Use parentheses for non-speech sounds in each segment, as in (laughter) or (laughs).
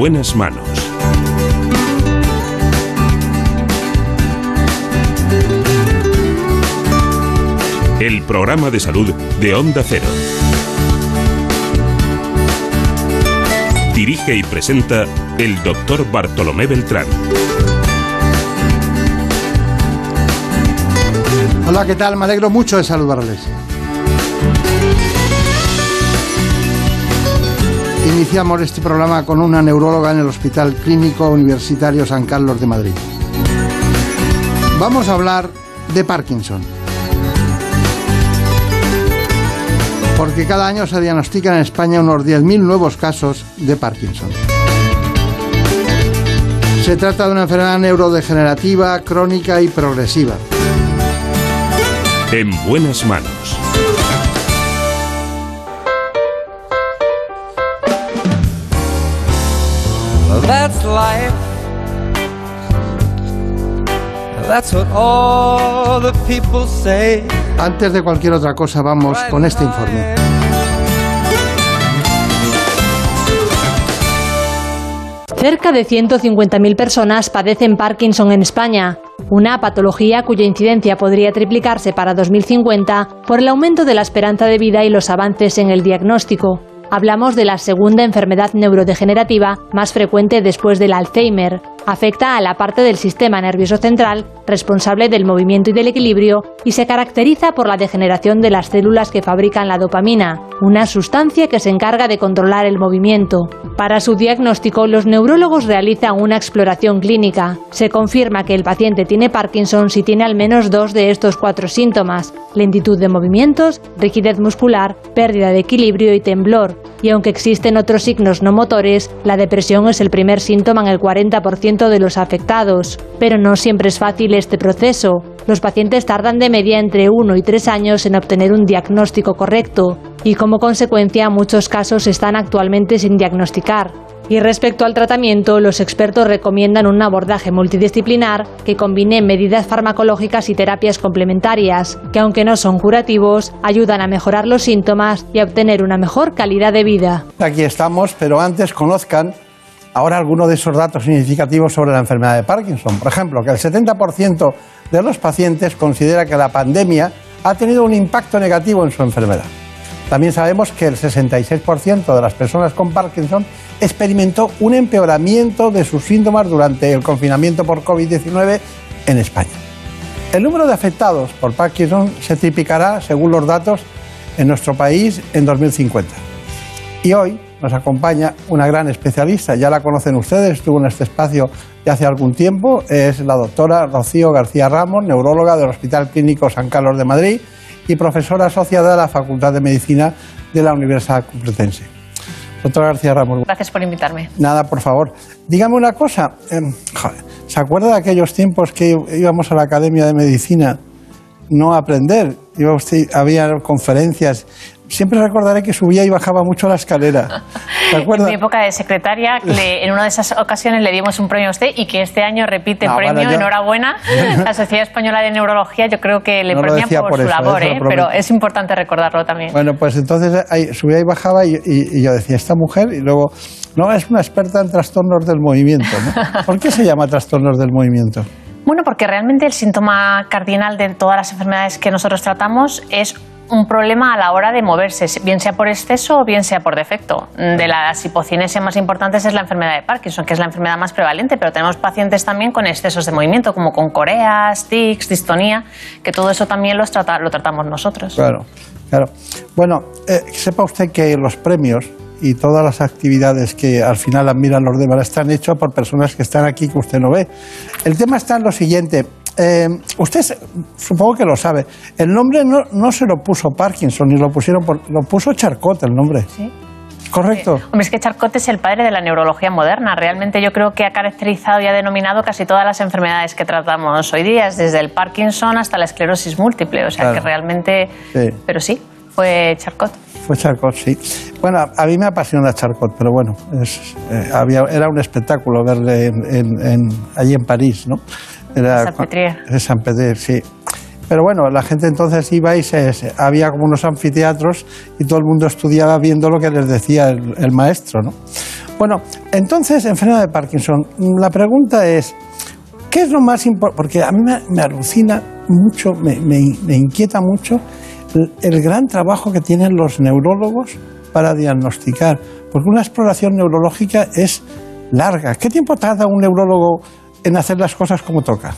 En buenas manos. El programa de salud de Onda Cero. Dirige y presenta el doctor Bartolomé Beltrán. Hola, ¿qué tal? Me alegro mucho de saludarles. Iniciamos este programa con una neuróloga en el Hospital Clínico Universitario San Carlos de Madrid. Vamos a hablar de Parkinson. Porque cada año se diagnostican en España unos 10.000 nuevos casos de Parkinson. Se trata de una enfermedad neurodegenerativa, crónica y progresiva. En buenas manos. That's life. That's what all the people say. Antes de cualquier otra cosa, vamos con este informe. Cerca de 150.000 personas padecen Parkinson en España, una patología cuya incidencia podría triplicarse para 2050 por el aumento de la esperanza de vida y los avances en el diagnóstico. Hablamos de la segunda enfermedad neurodegenerativa más frecuente después del Alzheimer. Afecta a la parte del sistema nervioso central responsable del movimiento y del equilibrio y se caracteriza por la degeneración de las células que fabrican la dopamina, una sustancia que se encarga de controlar el movimiento. Para su diagnóstico, los neurólogos realizan una exploración clínica. Se confirma que el paciente tiene Parkinson si tiene al menos dos de estos cuatro síntomas, lentitud de movimientos, rigidez muscular, pérdida de equilibrio y temblor. Y aunque existen otros signos no motores, la depresión es el primer síntoma en el 40% de los afectados. Pero no siempre es fácil este proceso. Los pacientes tardan de media entre 1 y 3 años en obtener un diagnóstico correcto y como consecuencia muchos casos están actualmente sin diagnosticar. Y respecto al tratamiento, los expertos recomiendan un abordaje multidisciplinar que combine medidas farmacológicas y terapias complementarias, que aunque no son curativos, ayudan a mejorar los síntomas y a obtener una mejor calidad de vida. Aquí estamos, pero antes conozcan ahora algunos de esos datos significativos sobre la enfermedad de Parkinson. Por ejemplo, que el 70% de los pacientes considera que la pandemia ha tenido un impacto negativo en su enfermedad. También sabemos que el 66% de las personas con Parkinson experimentó un empeoramiento de sus síntomas durante el confinamiento por COVID-19 en España. El número de afectados por Parkinson se triplicará, según los datos, en nuestro país en 2050. Y hoy nos acompaña una gran especialista, ya la conocen ustedes, estuvo en este espacio ya hace algún tiempo, es la doctora Rocío García Ramos, neuróloga del Hospital Clínico San Carlos de Madrid y profesora asociada de la Facultad de Medicina de la Universidad Complutense. Doctora García Ramos. Gracias por invitarme. Nada, por favor. Dígame una cosa. eh, joder, ¿Se acuerda de aquellos tiempos que íbamos a la Academia de Medicina no a aprender? Iba usted, había conferencias. Siempre recordaré que subía y bajaba mucho la escalera. ¿Se (laughs) En mi época de secretaria, le- (laughs) en una de esas ocasiones le dimos un premio a usted y que este año repite No, premio. bueno, yo- Enhorabuena. (laughs) La Sociedad Española de Neurología yo creo que le No premia por, por su eso, labor, ¿eh? pero es importante recordarlo también. Bueno, pues entonces ahí, subía y bajaba y, y- y yo decía, esta mujer, y luego, no, es una experta en trastornos del movimiento. ¿no? ¿Por qué se llama trastornos del movimiento? Bueno, porque realmente el síntoma cardinal de todas las enfermedades que nosotros tratamos es un problema a la hora de moverse, bien sea por exceso o bien sea por defecto. De las hipocinesias más importantes es la enfermedad de Parkinson, que es la enfermedad más prevalente, pero tenemos pacientes también con excesos de movimiento, como con coreas, tics, distonía, que todo eso también los trata- lo tratamos nosotros. Claro, claro. Bueno, eh, sepa usted que los premios y todas las actividades que al final admiran los demás están hechos por personas que están aquí que usted no ve. El tema está en lo siguiente. Eh, usted supongo que lo sabe. El nombre no, no se lo puso Parkinson ni lo pusieron por, lo puso Charcot el nombre. Sí. Correcto. Hombre, es que Charcot es el padre de la neurología moderna. Realmente yo creo que ha caracterizado y ha denominado casi todas las enfermedades que tratamos hoy día, desde el Parkinson hasta la esclerosis múltiple. O sea Claro. que realmente... Sí. Pero sí, fue Charcot. Fue Charcot, sí. Bueno, a, a mí me apasiona Charcot, pero bueno, es- eh, había, era un espectáculo verle en, en- en- allí en París, ¿no? Era, Salpêtrière. En San Pedro, sí. Pero bueno, la gente entonces iba y se, se- había como unos anfiteatros y todo el mundo estudiaba viendo lo que les decía el, el maestro, ¿no? Bueno, entonces, enfermedad de Parkinson, la pregunta es, ¿qué es lo más importante? Porque a mí me, me alucina mucho, me, me- me inquieta mucho el, el gran trabajo que tienen los neurólogos para diagnosticar, porque una exploración neurológica es larga. ¿Qué tiempo tarda un neurólogo en hacer las cosas como toca?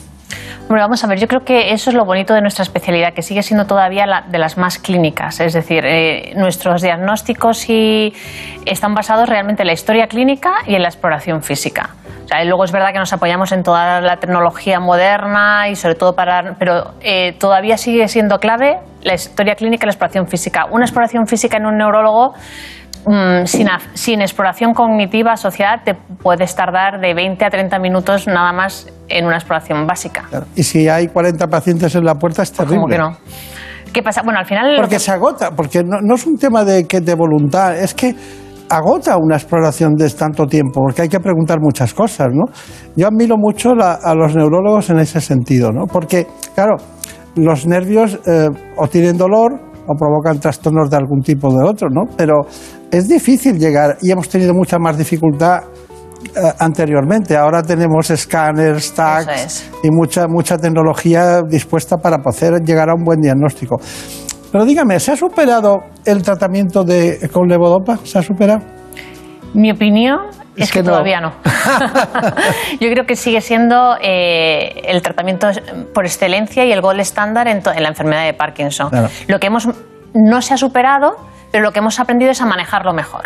Hombre, vamos a ver, yo creo que eso es lo bonito de nuestra especialidad, que sigue siendo todavía la, de las más clínicas. Es decir, eh, nuestros diagnósticos y están basados realmente en la historia clínica y en la exploración física. O sea, y luego es verdad que nos apoyamos en toda la tecnología moderna y sobre todo para... Pero eh, todavía sigue siendo clave la historia clínica y la exploración física. Una exploración física en un neurólogo mm, sin, sin exploración cognitiva asociada te puedes tardar de 20 a 30 minutos nada más en una exploración básica. Claro. Y si hay 40 pacientes en la puerta es terrible. ¿Cómo que no? ¿Qué pasa? Bueno, al final... Porque que- se agota, porque no, no es un tema de, que de voluntad, es que agota una exploración de tanto tiempo, porque hay que preguntar muchas cosas, ¿no? Yo admiro mucho la- a los neurólogos en ese sentido, ¿no? Porque, claro, los nervios eh, o tienen dolor o provocan trastornos de algún tipo o de otro, ¿no? Pero es difícil llegar y hemos tenido mucha más dificultad eh, anteriormente. Ahora tenemos escáneres, tags es. y mucha, mucha tecnología dispuesta para poder llegar a un buen diagnóstico. Pero dígame, ¿se ha superado el tratamiento de, con levodopa? ¿Se ha superado? Mi opinión es, Es que, que no. todavía no. (laughs) Yo creo que sigue siendo eh, el tratamiento por excelencia y el gold estándar en, la enfermedad de Parkinson. Claro. Lo que hemos no se ha superado, pero lo que hemos aprendido es a manejarlo mejor.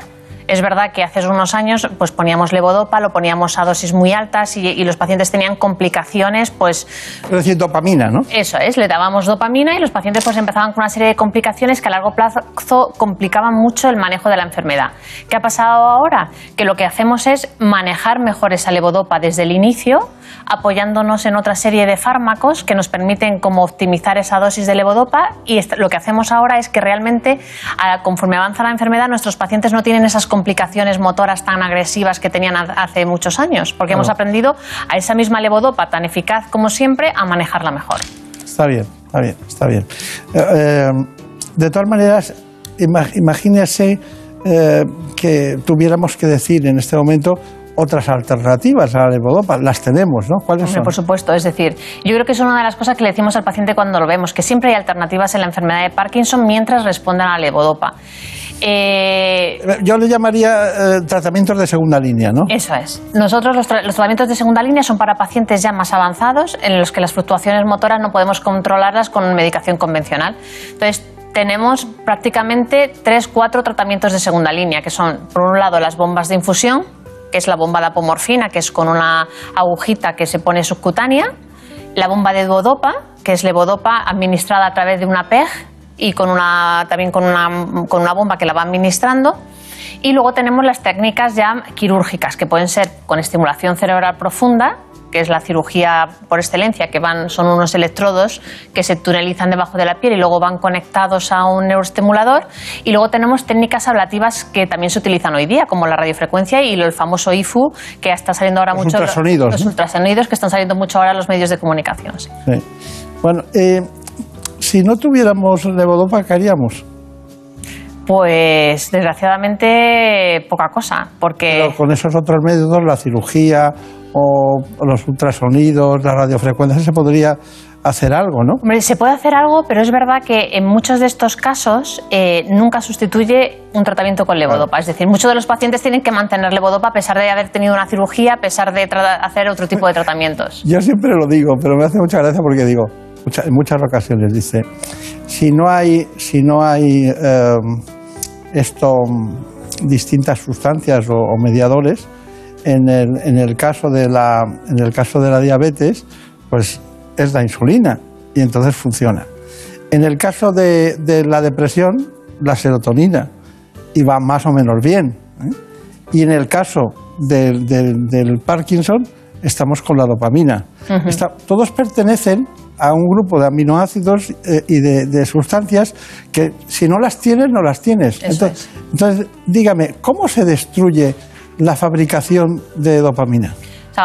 Es verdad que hace unos años pues poníamos levodopa, lo poníamos a dosis muy altas y, y los pacientes tenían complicaciones, pues Es decir, dopamina, ¿no? eso es, le dábamos dopamina y los pacientes pues empezaban con una serie de complicaciones que a largo plazo complicaban mucho el manejo de la enfermedad. ¿Qué ha pasado ahora? Que lo que hacemos es manejar mejor esa levodopa desde el inicio, apoyándonos en otra serie de fármacos que nos permiten como optimizar esa dosis de levodopa y lo que hacemos ahora es que realmente conforme avanza la enfermedad nuestros pacientes no tienen esas complicaciones motoras tan agresivas que tenían ha- hace muchos años, porque hemos aprendido a esa misma levodopa tan eficaz como siempre a manejarla mejor. Está bien, está bien, está bien. Eh, eh, de todas maneras, ima- imagínese eh, que tuviéramos que decir en este momento otras alternativas a la levodopa. Las tenemos, ¿no? ¿Cuáles Hombre, son? por supuesto, es decir, yo creo que es una de las cosas que le decimos al paciente cuando lo vemos, que siempre hay alternativas en la enfermedad de Parkinson mientras respondan a la levodopa. Eh, Yo le llamaría eh, tratamientos de segunda línea, ¿no? Eso es. Nosotros los, tra- los tratamientos de segunda línea son para pacientes ya más avanzados en los que las fluctuaciones motoras no podemos controlarlas con medicación convencional. Entonces, tenemos prácticamente tres, cuatro tratamientos de segunda línea, que son, por un lado, las bombas de infusión, que es la bomba de apomorfina, que es con una agujita que se pone subcutánea, la bomba de levodopa, que es levodopa administrada a través de una PEG y con una, también con una, con una bomba que la va administrando. Y luego tenemos las técnicas ya quirúrgicas, que pueden ser con estimulación cerebral profunda, que es la cirugía por excelencia, que van, son unos electrodos que se tunelizan debajo de la piel y luego van conectados a un neuroestimulador. Y luego tenemos técnicas ablativas que también se utilizan hoy día, como la radiofrecuencia y el famoso IFU, que está saliendo ahora Los mucho. ultrasonidos, Los ¿no? ultrasonidos que están saliendo mucho ahora en los medios de comunicación. sí. Sí. Bueno, eh, si no tuviéramos levodopa, ¿qué haríamos? Pues desgraciadamente poca cosa, porque Pero con esos otros métodos, la cirugía o los ultrasonidos, la radiofrecuencia, se podría hacer algo, ¿no? Hombre, se puede hacer algo, pero es verdad que en muchos de estos casos eh, nunca sustituye un tratamiento con levodopa. Es decir, muchos de los pacientes tienen que mantener levodopa a pesar de haber tenido una cirugía, a pesar de hacer otro tipo de tratamientos. (laughs) Yo siempre lo digo, pero me hace mucha gracia porque digo, mucha- en muchas ocasiones dice, si no hay, si no hay eh, esto, distintas sustancias o, o mediadores, en el, en, el caso de la, en el caso de la diabetes, pues es la insulina y entonces funciona. En el caso de, de la depresión, la serotonina y va más o menos bien. ¿eh? Y en el caso del, del- del Parkinson, estamos con la dopamina. Está- todos pertenecen a un grupo de aminoácidos eh, y de, de sustancias que si no las tienes, no las tienes. Entonces, entonces, dígame, ¿cómo se destruye la fabricación de dopamina?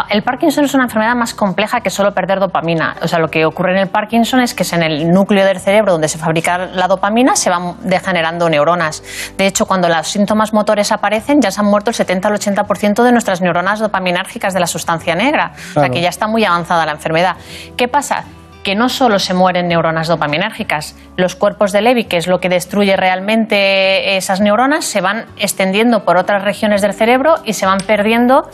el Parkinson es una enfermedad más compleja que solo perder dopamina. O sea, lo que ocurre en el Parkinson es que es en el núcleo del cerebro donde se fabrica la dopamina se van degenerando neuronas. De hecho, cuando los síntomas motores aparecen, ya se han muerto el 70 al 80% de nuestras neuronas dopaminérgicas de la sustancia negra. O sea, que ya está muy avanzada la enfermedad. ¿Qué pasa? Que no solo se mueren neuronas dopaminérgicas, los cuerpos de Levy, que es lo que destruye realmente esas neuronas, se van extendiendo por otras regiones del cerebro y se van perdiendo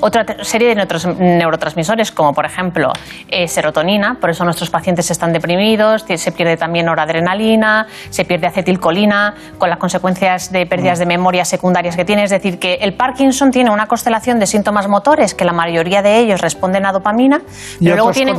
otra serie de neurotransmisores, como por ejemplo eh, serotonina, por eso nuestros pacientes están deprimidos, se pierde también noradrenalina, se pierde acetilcolina, con las consecuencias de pérdidas de memoria secundarias que tiene. Es decir, que el Parkinson tiene una constelación de síntomas motores, que la mayoría de ellos responden a dopamina, y pero luego tiene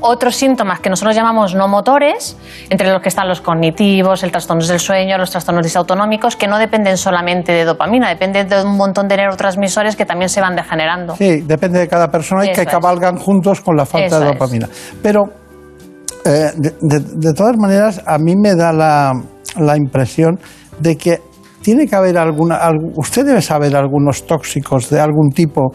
otros síntomas síntomas que nosotros llamamos no motores, entre los que están los cognitivos, el trastorno del sueño, los trastornos disautonómicos, que no dependen solamente de dopamina, dependen de un montón de neurotransmisores que también se van degenerando. Sí, depende de cada persona y que cabalgan juntos con la falta de dopamina. Pero, eh, de, todas maneras, a mí me da la, la impresión de que tiene que haber alguna. usted debe saber algunos tóxicos de algún tipo.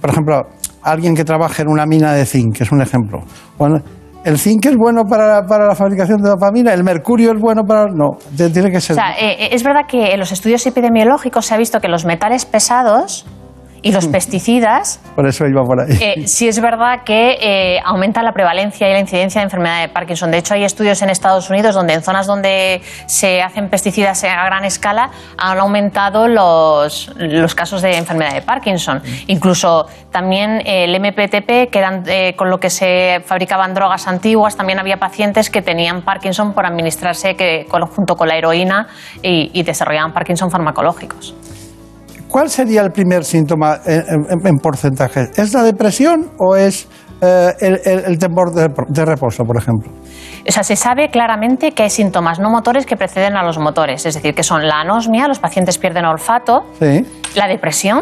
Por ejemplo, alguien que trabaje en una mina de zinc, que es un ejemplo. Bueno, ¿El zinc es bueno para, para, la fabricación de dopamina? ¿El mercurio es bueno para.? No, tiene que ser. O sea, eh, es verdad que en los estudios epidemiológicos se ha visto que los metales pesados y los pesticidas. Por eso iba por ahí. Eh, sí es verdad que eh, aumenta la prevalencia y la incidencia de enfermedad de Parkinson. De hecho, hay estudios en Estados Unidos donde en zonas donde se hacen pesticidas a gran escala han aumentado los, los casos de enfermedad de Parkinson. Mm. Incluso también el MPTP, que eran eh, con lo que se fabricaban drogas antiguas, también había pacientes que tenían Parkinson por administrarse que, junto con la heroína y, y desarrollaban Parkinson farmacológicos. ¿Cuál sería el primer síntoma en, porcentaje? ¿Es la depresión o es eh, el, temor de, reposo, por ejemplo? O sea, se sabe claramente que hay síntomas no motores que preceden a los motores, es decir, que son la anosmia, los pacientes pierden olfato, la depresión,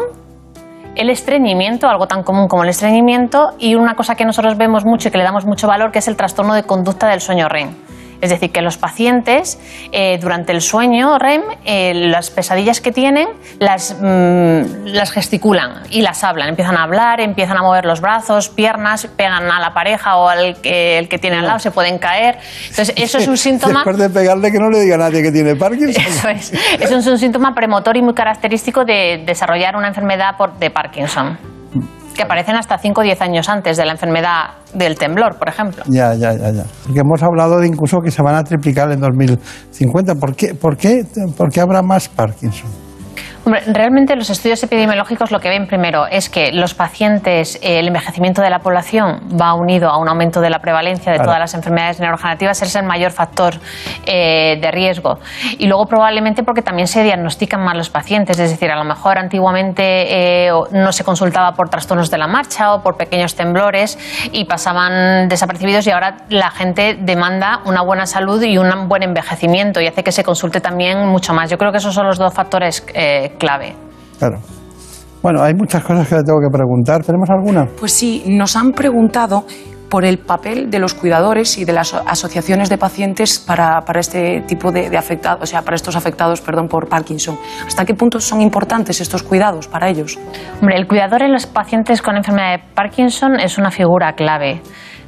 el estreñimiento, algo tan común como el estreñimiento, y una cosa que nosotros vemos mucho y que le damos mucho valor, que es el trastorno de conducta del sueño REM. Es decir, que los pacientes eh, durante el sueño REM, eh, las pesadillas que tienen, las, mm, las gesticulan y las hablan. Empiezan a hablar, empiezan a mover los brazos, piernas, pegan a la pareja o al que, el que tiene al lado, se pueden caer. Entonces, eso es un (laughs) síntoma. Después de pegarle que no le diga a nadie que tiene Parkinson. (laughs) Eso es. Eso es un síntoma premotor y muy característico de desarrollar una enfermedad por, de Parkinson que aparecen hasta 5 o 10 años antes de la enfermedad del temblor, por ejemplo. Ya, ya, ya, ya. Porque hemos hablado de incluso que se van a triplicar en 2050. ¿Por qué, por qué, por qué habrá más Parkinson? Realmente los estudios epidemiológicos lo que ven primero es que los pacientes, eh, el envejecimiento de la población va unido a un aumento de la prevalencia de todas las enfermedades neurodegenerativas, es el mayor factor eh, de riesgo. Y luego probablemente porque también se diagnostican mal los pacientes, es decir, a lo mejor antiguamente eh, no se consultaba por trastornos de la marcha o por pequeños temblores y pasaban desapercibidos y ahora la gente demanda una buena salud y un buen envejecimiento y hace que se consulte también mucho más. Yo creo que esos son los dos factores clave. Claro. Bueno, hay muchas cosas que le tengo que preguntar. ¿Tenemos alguna? Pues sí, nos han preguntado por el papel de los cuidadores y de las asociaciones de pacientes para, para este tipo de, afectados, o sea, para estos afectados, perdón, por Parkinson. ¿Hasta qué punto son importantes estos cuidados para ellos? Hombre, el cuidador en los pacientes con enfermedad de Parkinson es una figura clave.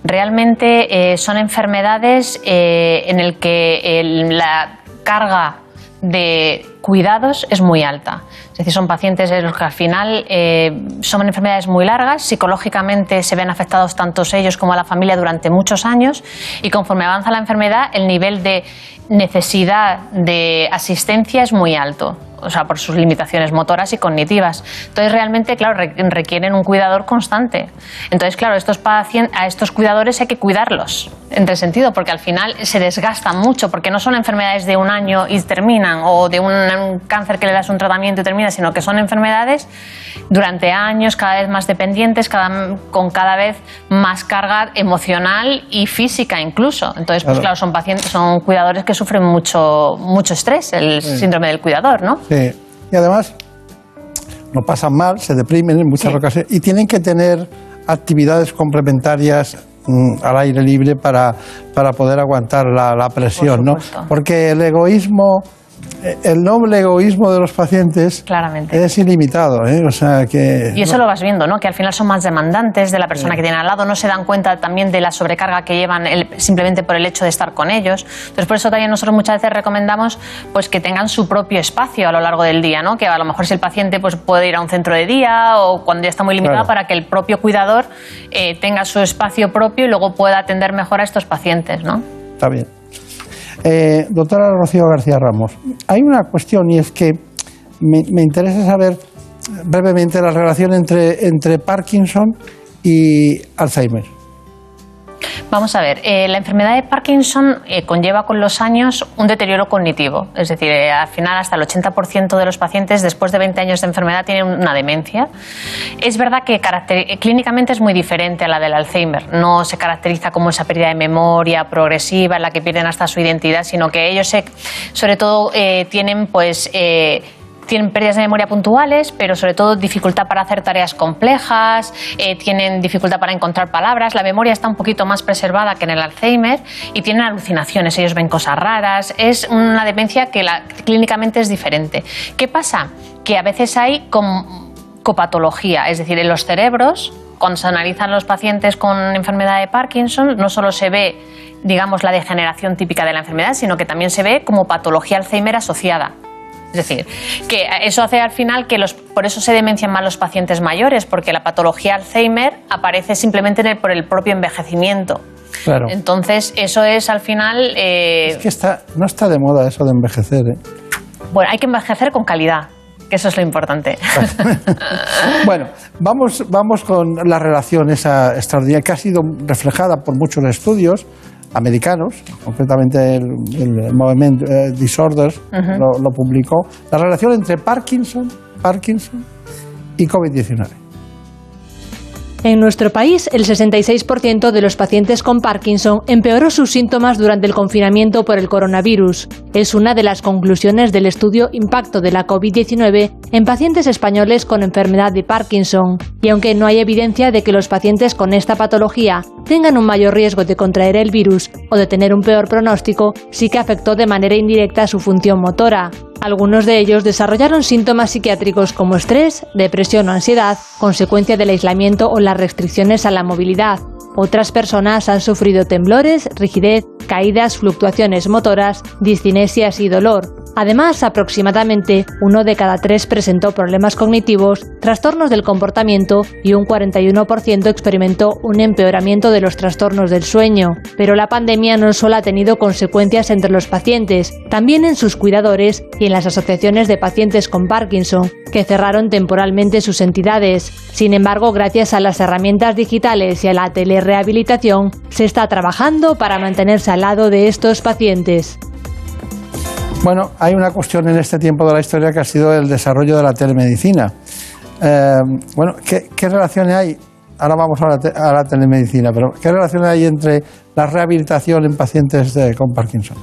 Realmente eh, son enfermedades eh, en el que la carga de cuidados es muy alta. Es decir, son pacientes en los que al final eh, son enfermedades muy largas, psicológicamente se ven afectados tanto ellos como la familia durante muchos años y conforme avanza la enfermedad el nivel de necesidad de asistencia es muy alto o sea, por sus limitaciones motoras y cognitivas. Entonces, realmente, claro, requieren un cuidador constante. Entonces, claro, a estos cuidadores hay que cuidarlos, entre sentido, porque al final se desgastan mucho, porque no son enfermedades de un año y terminan, o de un, cáncer que le das un tratamiento y termina, sino que son enfermedades durante años, cada vez más dependientes, cada, con cada vez más carga emocional y física incluso. Entonces, pues claro, son pacientes, son cuidadores que sufren mucho, mucho estrés, el síndrome del cuidador, ¿no? Y además, no pasan mal, se deprimen en muchas ocasiones y tienen que tener actividades complementarias al aire libre para, para poder aguantar la, presión, ¿no? Porque el egoísmo el noble egoísmo de los pacientes Claramente. es ilimitado. ¿eh? O sea que, y eso lo vas viendo, ¿no? Que al final son más demandantes de la persona que tienen al lado, no se dan cuenta también de la sobrecarga que llevan simplemente por el hecho de estar con ellos. Entonces, por eso también nosotros muchas veces recomendamos pues, que tengan su propio espacio a lo largo del día, ¿no? Que a lo mejor si el paciente pues, puede ir a un centro de día o cuando ya está muy limitado para que el propio cuidador eh, tenga su espacio propio y luego pueda atender mejor a estos pacientes, ¿no? Está bien. Eh, doctora Rocío García Ramos, hay una cuestión y es que me, interesa saber brevemente la relación entre, entre Parkinson y Alzheimer. Vamos a ver, eh, la enfermedad de Parkinson eh, conlleva con los años un deterioro cognitivo, es decir, eh, al final hasta el 80% de los pacientes después de 20 años de enfermedad tienen una demencia. Es verdad que clínicamente es muy diferente a la del Alzheimer, no se caracteriza como esa pérdida de memoria progresiva en la que pierden hasta su identidad, sino que ellos sobre todo tienen pues tienen pérdidas de memoria puntuales, pero sobre todo dificultad para hacer tareas complejas, eh, tienen dificultad para encontrar palabras, la memoria está un poquito más preservada que en el Alzheimer y tienen alucinaciones, ellos ven cosas raras, es una demencia que clínicamente es diferente. ¿Qué pasa? Que a veces hay copatología, es decir, en los cerebros, cuando se analizan los pacientes con enfermedad de Parkinson, no solo se ve digamos, la degeneración típica de la enfermedad, sino que también se ve como patología Alzheimer asociada. Es decir, que eso hace al final que los, por eso se demencian más los pacientes mayores, porque la patología Alzheimer aparece simplemente por el propio envejecimiento. Claro. Entonces, eso es al final. Eh, es que está, no está de moda eso de envejecer. ¿eh? Bueno, hay que envejecer con calidad, que eso es lo importante. (laughs) bueno, vamos, vamos con la relación esa extraordinaria que ha sido reflejada por muchos estudios americanos, concretamente el, el Movement eh, Disorders lo, lo, publicó, la relación entre Parkinson, Parkinson y COVID-19. En nuestro país, el 66% de los pacientes con Parkinson empeoró sus síntomas durante el confinamiento por el coronavirus. Es una de las conclusiones del estudio Impacto de la COVID-19 en pacientes españoles con enfermedad de Parkinson. Y aunque no hay evidencia de que los pacientes con esta patología tengan un mayor riesgo de contraer el virus o de tener un peor pronóstico, sí que afectó de manera indirecta su función motora. Algunos de ellos desarrollaron síntomas psiquiátricos como estrés, depresión o ansiedad, consecuencia del aislamiento o las restricciones a la movilidad. Otras personas han sufrido temblores, rigidez, caídas, fluctuaciones motoras, discinesias y dolor. Además, aproximadamente uno de cada tres presentó problemas cognitivos, trastornos del comportamiento y un 41% experimentó un empeoramiento de los trastornos del sueño. Pero la pandemia no solo ha tenido consecuencias entre los pacientes, también en sus cuidadores y en las asociaciones de pacientes con Parkinson, que cerraron temporalmente sus entidades. Sin embargo, gracias a las herramientas digitales y a la telerehabilitación, se está trabajando para mantenerse al lado de estos pacientes. Bueno, hay una cuestión en este tiempo de la historia que ha sido el desarrollo de la telemedicina. Eh, bueno, ¿qué, ¿qué, relaciones hay? Ahora vamos a la, telemedicina, pero ¿qué relaciones hay entre la rehabilitación en pacientes con Parkinson?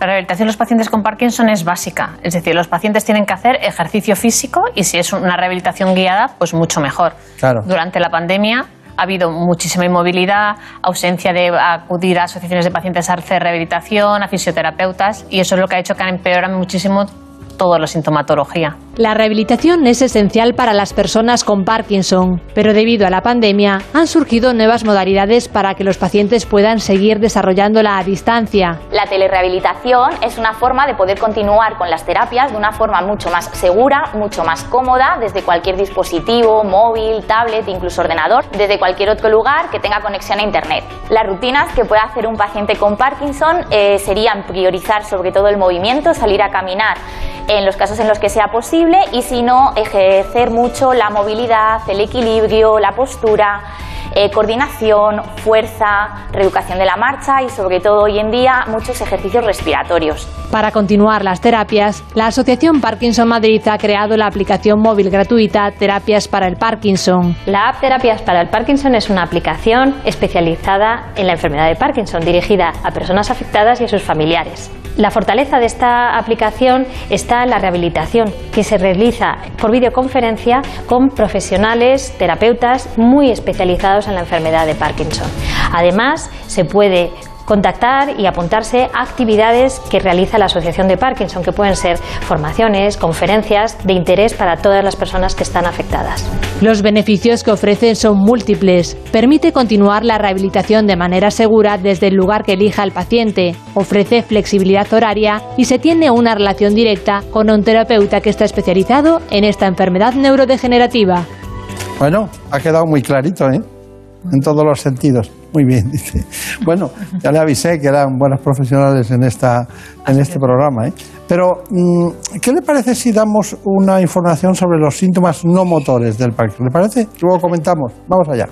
La rehabilitación de los pacientes con Parkinson es básica, es decir, los pacientes tienen que hacer ejercicio físico y si es una rehabilitación guiada, pues mucho mejor. Claro. Durante la pandemia ha habido muchísima inmovilidad, ausencia de acudir a asociaciones de pacientes a hacer rehabilitación, a fisioterapeutas, y eso es lo que ha hecho que empeoran muchísimo toda la sintomatología. La rehabilitación es esencial para las personas con Parkinson, pero debido a la pandemia han surgido nuevas modalidades para que los pacientes puedan seguir desarrollándola a distancia. La telerehabilitación es una forma de poder continuar con las terapias de una forma mucho más segura, mucho más cómoda, desde cualquier dispositivo, móvil, tablet, incluso ordenador, desde cualquier otro lugar que tenga conexión a Internet. Las rutinas que puede hacer un paciente con Parkinson eh, serían priorizar sobre todo el movimiento, salir a caminar en los casos en los que sea posible y si no, ejercer mucho la movilidad, el equilibrio, la postura, eh, coordinación, fuerza, reeducación de la marcha y sobre todo hoy en día muchos ejercicios respiratorios. Para continuar las terapias, la Asociación Parkinson Madrid ha creado la aplicación móvil gratuita Terapias para el Parkinson. La app Terapias para el Parkinson es una aplicación especializada en la enfermedad de Parkinson, dirigida a personas afectadas y a sus familiares. La fortaleza de esta aplicación está en la rehabilitación, que se realiza por videoconferencia con profesionales, terapeutas muy especializados en la enfermedad de Parkinson. Además, se puede contactar y apuntarse a actividades que realiza la Asociación de Parkinson, que pueden ser formaciones, conferencias de interés para todas las personas que están afectadas. Los beneficios que ofrecen son múltiples. Permite continuar la rehabilitación de manera segura desde el lugar que elija el paciente, ofrece flexibilidad horaria y se tiene una relación directa con un terapeuta que está especializado en esta enfermedad neurodegenerativa. Bueno, ha quedado muy clarito, ¿eh? En todos los sentidos. Muy bien, (laughs) dice. Bueno, ya le avisé que eran buenos profesionales en, esta, en este programa. ¿eh? Pero, mm, ¿qué le parece si damos una información sobre los síntomas no motores del Parkinson? ¿Le parece? Luego comentamos. Vamos allá.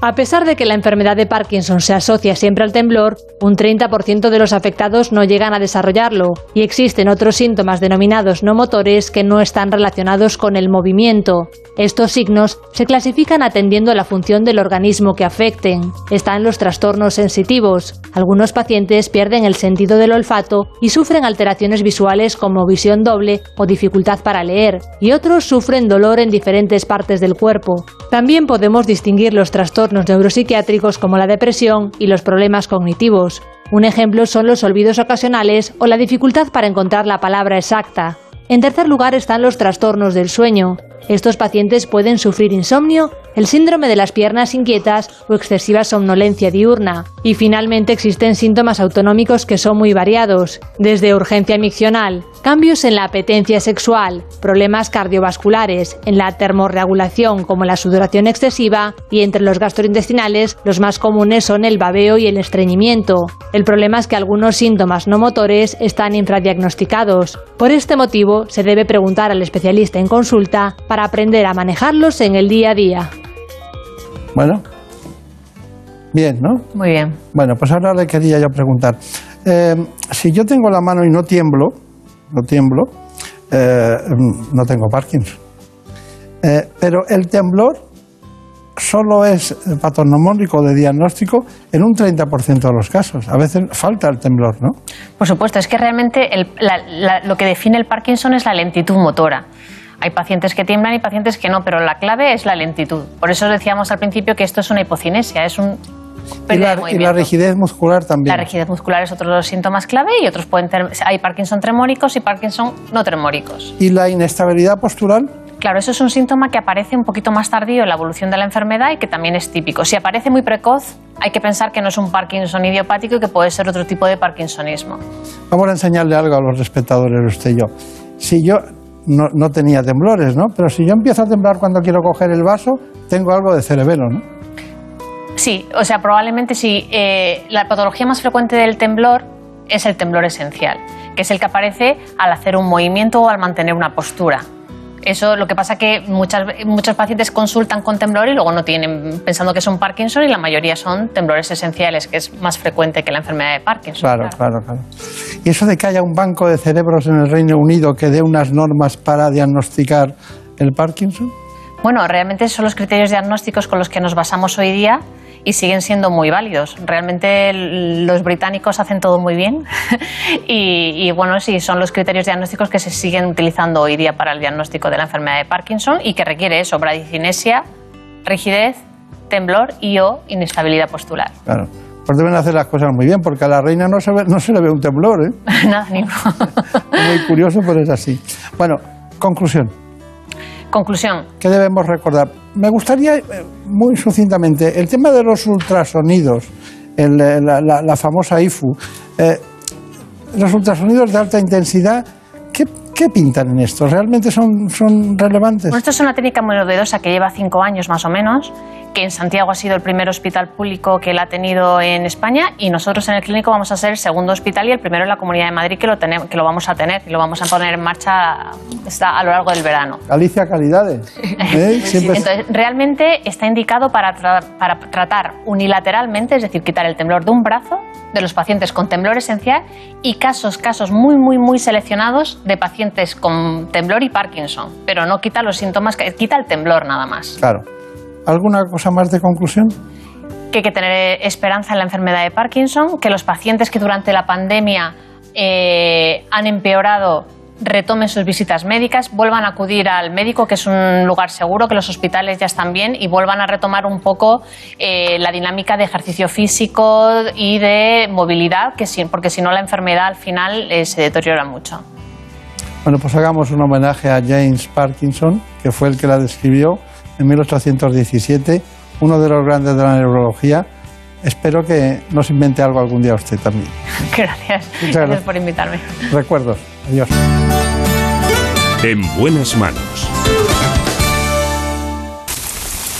A pesar de que la enfermedad de Parkinson se asocia siempre al temblor, un 30% de los afectados no llegan a desarrollarlo y existen otros síntomas denominados no motores que no están relacionados con el movimiento. Estos signos se clasifican atendiendo a la función del organismo que afecten. Están los trastornos sensitivos. Algunos pacientes pierden el sentido del olfato y sufren alteraciones visuales como visión doble o dificultad para leer, y otros sufren dolor en diferentes partes del cuerpo. También podemos distinguir los trastornos neuropsiquiátricos como la depresión y los problemas cognitivos. Un ejemplo son los olvidos ocasionales o la dificultad para encontrar la palabra exacta. En tercer lugar están los trastornos del sueño. Estos pacientes pueden sufrir insomnio, el síndrome de las piernas inquietas o excesiva somnolencia diurna. Y finalmente existen síntomas autonómicos que son muy variados, desde urgencia miccional, cambios en la apetencia sexual, problemas cardiovasculares, en la termorregulación como la sudoración excesiva y entre los gastrointestinales los más comunes son el babeo y el estreñimiento. El problema es que algunos síntomas no motores están infradiagnosticados. Por este motivo se debe preguntar al especialista en consulta para aprender a manejarlos en el día a día. Bueno, bien, ¿no? Muy bien. Bueno, pues ahora le quería yo preguntar. Eh, si yo tengo la mano y no tiemblo, no tiemblo, eh, no tengo Parkinson. Eh, pero el temblor solo es patognomónico de diagnóstico en un 30% de los casos. A veces falta el temblor, ¿no? Por supuesto, es que realmente el- la- la- lo que define el Parkinson es la lentitud motora. Hay pacientes que tiemblan y pacientes que no, pero la clave es la lentitud. Por eso decíamos al principio que esto es una hipocinesia, es un Y la rigidez muscular también. La rigidez muscular es otro de los síntomas clave y otros pueden tener, hay Parkinson tremóricos y Parkinson no tremóricos. Y la inestabilidad postural. Claro, eso es un síntoma que aparece un poquito más tardío en la evolución de la enfermedad y que también es típico. Si aparece muy precoz, hay que pensar que no es un Parkinson idiopático y que puede ser otro tipo de Parkinsonismo. Vamos a enseñarle algo a los espectadores, usted y yo. Si yo no, no tenía temblores, ¿no? Pero si yo empiezo a temblar cuando quiero coger el vaso, tengo algo de cerebelo, ¿no? Sí, o sea, probablemente sí. Eh, la patología más frecuente del temblor es el temblor esencial, que es el que aparece al hacer un movimiento o al mantener una postura. Eso lo que pasa que muchas, muchos pacientes consultan con temblor y luego no tienen, pensando que son Parkinson y la mayoría son temblores esenciales, que es más frecuente que la enfermedad de Parkinson. Claro, claro, claro. Y eso de que haya un banco de cerebros en el Reino Unido que dé unas normas para diagnosticar el Parkinson. Bueno, realmente son los criterios diagnósticos con los que nos basamos hoy día y siguen siendo muy válidos. Realmente los británicos hacen todo muy bien (laughs) y, y, bueno, sí, son los criterios diagnósticos que se siguen utilizando hoy día para el diagnóstico de la enfermedad de Parkinson y que requiere eso, bradicinesia, rigidez, temblor y o inestabilidad postular. Claro. Pues deben hacer las cosas muy bien, porque a la reina no se, ve- no se le ve un temblor, ¿eh? (laughs) Nada, ninguno. Muy curioso, pero es así. Bueno, conclusión. Conclusión. ¿Qué debemos recordar? Me gustaría, eh, muy sucintamente, el tema de los ultrasonidos, el, eh, la, la- famosa IFU. eh, los ultrasonidos de alta intensidad, ¿qué, qué pintan en esto? ¿Realmente son, son relevantes? Bueno, esto es una técnica muy novedosa que lleva cinco años más o menos, que en Santiago ha sido el primer hospital público que la ha tenido en España y nosotros en el clínico vamos a ser el segundo hospital y el primero en la Comunidad de Madrid que lo, tenemos, que lo vamos a tener y lo vamos a poner en marcha está a lo largo del verano. Alicia Calidades. (laughs) ¿eh? Entonces, realmente está indicado para, tra- para tratar unilateralmente, es decir, quitar el temblor de un brazo de los pacientes con temblor esencial y casos, casos muy, muy, muy seleccionados de pacientes con temblor y Parkinson, pero no quita los síntomas, quita el temblor nada más. Claro. ¿Alguna cosa más de conclusión? que hay que tener esperanza en la enfermedad de Parkinson, que los pacientes que durante la pandemia eh, han empeorado retomen sus visitas médicas, vuelvan a acudir al médico, que es un lugar seguro, que los hospitales ya están bien, y vuelvan a retomar un poco eh, la dinámica de ejercicio físico y de movilidad, que porque si no la enfermedad al final eh, se deteriora mucho. Bueno, pues hagamos un homenaje a James Parkinson, que fue el que la describió en 1817, uno de los grandes de la neurología. Espero que nos invente algo algún día usted también. (laughs) Gracias. gracias por invitarme. Recuerdos. Adiós. En buenas manos.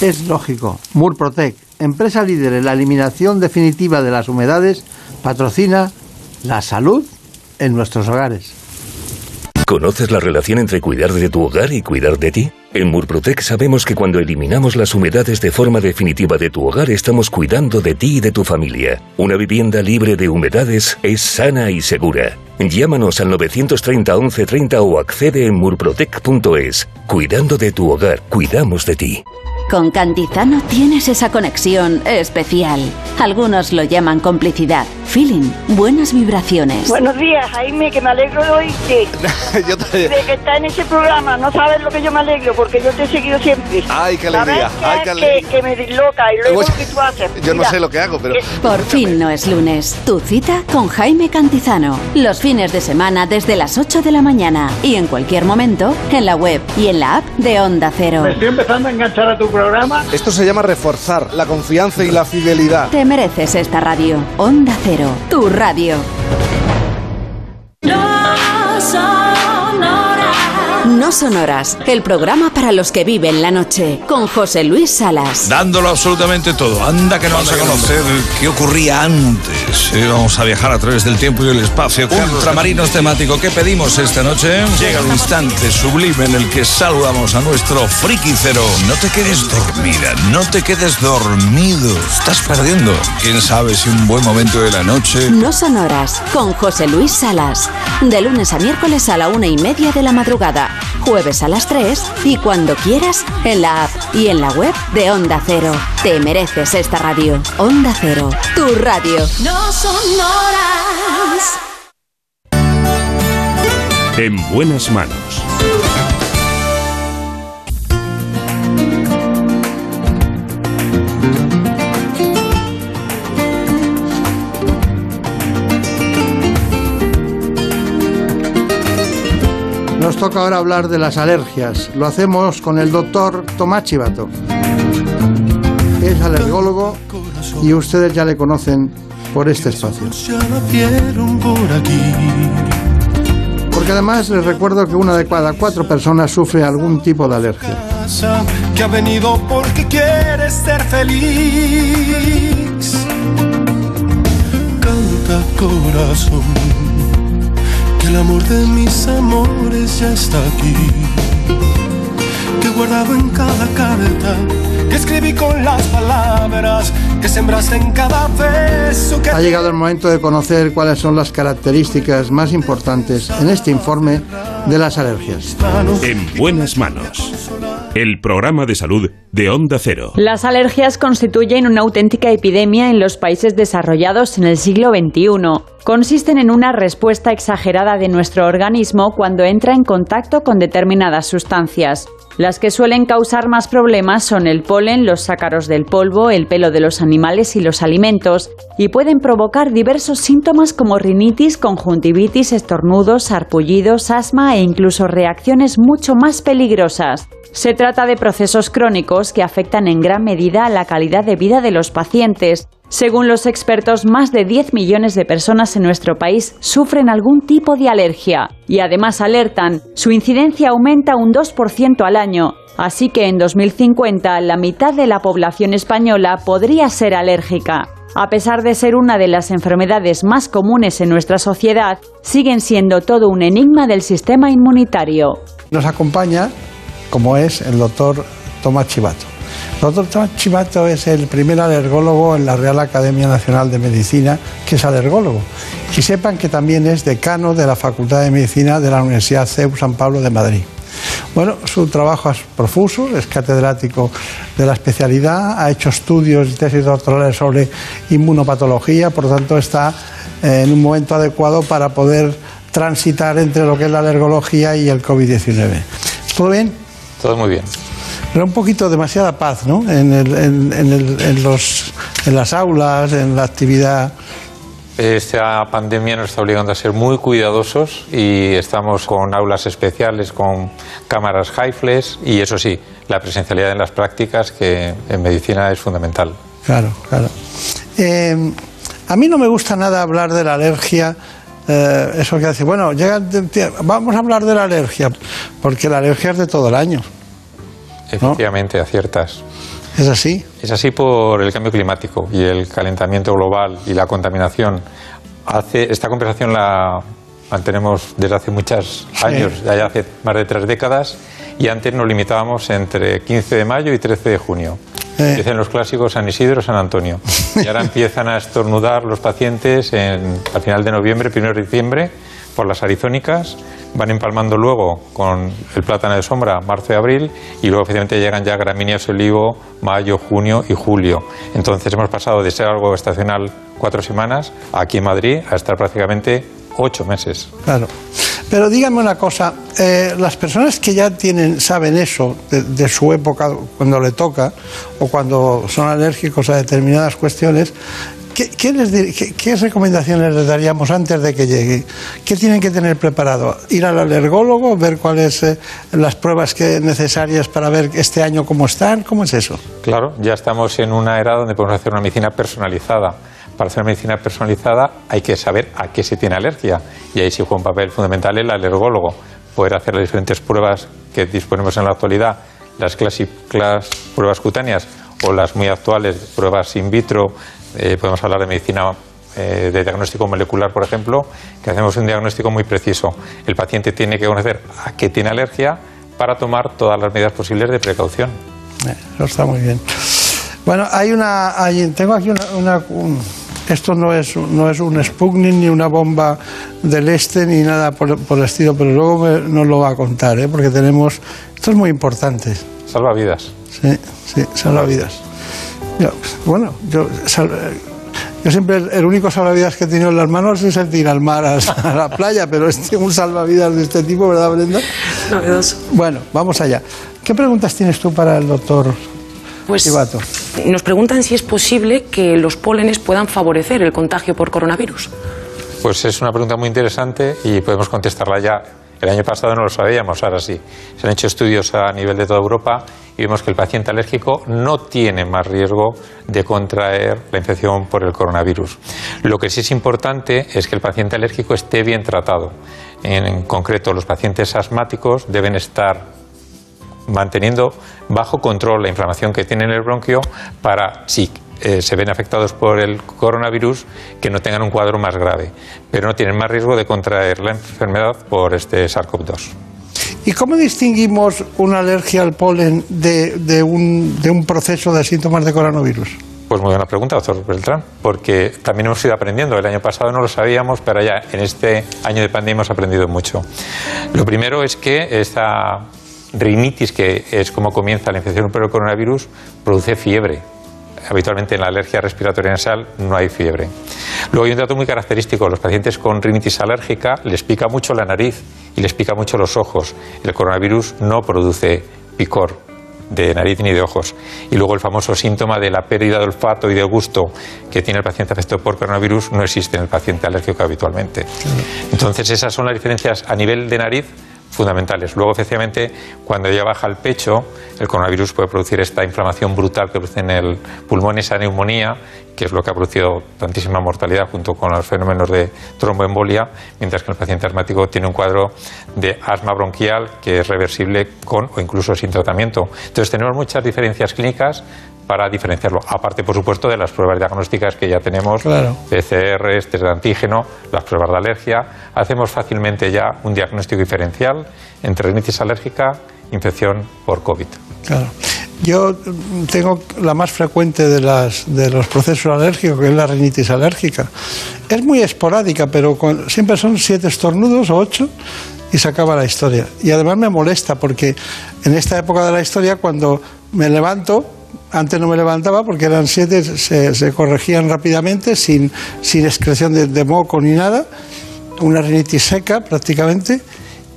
Es lógico. Murprotec, empresa líder en la eliminación definitiva de las humedades, patrocina la salud en nuestros hogares. ¿Conoces la relación entre cuidar de tu hogar y cuidar de ti? En Murprotec sabemos que cuando eliminamos las humedades de forma definitiva de tu hogar estamos cuidando de ti y de tu familia. Una vivienda libre de humedades es sana y segura. Llámanos al 930 1130 o accede en murprotec.es. Cuidando de tu hogar, cuidamos de ti. Con Cantizano tienes esa conexión especial. Algunos lo llaman complicidad, feeling, buenas vibraciones. Buenos días, Jaime, que me alegro de oírte. (laughs) yo te... De que está en ese programa, no sabes lo que yo me alegro, porque yo te he seguido siempre. Ay, qué alegría. Ay, qué alegría. Que, que, me disloca y luego ¿qué tú haces. Yo no sé lo que hago, pero... Por fin no es lunes. Tu cita con Jaime Cantizano. Los fines de semana desde las 8 de la mañana y en cualquier momento en la web y en la app de Onda Cero. Me estoy empezando a enganchar a tu programa. Esto se llama reforzar la confianza y la fidelidad. Te mereces esta radio. Onda Cero, tu radio. No Sonoras, el programa para los que viven la noche, con José Luis Salas. Dándolo absolutamente todo. Anda que no vamos a conocer qué ocurría antes. Eh, vamos a viajar a través del tiempo y el espacio. Ultramarinos temático. ¿Qué pedimos esta noche? Llega un instante sublime en el que saludamos a nuestro friki cero. No te quedes dormida, no te quedes dormido. Estás perdiendo. ¿Quién sabe si un buen momento de la noche? No Sonoras, con José Luis Salas. De lunes a miércoles a la una y media de la madrugada jueves a las 3 y cuando quieras en la app y en la web de Onda Cero. Te mereces esta radio. Onda Cero, tu radio. No son horas. En buenas manos. Nos toca ahora hablar de las alergias. Lo hacemos con el doctor Tomás Chivato. Es alergólogo y ustedes ya le conocen por este espacio. Porque además les recuerdo que una de cada cuatro personas sufre algún tipo de alergia. Que ha venido porque quiere ser feliz. Canta corazón el amor de mis amores ya está aquí. Que guardado en cada carta que escribí con las palabras que sembraste en cada beso. Que ha llegado el momento de conocer cuáles son las características más importantes en este informe de las alergias. En buenas manos. El programa de salud de Onda Cero. Las alergias constituyen una auténtica epidemia en los países desarrollados en el siglo XXI. Consisten en una respuesta exagerada de nuestro organismo cuando entra en contacto con determinadas sustancias. Las que suelen causar más problemas son el polen, los ácaros del polvo, el pelo de los animales y los alimentos, y pueden provocar diversos síntomas como rinitis, conjuntivitis, estornudos, sarpullidos, asma e incluso reacciones mucho más peligrosas. Se trata de procesos crónicos que afectan en gran medida a la calidad de vida de los pacientes. Según los expertos, más de 10 millones de personas en nuestro país sufren algún tipo de alergia y además alertan, su incidencia aumenta un 2% al año. Así que en 2050 la mitad de la población española podría ser alérgica. A pesar de ser una de las enfermedades más comunes en nuestra sociedad, siguen siendo todo un enigma del sistema inmunitario. Nos acompaña como es el doctor Tomás Chivato. Doctor Tomás Chivato es el primer alergólogo en la Real Academia Nacional de Medicina que es alergólogo. Y sepan que también es decano de la Facultad de Medicina de la Universidad CEU San Pablo de Madrid. Bueno, su trabajo es profuso, es catedrático de la especialidad, ha hecho estudios y tesis doctorales sobre inmunopatología, por lo tanto está eh, en un momento adecuado para poder transitar entre lo que es la alergología y el COVID-19. ¿Todo bien? Todo muy bien. Pero un poquito demasiada paz, ¿no? En, el- en- en el- en los, en las aulas, en la actividad. Esta pandemia nos está obligando a ser muy cuidadosos y estamos con aulas especiales, con cámaras high-flash y eso sí, la presencialidad en las prácticas que en medicina es fundamental. Claro, claro. Eh, a mí no me gusta nada hablar de la alergia. eh, eso que hace, bueno, llega, vamos a hablar de la alergia, porque la alergia es de todo el año. Efectivamente, aciertas. ¿Es así? Es así por el cambio climático y el calentamiento global y la contaminación. Hace, esta conversación la mantenemos desde hace muchos años, ya hace más de tres décadas, y antes nos limitábamos entre 15 de mayo y 13 de junio. Dicen los clásicos San Isidro, San Antonio. Y ahora (laughs) empiezan a estornudar los pacientes en, al final de noviembre, primero de diciembre, por las arizónicas, van empalmando luego con el plátano de sombra, marzo y abril, y luego efectivamente llegan ya gramíneas olivo, mayo, junio y julio. Entonces hemos pasado de ser algo estacional cuatro semanas, aquí en Madrid, a estar prácticamente ocho meses. Claro. Pero dígame una cosa, eh, las personas que ya tienen, saben eso de, de su época, cuando le toca, o cuando son alérgicos a determinadas cuestiones, ¿qué, recomendaciones les daríamos antes de que llegue? ¿Qué tienen que tener preparado? ¿Ir al alergólogo, ver cuáles son las pruebas que necesarias para ver este año cómo están? ¿Cómo es eso? Claro, ya estamos en una era donde podemos hacer una medicina personalizada. Para hacer una medicina personalizada hay que saber a qué se tiene alergia y ahí sí juega un papel fundamental el alergólogo. Poder hacer las diferentes pruebas que disponemos en la actualidad, las clásicas pruebas cutáneas o las muy actuales pruebas in vitro. Eh, podemos hablar de medicina eh, de diagnóstico molecular, por ejemplo, que hacemos un diagnóstico muy preciso. El paciente tiene que conocer a qué tiene alergia para tomar todas las medidas posibles de precaución. Eh, Eso está muy bien. Bueno, hay una, hay- tengo aquí una, una- un- esto no es, no es un Sputnik ni una bomba del este ni nada por, por el estilo, pero luego me- nos lo va a contar, ¿eh? porque tenemos, esto es muy importante. Salva vidas. Sí, sí, salvavidas. Yo, bueno, yo, sal- yo siempre el, el único salvavidas que he tenido en las manos es el de ir al mar, a, (laughs) a la playa, pero este, un salvavidas de este tipo, ¿verdad, Brenda? Novedoso. Bueno, vamos allá. ¿Qué preguntas tienes tú para el doctor Pues nos preguntan si es posible que los pólenes puedan favorecer el contagio por coronavirus. Pues es una pregunta muy interesante y podemos contestarla ya. El año pasado no lo sabíamos, ahora sí. Se han hecho estudios a nivel de toda Europa y vemos que el paciente alérgico no tiene más riesgo de contraer la infección por el coronavirus. Lo que sí es importante es que el paciente alérgico esté bien tratado. En, concreto, los pacientes asmáticos deben estar manteniendo bajo control la inflamación que tiene en el bronquio para, si eh, se ven afectados por el coronavirus, que no tengan un cuadro más grave, pero no tienen más riesgo de contraer la enfermedad por este SARS-CoV-2. ¿Y cómo distinguimos una alergia al polen de, de un, de un proceso de síntomas de coronavirus? Pues muy buena pregunta, doctor Beltrán, porque también hemos ido aprendiendo. El año pasado no lo sabíamos, pero ya en este año de pandemia hemos aprendido mucho. Lo primero es que esta rinitis, que es como comienza la infección por el coronavirus, produce fiebre. Habitualmente en la alergia respiratoria nasal no hay fiebre. Luego hay un dato muy característico. Los pacientes con rinitis alérgica les pica mucho la nariz y les pica mucho los ojos. El coronavirus no produce picor de nariz ni de ojos. Y luego el famoso síntoma de la pérdida de olfato y de gusto que tiene el paciente afectado por coronavirus no existe en el paciente alérgico habitualmente. Entonces esas son las diferencias a nivel de nariz fundamentales. Luego, efectivamente, cuando ya baja el pecho, el coronavirus puede producir esta inflamación brutal que produce en el pulmón, esa neumonía, que es lo que ha producido tantísima mortalidad junto con los fenómenos de tromboembolia, mientras que el paciente asmático tiene un cuadro de asma bronquial que es reversible con o incluso sin tratamiento. Entonces, tenemos muchas diferencias clínicas para diferenciarlo. Aparte, por supuesto, de las pruebas diagnósticas que ya tenemos, Claro. PCR, test de antígeno, las pruebas de alergia. Hacemos fácilmente ya un diagnóstico diferencial entre rinitis alérgica e infección por COVID. Claro. Yo mm, tengo la más frecuente de, las, de los procesos alérgicos, que es la rinitis alérgica. Es muy esporádica, pero con- siempre son siete estornudos o ocho y se acaba la historia. Y además me molesta porque en esta época de la historia, cuando me levanto, antes no me levantaba porque eran siete, se, se corregían rápidamente, sin, sin excreción de, de moco ni nada. una rinitis seca prácticamente.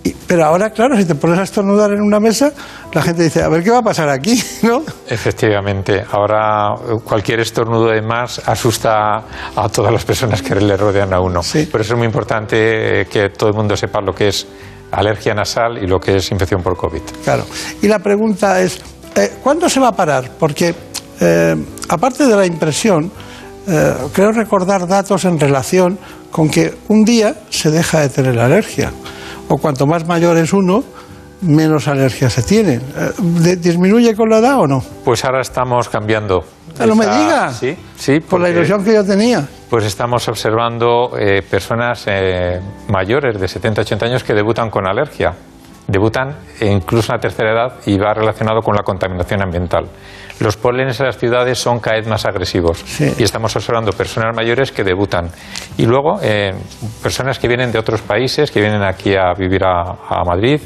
Y- pero ahora, claro, si te pones a estornudar en una mesa, la gente dice, a ver qué va a pasar aquí, (laughs) ¿no? Efectivamente, ahora eh, cualquier estornudo de más asusta a todas las personas que le rodean a uno. Por eso es muy importante eh, que todo el mundo sepa lo que es alergia nasal y lo que es infección por COVID. Claro. Y la pregunta es, eh, ¿cuándo se va a parar? Porque, eh, aparte de la impresión, eh, creo recordar datos en relación con que un día se deja de tener alergia. O cuanto más mayor es uno, menos alergia se tiene. Eh, ¿de- ¿Disminuye con la edad o no? Pues ahora estamos cambiando. Ah, no me esa- diga. Sí, sí. Por la porque- ilusión que yo tenía. Pues estamos observando eh, personas eh, mayores de 70, 80 años que debutan con alergia. Debutan e incluso en la tercera edad y va relacionado con la contaminación ambiental. Los pólenes en las ciudades son cada vez más agresivos y estamos observando personas mayores que debutan. Y luego eh, personas que vienen de otros países, que vienen aquí a vivir a, a Madrid,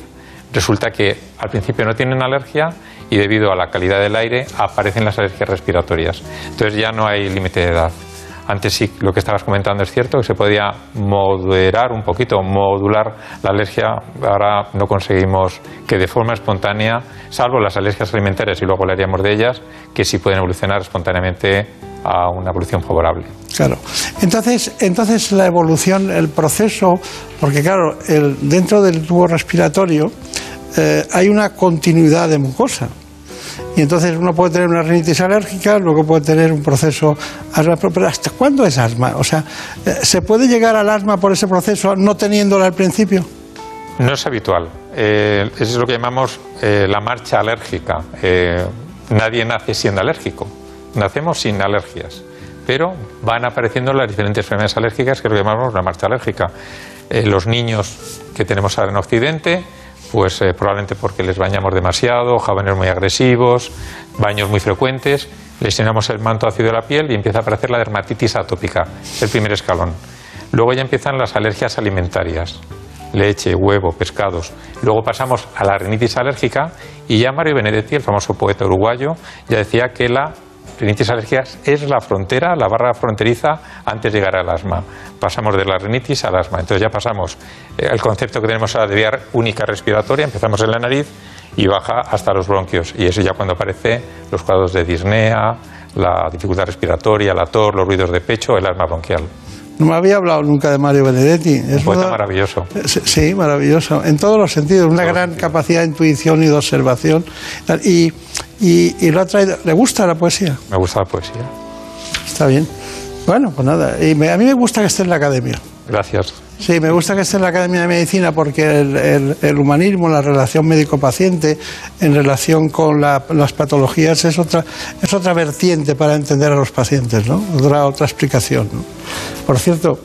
resulta que al principio no tienen alergia y debido a la calidad del aire aparecen las alergias respiratorias. Entonces ya no hay límite de edad. Antes sí, lo que estabas comentando es cierto, que se podía moderar un poquito, modular la alergia. Ahora no conseguimos que de forma espontánea, salvo las alergias alimentarias y luego hablaríamos de ellas, que sí pueden evolucionar espontáneamente a una evolución favorable. Claro. Entonces, entonces la evolución, el proceso, porque claro, el, dentro del tubo respiratorio eh, hay una continuidad de mucosa. Y entonces uno puede tener una rinitis alérgica, luego puede tener un proceso asma, pero ¿hasta cuándo es asma? O sea, eh, ¿se puede llegar al asma por ese proceso no teniéndola al principio? No es habitual. Eh, eso es lo que llamamos eh, la marcha alérgica. Eh, nadie nace siendo alérgico. Nacemos sin alergias. Pero van apareciendo las diferentes enfermedades alérgicas que lo llamamos la marcha alérgica. Eh, los niños que tenemos ahora en Occidente, pues eh, probablemente porque les bañamos demasiado, jóvenes muy agresivos, baños muy frecuentes, lesionamos el manto ácido de la piel y empieza a aparecer la dermatitis atópica, el primer escalón. Luego ya empiezan las alergias alimentarias leche, huevo, pescados. Luego pasamos a la rinitis alérgica y ya Mario Benedetti, el famoso poeta uruguayo, ya decía que la rinitis alérgica es la frontera, la barra fronteriza antes de llegar al asma. Pasamos de la rinitis al asma. Entonces ya pasamos eh, el concepto que tenemos ahora de vía única respiratoria, empezamos en la nariz y baja hasta los bronquios. Y eso ya cuando aparece los cuadros de disnea, la dificultad respiratoria, la tos, los ruidos de pecho, el asma bronquial. No me había hablado nunca de Mario Benedetti. Es Un poeta maravilloso. Sí, maravilloso. En todos los sentidos, una gran capacidad de intuición y de observación. Y, y, y lo ha traído. ¿Le gusta la poesía? Me gusta la poesía. Está bien. Bueno, pues nada. Y me- a mí me gusta que esté en la academia. Gracias. Sí, me gusta que esté en la Academia de Medicina porque el, humanismo, la relación médico-paciente en relación con la- las patologías es otra, es otra vertiente para entender a los pacientes, ¿no? Otra, otra explicación. ¿no? Por cierto,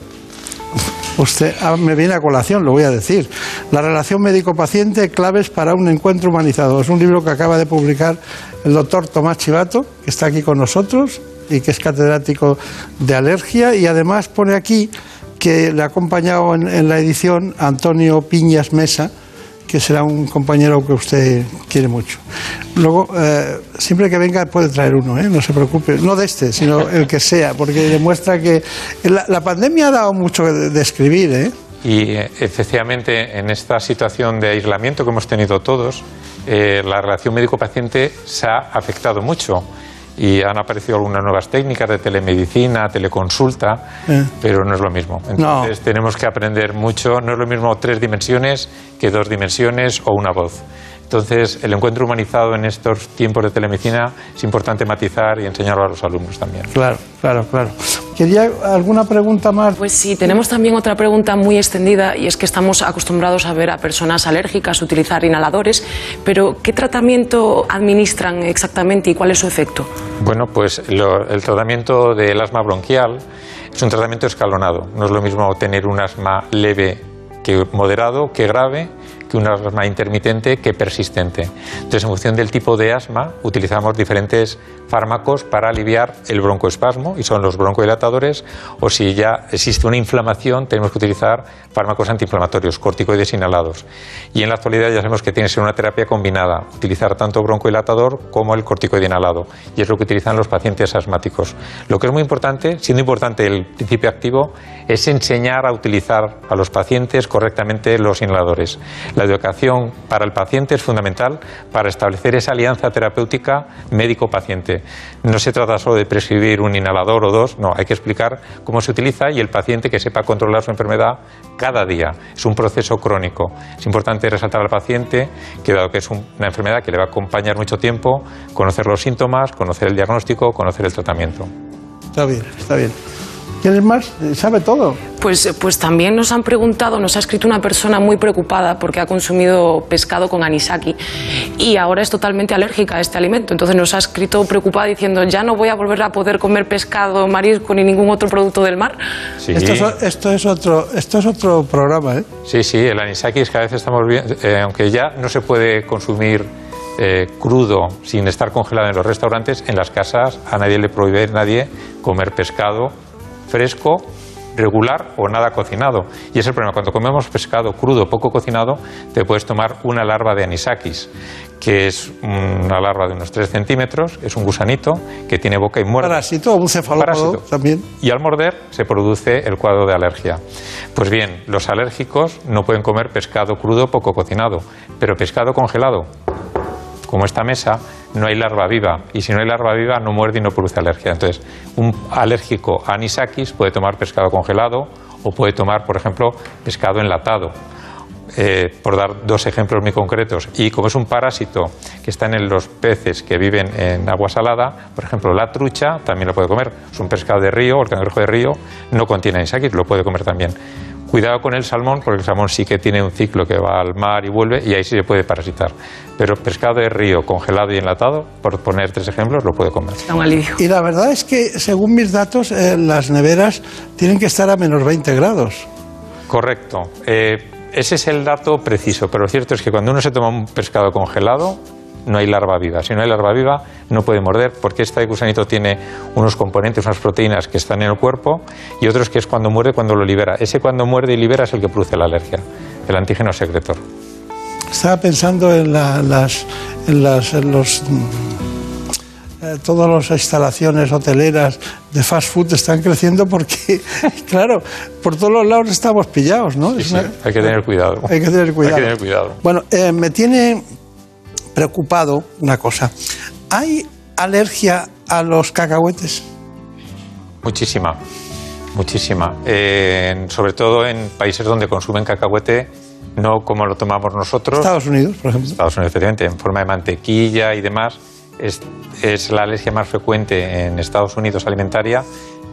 usted ah, me viene a colación, lo voy a decir. La relación médico-paciente, claves para un encuentro humanizado. Es un libro que acaba de publicar el doctor Tomás Chivato, que está aquí con nosotros y que es catedrático de alergia y además pone aquí que le ha acompañado en, en la edición Antonio Piñas Mesa, que será un compañero que usted quiere mucho. Luego, eh, siempre que venga puede traer uno, ¿eh? no se preocupe, no de este, sino el que sea, porque demuestra que la, la pandemia ha dado mucho de, de escribir. ¿eh? Y eh, efectivamente, en esta situación de aislamiento que hemos tenido todos, eh, la relación médico-paciente se ha afectado mucho y han aparecido algunas nuevas técnicas de telemedicina, teleconsulta, Eh. pero no es lo mismo. Entonces tenemos que aprender mucho. No es lo mismo tres dimensiones que dos dimensiones o una voz. Entonces, el encuentro humanizado en estos tiempos de telemedicina es importante matizar y enseñarlo a los alumnos también. Claro, claro, claro. ¿Quería alguna pregunta más? Pues sí, tenemos también otra pregunta muy extendida y es que estamos acostumbrados a ver a personas alérgicas utilizar inhaladores, pero ¿qué tratamiento administran exactamente y cuál es su efecto? Bueno, pues lo- el tratamiento del asma bronquial es un tratamiento escalonado. No es lo mismo tener un asma leve que moderado, que grave, que un asma intermitente que persistente. Entonces, en función del tipo de asma, utilizamos diferentes fármacos para aliviar el broncoespasmo, y son los broncodilatadores, o si ya existe una inflamación, tenemos que utilizar fármacos antiinflamatorios, corticoides inhalados. Y en la actualidad ya sabemos que tiene que ser una terapia combinada, utilizar tanto broncodilatador como el corticoide inhalado, y es lo que utilizan los pacientes asmáticos. Lo que es muy importante, siendo importante el principio activo, es enseñar a utilizar a los pacientes correctamente los inhaladores. La educación para el paciente es fundamental para establecer esa alianza terapéutica médico-paciente. No se trata solo de prescribir un inhalador o dos, no, hay que explicar cómo se utiliza y el paciente que sepa controlar su enfermedad cada día. Es un proceso crónico. Es importante resaltar al paciente que dado que es una enfermedad que le va a acompañar mucho tiempo, conocer los síntomas, conocer el diagnóstico, conocer el tratamiento. Está bien, está bien. ¿Quieres más? Sabe todo. Pues, pues también nos han preguntado, nos ha escrito una persona muy preocupada porque ha consumido pescado con anisaki y ahora es totalmente alérgica a este alimento. Entonces nos ha escrito preocupada diciendo, ya no voy a volver a poder comer pescado, marisco ni ningún otro producto del mar. Sí. Esto, es, esto, es otro, esto es otro programa, ¿eh? Sí, sí, el anisakis cada vez estamos viendo, eh, aunque ya no se puede consumir eh, crudo sin estar congelado en los restaurantes, en las casas a nadie le prohíbe nadie comer pescado fresco, regular o nada cocinado. Y es el problema, cuando comemos pescado crudo, poco cocinado, te puedes tomar una larva de anisakis, que es una larva de unos 3 centímetros, es un gusanito que tiene boca y muerde. Parásito un cefalópodo también. Y al morder se produce el cuadro de alergia. Pues bien, los alérgicos no pueden comer pescado crudo poco cocinado, pero pescado congelado, como esta mesa, no hay larva viva. Y si no hay larva viva, no muerde y no produce alergia. Entonces, un alérgico a anisakis puede tomar pescado congelado o puede tomar, por ejemplo, pescado enlatado. Eh, por dar dos ejemplos muy concretos. Y como es un parásito que está en los peces que viven en agua salada, por ejemplo, la trucha también lo puede comer. Es un pescado de río, el cangrejo de río no contiene anisakis, lo puede comer también. Cuidado con el salmón, porque el salmón sí que tiene un ciclo que va al mar y vuelve, y ahí sí se puede parasitar. Pero pescado de río, congelado y enlatado, por poner tres ejemplos, lo puede comer. Da un alivio. Y la verdad es que, según mis datos, eh, las neveras tienen que estar a menos 20 grados. Correcto. Eh, ese es el dato preciso, pero lo cierto es que cuando uno se toma un pescado congelado, no hay larva viva. Si no hay larva viva, no puede morder, porque este gusanito tiene unos componentes, unas proteínas que están en el cuerpo, y otros que es cuando muerde, cuando lo libera. Ese cuando muerde y libera es el que produce la alergia, el antígeno secretor. Estaba pensando en, la- las, en, las, en los eh, todas las instalaciones hoteleras de fast food están creciendo porque, (laughs) claro, por todos los lados estamos pillados, ¿no? Sí, sí, hay que tener cuidado. Hay que tener cuidado. (laughs) Hay que tener cuidado. Bueno, eh, me tiene preocupado una cosa. ¿Hay alergia a los cacahuetes? Muchísima, muchísima. Eh, sobre todo en países donde consumen cacahuete, no como lo tomamos nosotros. Estados Unidos, por ejemplo. Estados Unidos, efectivamente, en forma de mantequilla y demás. Es, es la alergia más frecuente en Estados Unidos alimentaria,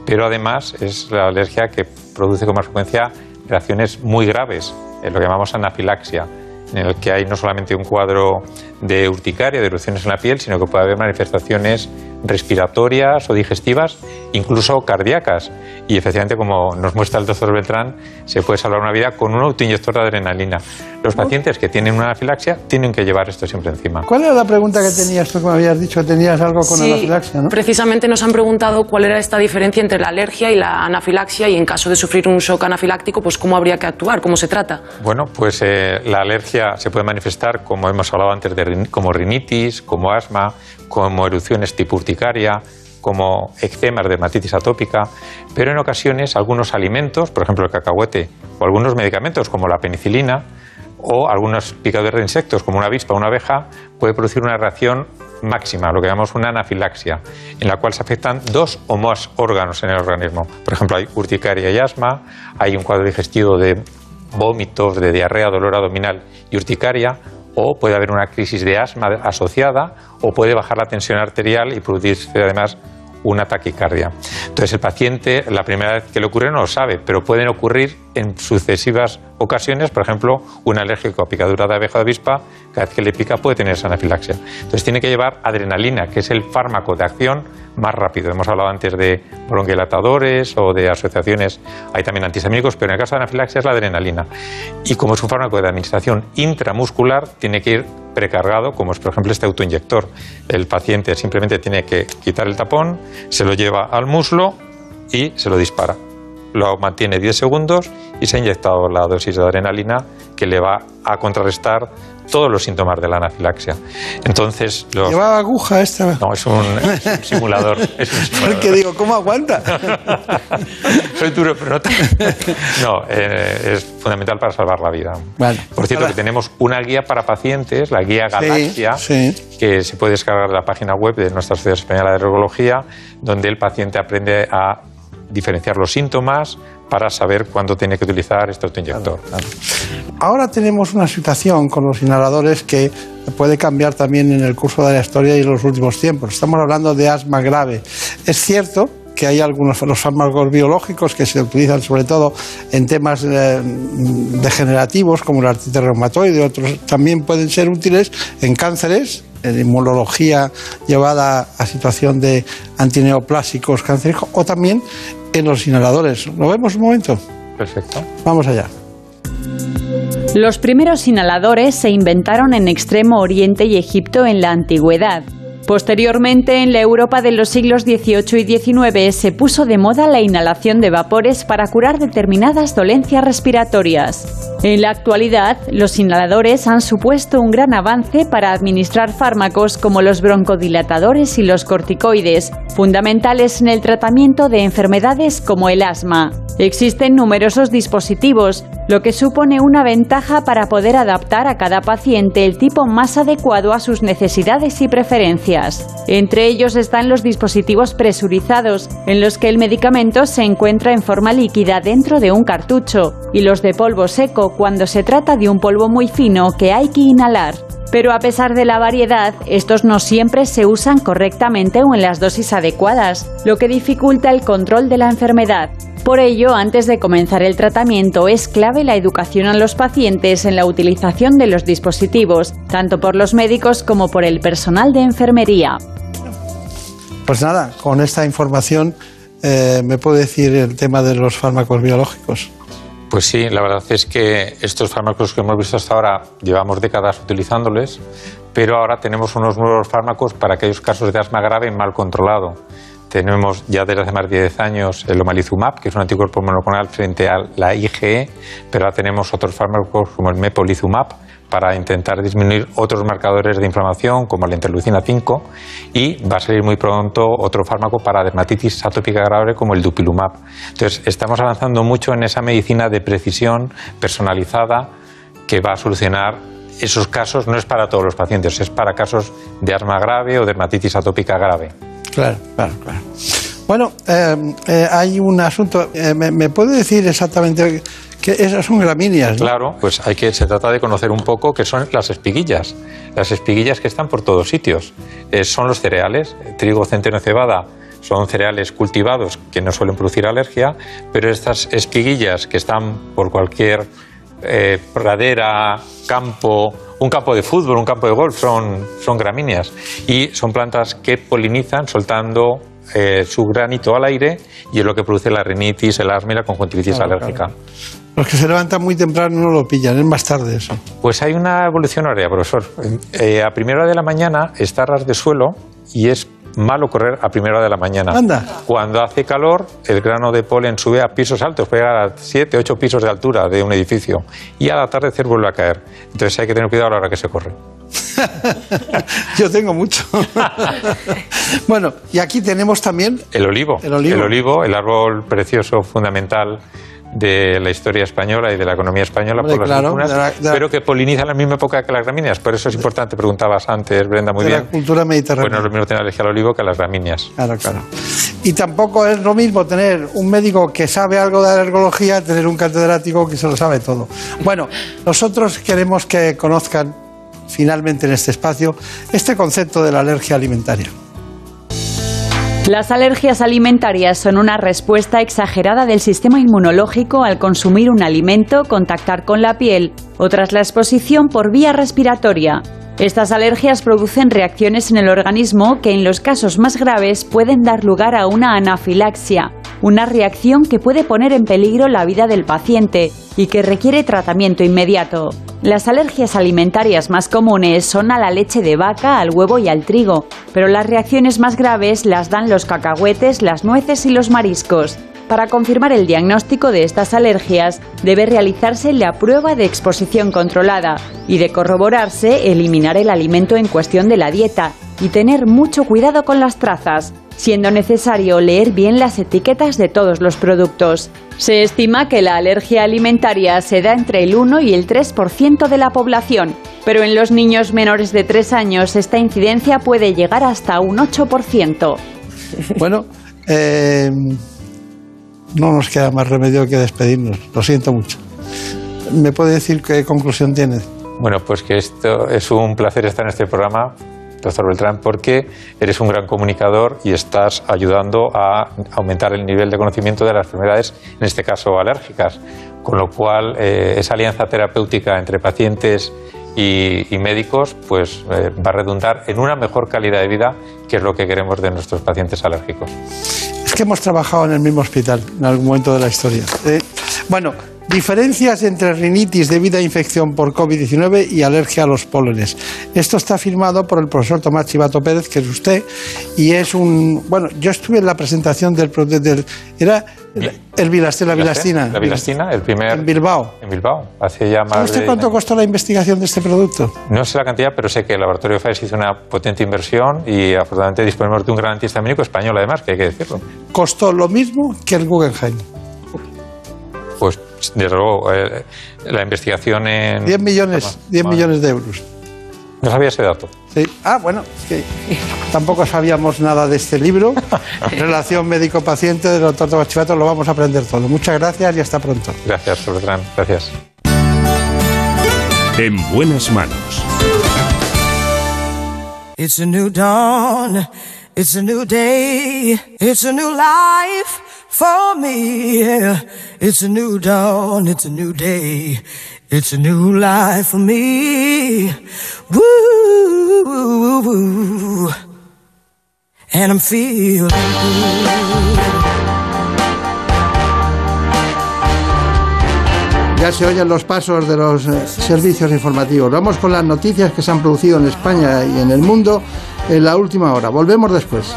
pero además es la alergia que produce con más frecuencia reacciones muy graves, en lo que llamamos anafilaxia, en el que hay no solamente un cuadro de urticaria, de erupciones en la piel, sino que puede haber manifestaciones respiratorias o digestivas, incluso cardíacas. Y efectivamente, como nos muestra el doctor Beltrán, se puede salvar una vida con un autoinyector de adrenalina. Los pacientes que tienen una anafilaxia tienen que llevar esto siempre encima. ¿Cuál era la pregunta que tenías tú que me habías dicho que tenías algo con Sí, anafilaxia, no? Precisamente nos han preguntado cuál era esta diferencia entre la alergia y la anafilaxia y en caso de sufrir un shock anafiláctico, pues cómo habría que actuar, cómo se trata. Bueno, pues eh, la alergia se puede manifestar, como hemos hablado antes, de como rinitis, como asma, como erupciones tipo urticaria, como eczemas, dermatitis atópica, pero en ocasiones algunos alimentos, por ejemplo el cacahuete, o algunos medicamentos como la penicilina, o algunos picadores de insectos como una avispa o una abeja, puede producir una reacción máxima, lo que llamamos una anafilaxia, en la cual se afectan dos o más órganos en el organismo. Por ejemplo, hay urticaria y asma, hay un cuadro digestivo de vómitos, de diarrea, dolor abdominal y urticaria, o puede haber una crisis de asma asociada, o puede bajar la tensión arterial y producirse además una taquicardia. Entonces el paciente la primera vez que le ocurre no lo sabe, pero pueden ocurrir en sucesivas ocasiones, por ejemplo, un alérgico a picadura de abeja de avispa, cada vez que le pica puede tener esa anafilaxia. Entonces tiene que llevar adrenalina, que es el fármaco de acción más rápido. Hemos hablado antes de bronquilatadores o de asociaciones, hay también antihistamínicos, pero en el caso de anafilaxia es la adrenalina. Y como es un fármaco de administración intramuscular, tiene que ir precargado, como es por ejemplo este autoinyector. El paciente simplemente tiene que quitar el tapón, se lo lleva al muslo y se lo dispara. Lo mantiene 10 segundos y se ha inyectado la dosis de adrenalina que le va a contrarrestar todos los síntomas de la anafilaxia. Entonces, los... ¿Lleva aguja esta? No, es un, es un (laughs) simulador. Es un simulador. Porque digo, ¿cómo aguanta? (laughs) Soy duro, pero no. te- (laughs) No, eh, es fundamental para salvar la vida. Vale. Por cierto, que tenemos una guía para pacientes, la guía Galaxia, sí. que se puede descargar de la página web de nuestra Sociedad Española de Alergología, donde el paciente aprende a diferenciar los síntomas para saber cuándo tiene que utilizar este autoinyector. Ahora tenemos una situación con los inhaladores que puede cambiar también en el curso de la historia y en los últimos tiempos. Estamos hablando de asma grave. Es cierto que hay algunos los fármacos biológicos que se utilizan sobre todo en temas eh, degenerativos como la artritis reumatoide, otros también pueden ser útiles en cánceres, en inmunología llevada a situación de antineoplásicos cancerígenos o también en los inhaladores. ¿Lo vemos un momento? Perfecto. Vamos allá. Los primeros inhaladores se inventaron en Extremo Oriente y Egipto en la antigüedad. Posteriormente, en la Europa de los siglos XVIII y XIX se puso de moda la inhalación de vapores para curar determinadas dolencias respiratorias. En la actualidad, los inhaladores han supuesto un gran avance para administrar fármacos como los broncodilatadores y los corticoides, fundamentales en el tratamiento de enfermedades como el asma. Existen numerosos dispositivos, lo que supone una ventaja para poder adaptar a cada paciente el tipo más adecuado a sus necesidades y preferencias. Entre ellos están los dispositivos presurizados, en los que el medicamento se encuentra en forma líquida dentro de un cartucho, y los de polvo seco cuando se trata de un polvo muy fino que hay que inhalar. Pero a pesar de la variedad, estos no siempre se usan correctamente o en las dosis adecuadas, lo que dificulta el control de la enfermedad. Por ello, antes de comenzar el tratamiento, es clave la educación a los pacientes en la utilización de los dispositivos, tanto por los médicos como por el personal de enfermería. Pues nada, con esta información eh, me puede decir el tema de los fármacos biológicos. Pues sí, la verdad es que estos fármacos que hemos visto hasta ahora llevamos décadas utilizándoles, pero ahora tenemos unos nuevos fármacos para aquellos casos de asma grave mal controlado. Tenemos ya desde hace más de 10 años el omalizumab, que es un anticuerpo monoclonal frente a la IgE, pero ahora tenemos otros fármacos como el mepolizumab para intentar disminuir otros marcadores de inflamación como la interleucina 5 y va a salir muy pronto otro fármaco para dermatitis atópica grave como el dupilumab. Entonces, estamos avanzando mucho en esa medicina de precisión personalizada que va a solucionar esos casos, no es para todos los pacientes, es para casos de asma grave o dermatitis atópica grave. Claro, claro, claro. Bueno, eh, eh, hay un asunto. eh, ¿me, me puede decir exactamente que esas son gramíneas? ¿no? Claro, pues hay que, se trata de conocer un poco qué son las espiguillas. Las espiguillas que están por todos sitios. Eh, son los cereales, trigo, centeno, cebada. Son cereales cultivados que no suelen producir alergia, pero estas espiguillas que están por cualquier eh, pradera, campo, un campo de fútbol, un campo de golf, son, son gramíneas. Y son plantas que polinizan soltando eh, su granito al aire y es lo que produce la rinitis, el asma y la conjuntivitis Claro, alérgica. Los que se levantan muy temprano no lo pillan, es más tarde eso. Pues hay una evolución horaria, profesor. Eh, a primera hora de la mañana está ras de suelo y es malo correr a primera hora de la mañana. Anda. Cuando hace calor, el grano de polen sube a pisos altos, puede llegar a 7, 8 pisos de altura de un edificio y al atardecer vuelve a caer. Entonces hay que tener cuidado a la hora que se corre. (laughs) Yo tengo mucho. (laughs) bueno, y aquí tenemos también El olivo. El olivo. el árbol precioso, fundamental de la historia española y de la economía española Hombre, por las claro, de la- de la- pero que poliniza en la misma época que las gramíneas. Por eso es importante, preguntabas antes, Brenda, muy de la bien. cultura mediterránea. Bueno, lo mismo tener alergia al olivo que a las gramíneas. Claro, claro. Y tampoco es lo mismo tener un médico que sabe algo de alergología, tener un catedrático que se lo sabe todo. Bueno, nosotros queremos que conozcan finalmente en este espacio este concepto de la alergia alimentaria. Las alergias alimentarias son una respuesta exagerada del sistema inmunológico al consumir un alimento, contactar con la piel o tras la exposición por vía respiratoria. Estas alergias producen reacciones en el organismo que en los casos más graves pueden dar lugar a una anafilaxia, una reacción que puede poner en peligro la vida del paciente y que requiere tratamiento inmediato. Las alergias alimentarias más comunes son a la leche de vaca, al huevo y al trigo, pero las reacciones más graves las dan los cacahuetes, las nueces y los mariscos. Para confirmar el diagnóstico de estas alergias, debe realizarse la prueba de exposición controlada y de corroborarse, eliminar el alimento en cuestión de la dieta y tener mucho cuidado con las trazas, siendo necesario leer bien las etiquetas de todos los productos. Se estima que la alergia alimentaria se da entre el 1 y el 3% de la población, pero en los niños menores de 3 años esta incidencia puede llegar hasta un 8%. Bueno, eh, no nos queda más remedio que despedirnos. Lo siento mucho. ¿Me puede decir qué conclusión tiene? Bueno, pues que esto es un placer estar en este programa, doctor Beltrán, porque eres un gran comunicador y estás ayudando a aumentar el nivel de conocimiento de las enfermedades, en este caso alérgicas. Con lo cual, eh, esa alianza terapéutica entre pacientes y, médicos pues, eh, va a redundar en una mejor calidad de vida, que es lo que queremos de nuestros pacientes alérgicos. Es que hemos trabajado en el mismo hospital en algún momento de la historia. Eh, bueno, diferencias entre rinitis debido a infección por COVID-19 y alergia a los pólenes. Esto está firmado por el profesor Tomás Chivato Pérez, que es usted, y es un... Bueno, yo estuve en la presentación del... del era el Vilastina, la Vilastina. La Vilastina, el primer... En Bilbao. En Bilbao, hace ya más ¿Sabe usted de- cuánto costó la investigación de este producto? No sé la cantidad, pero sé que el laboratorio FAES hizo una potente inversión y afortunadamente disponemos de un gran antihistamínico español, además, que hay que decirlo. Costó lo mismo que el Guggenheim. Pues, desde luego, eh, la investigación en... 10 millones, 10 millones de euros. No sabía ese dato. Sí. Ah, bueno, es que tampoco sabíamos nada de este libro. (laughs) Relación médico-paciente del doctor Tomás Chivato, lo vamos a aprender todo. Muchas gracias y hasta pronto. Gracias, Beltrán. Gracias. En buenas manos. It's a new dawn. It's a new day. It's a new life for me. Yeah. It's a new dawn. It's a new day. It's a new life for me. Woo, woo, woo. And I'm feeling good. Ya se oyen los pasos de los eh, servicios informativos. Vamos con las noticias que se han producido en España y en el mundo en la última hora. Volvemos después.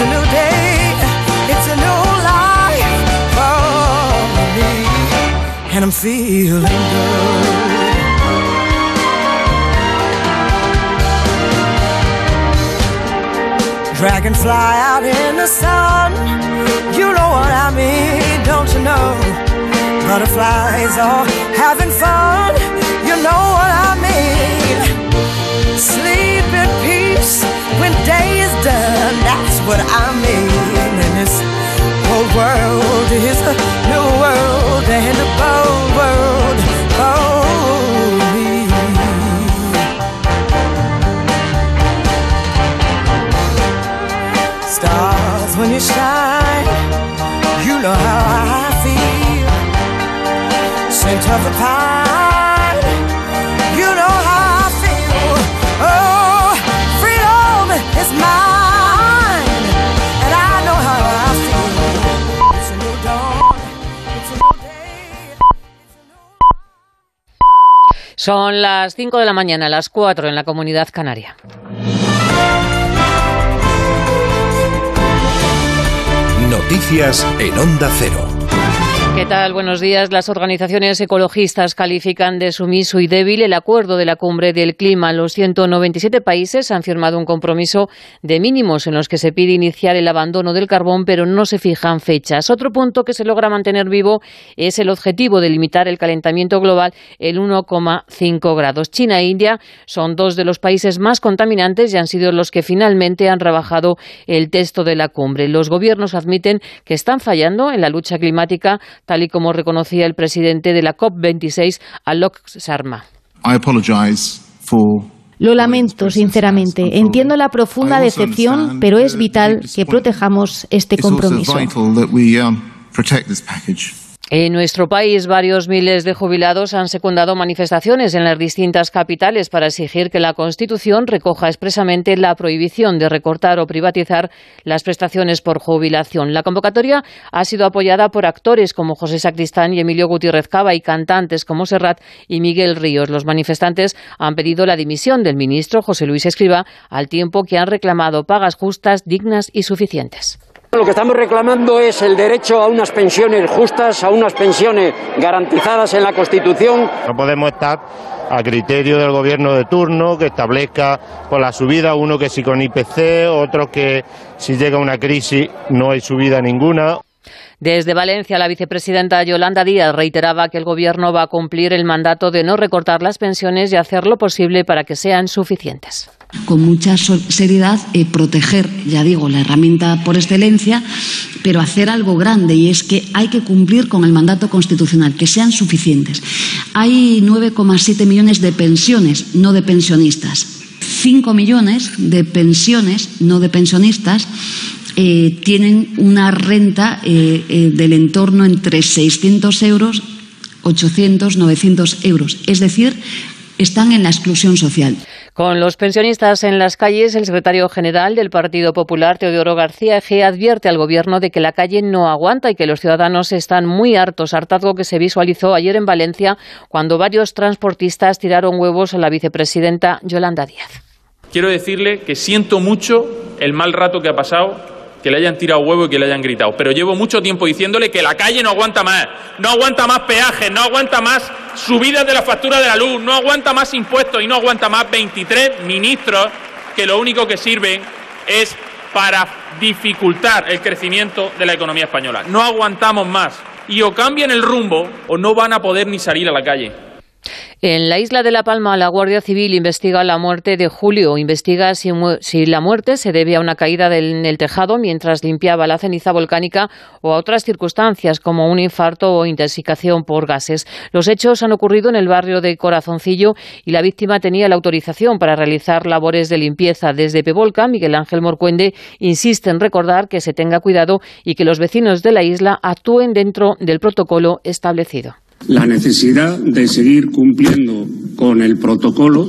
It's a new day. It's a new life for me. And I'm feeling good. Dragonfly out in the sun. You know what I mean, don't you know? Butterflies are having fun. You know what I mean. Sleep in peace when day is done. That's what I mean. And this whole world is a new world and a bold world for me. Stars when you shine, you know how I feel. Scent of the pine, Son las 5 de la mañana, las 4 en la comunidad canaria. Noticias en Onda Cero. ¿Qué tal? Buenos días. Las organizaciones ecologistas califican de sumiso y débil el acuerdo de la cumbre del clima. Los 197 países han firmado un compromiso de mínimos en los que se pide iniciar el abandono del carbón, pero no se fijan fechas. Otro punto que se logra mantener vivo es el objetivo de limitar el calentamiento global en 1,5 grados. China e India son dos de los países más contaminantes y han sido los que finalmente han rebajado el texto de la cumbre. Los gobiernos admiten que están fallando en la lucha climática tal y como reconocía el presidente de la COP26, Alok Sharma. Lo lamento, sinceramente. Entiendo la profunda decepción, pero es vital que protejamos este compromiso. En nuestro país, varios miles de jubilados han secundado manifestaciones en las distintas capitales para exigir que la Constitución recoja expresamente la prohibición de recortar o privatizar las prestaciones por jubilación. La convocatoria ha sido apoyada por actores como José Sacristán y Emilio Gutiérrez Cava y cantantes como Serrat y Miguel Ríos. Los manifestantes han pedido la dimisión del ministro José Luis Escriba al tiempo que han reclamado pagas justas, dignas y suficientes. Lo que estamos reclamando es el derecho a unas pensiones justas, a unas pensiones garantizadas en la Constitución. No podemos estar a criterio del gobierno de turno que establezca por la subida, uno que si con IPC, otro que si llega una crisis no hay subida ninguna. Desde Valencia, la vicepresidenta Yolanda Díaz reiteraba que el Gobierno va a cumplir el mandato de no recortar las pensiones y hacer lo posible para que sean suficientes con mucha seriedad eh, proteger, ya digo, la herramienta por excelencia, pero hacer algo grande y es que hay que cumplir con el mandato constitucional, que sean suficientes. Hay 9,7 millones de pensiones, no de pensionistas. 5 millones de pensiones, no de pensionistas, eh, tienen una renta eh, del entorno entre 600 euros, 800, 900 euros. Es decir, están en la exclusión social. Con los pensionistas en las calles, el secretario general del Partido Popular, Teodoro García Eje, advierte al Gobierno de que la calle no aguanta y que los ciudadanos están muy hartos, hartazgo que se visualizó ayer en Valencia cuando varios transportistas tiraron huevos a la vicepresidenta Yolanda Díaz. Quiero decirle que siento mucho el mal rato que ha pasado que le hayan tirado huevo y que le hayan gritado. Pero llevo mucho tiempo diciéndole que la calle no aguanta más, no aguanta más peajes, no aguanta más subidas de la factura de la luz, no aguanta más impuestos y no aguanta más 23 ministros que lo único que sirven es para dificultar el crecimiento de la economía española. No aguantamos más. Y o cambian el rumbo o no van a poder ni salir a la calle. En la isla de La Palma, la Guardia Civil investiga la muerte de Julio. Investiga si, la muerte se debe a una caída en el tejado mientras limpiaba la ceniza volcánica o a otras circunstancias como un infarto o intoxicación por gases. Los hechos han ocurrido en el barrio de Corazoncillo y la víctima tenía la autorización para realizar labores de limpieza. Desde Pevolca, Miguel Ángel Morcuende insiste en recordar que se tenga cuidado y que los vecinos de la isla actúen dentro del protocolo establecido la necesidad de seguir cumpliendo con el protocolo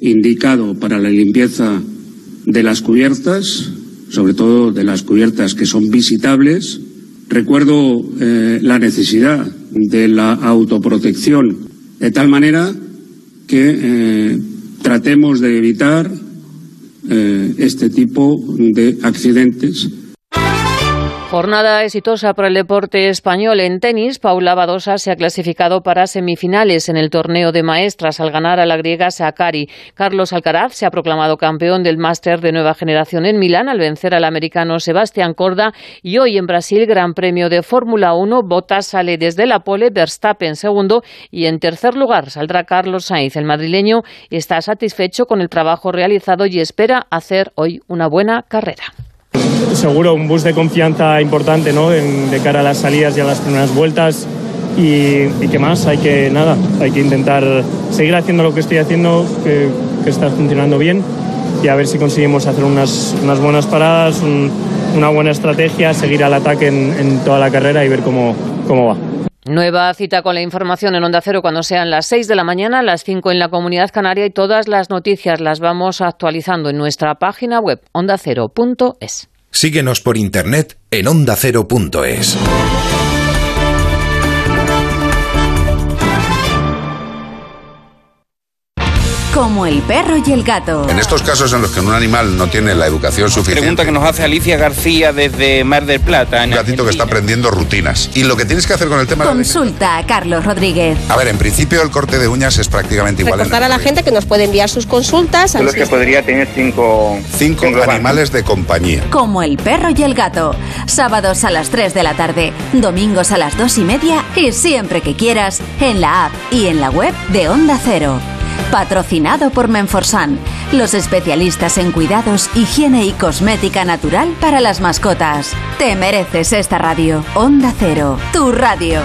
indicado para la limpieza de las cubiertas, sobre todo de las cubiertas que son visitables. Recuerdo eh, la necesidad de la autoprotección, de tal manera que eh, tratemos de evitar eh, este tipo de accidentes Jornada exitosa para el deporte español en tenis. Paula Badosa se ha clasificado para semifinales en el torneo de maestras al ganar a la griega Sakari. Carlos Alcaraz se ha proclamado campeón del máster de nueva generación en Milán al vencer al americano Sebastián Corda. Y hoy en Brasil, Gran Premio de Fórmula 1. Bottas sale desde la pole, Verstappen segundo y en tercer lugar saldrá Carlos Sainz. El madrileño está satisfecho con el trabajo realizado y espera hacer hoy una buena carrera seguro un boost de confianza importante ¿no? de cara a las salidas y a las primeras vueltas. Y, y qué más, hay que nada, hay que intentar seguir haciendo lo que estoy haciendo, que, está funcionando bien, y a ver si conseguimos hacer unas, unas buenas paradas, una buena estrategia, seguir al ataque en, en toda la carrera y ver cómo, cómo va. Nueva cita con la información en Onda Cero cuando sean las 6 de la mañana, las 5 en la Comunidad Canaria y todas las noticias las vamos actualizando en nuestra página web ondacero.es. Síguenos por internet en ondacero.es. como el perro y el gato. En estos casos en los que un animal no tiene la educación suficiente. Pregunta que nos hace Alicia García desde Mar del Plata. Un gatito que está aprendiendo rutinas. Y lo que tienes que hacer con el tema... Consulta a Carlos Rodríguez. A ver, en principio el corte de uñas es prácticamente igual. Recordar a la gente que nos puede enviar sus consultas. Solo que podría tener cinco... Cinco, animales de compañía. Como el perro y el gato. Sábados a las 3 de la tarde, domingos a las 2 y media y siempre que quieras en la app y en la web de Onda Cero. Patrocinado por Menforsan, los especialistas en cuidados, higiene y cosmética natural para las mascotas. Te mereces esta radio. Onda Cero, tu radio.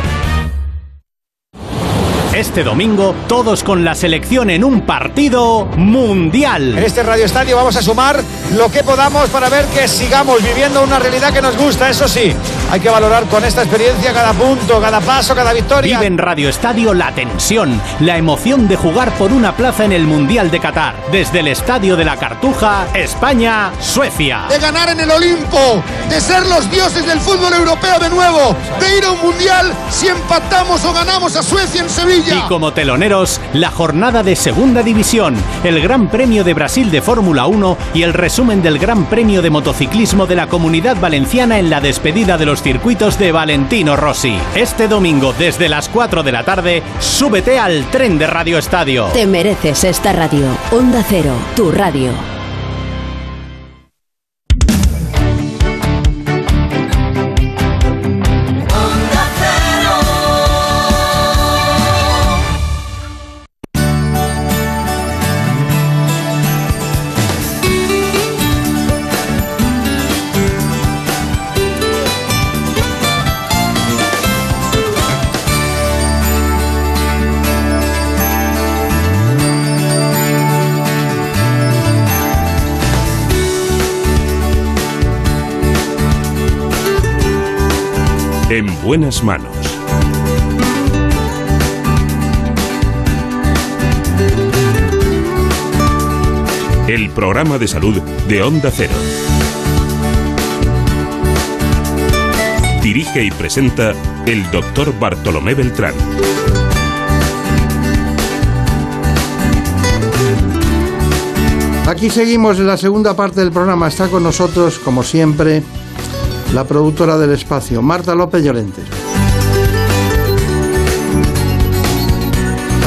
Este domingo, todos con la selección en un partido mundial. En este Radio Estadio vamos a sumar lo que podamos para ver que sigamos viviendo una realidad que nos gusta. Eso sí, hay que valorar con esta experiencia cada punto, cada paso, cada victoria. Vive en Radio Estadio la tensión, la emoción de jugar por una plaza en el Mundial de Qatar. Desde el Estadio de la Cartuja, España, Suecia. De ganar en el Olimpo, de ser los dioses del fútbol europeo de nuevo, de ir a un Mundial si empatamos o ganamos a Suecia en Sevilla. Y como teloneros, la jornada de Segunda División, el Gran Premio de Brasil de Fórmula 1 y el resumen del Gran Premio de Motociclismo de la Comunidad Valenciana en la despedida de los circuitos de Valentino Rossi. Este domingo, desde las 4 de la tarde, súbete al tren de Radio Estadio. Te mereces esta radio. Onda Cero, tu radio. Buenas manos. El programa de salud de Onda Cero. Dirige y presenta el doctor Bartolomé Beltrán. Aquí seguimos en la segunda parte del programa. Está con nosotros, como siempre, la productora del espacio, Marta López Llorente.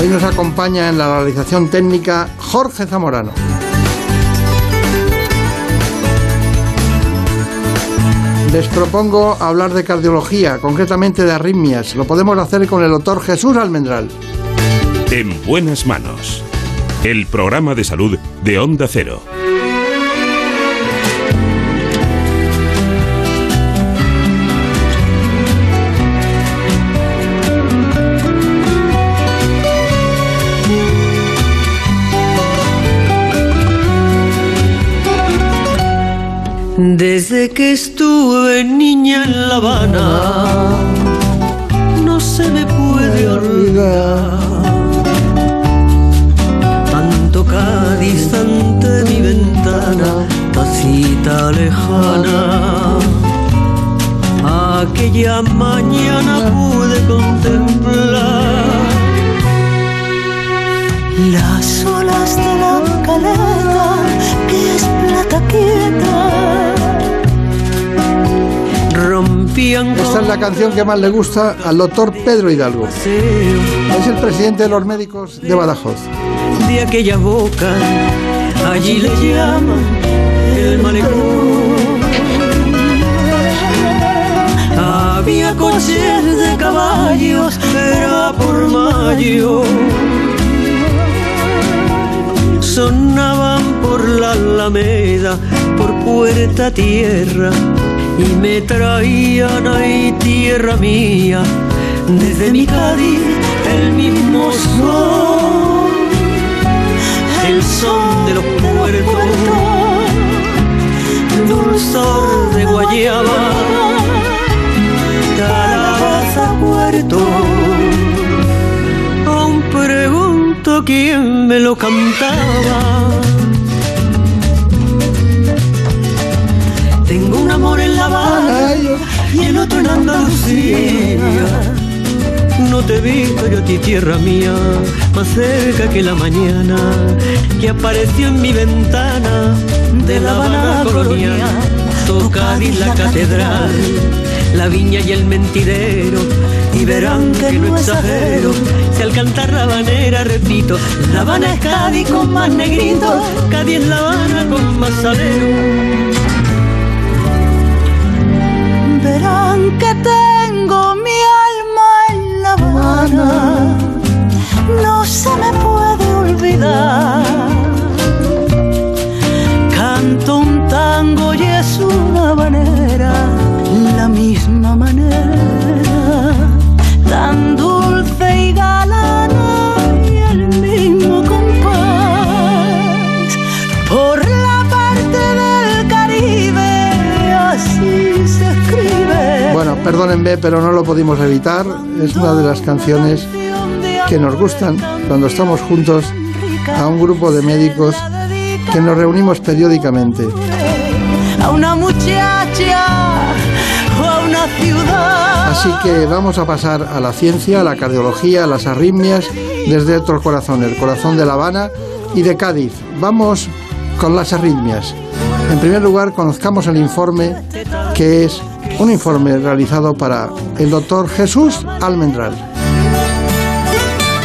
Hoy nos acompaña en la realización técnica Jorge Zamorano. Les propongo hablar de cardiología, concretamente de arritmias. Lo podemos hacer con el doctor Jesús Almendral. En buenas manos. El programa de salud de Onda Cero. Desde que estuve niña en La Habana, no se me puede olvidar. Tanto Cádiz ante mi ventana, tacita lejana. Aquella mañana pude contemplar las olas de la caleta, que es plata quieta. Rompían Esta es la canción que más le gusta al doctor Pedro Hidalgo. Es el presidente de los médicos de Badajoz. de aquella boca, allí le llaman el malecón. Había coches de caballos, era por mayo. Sonaban por la alameda, por puerta tierra, y me traían ahí tierra mía, desde mi Cádiz el mismo sol, el son de los puertos, dulzor de guayaba, calabaza puerto, pregunto quién me lo cantaba. Tengo un amor en La Habana y el otro en Andalucía. no te he visto yo a ti, tierra mía, más cerca que la mañana que apareció en mi ventana de la Habana colonial. Tocar la catedral, la viña y el mentidero, y verán que no exagero. Si al cantar la habanera repito, La Habana es Cádiz con más negrito, Cádiz es La Habana con más salero. Verán que tengo mi alma en La Habana, pero no lo pudimos evitar. Es una de las canciones que nos gustan cuando estamos juntos a un grupo de médicos que nos reunimos periódicamente. a una muchacha o a una ciudad. Así que vamos a pasar a la ciencia, a la cardiología, a las arritmias desde otro corazón, el corazón de La Habana y de Cádiz. Vamos con las arritmias. En primer lugar, conozcamos el informe que es un informe realizado para el doctor Jesús Almendral.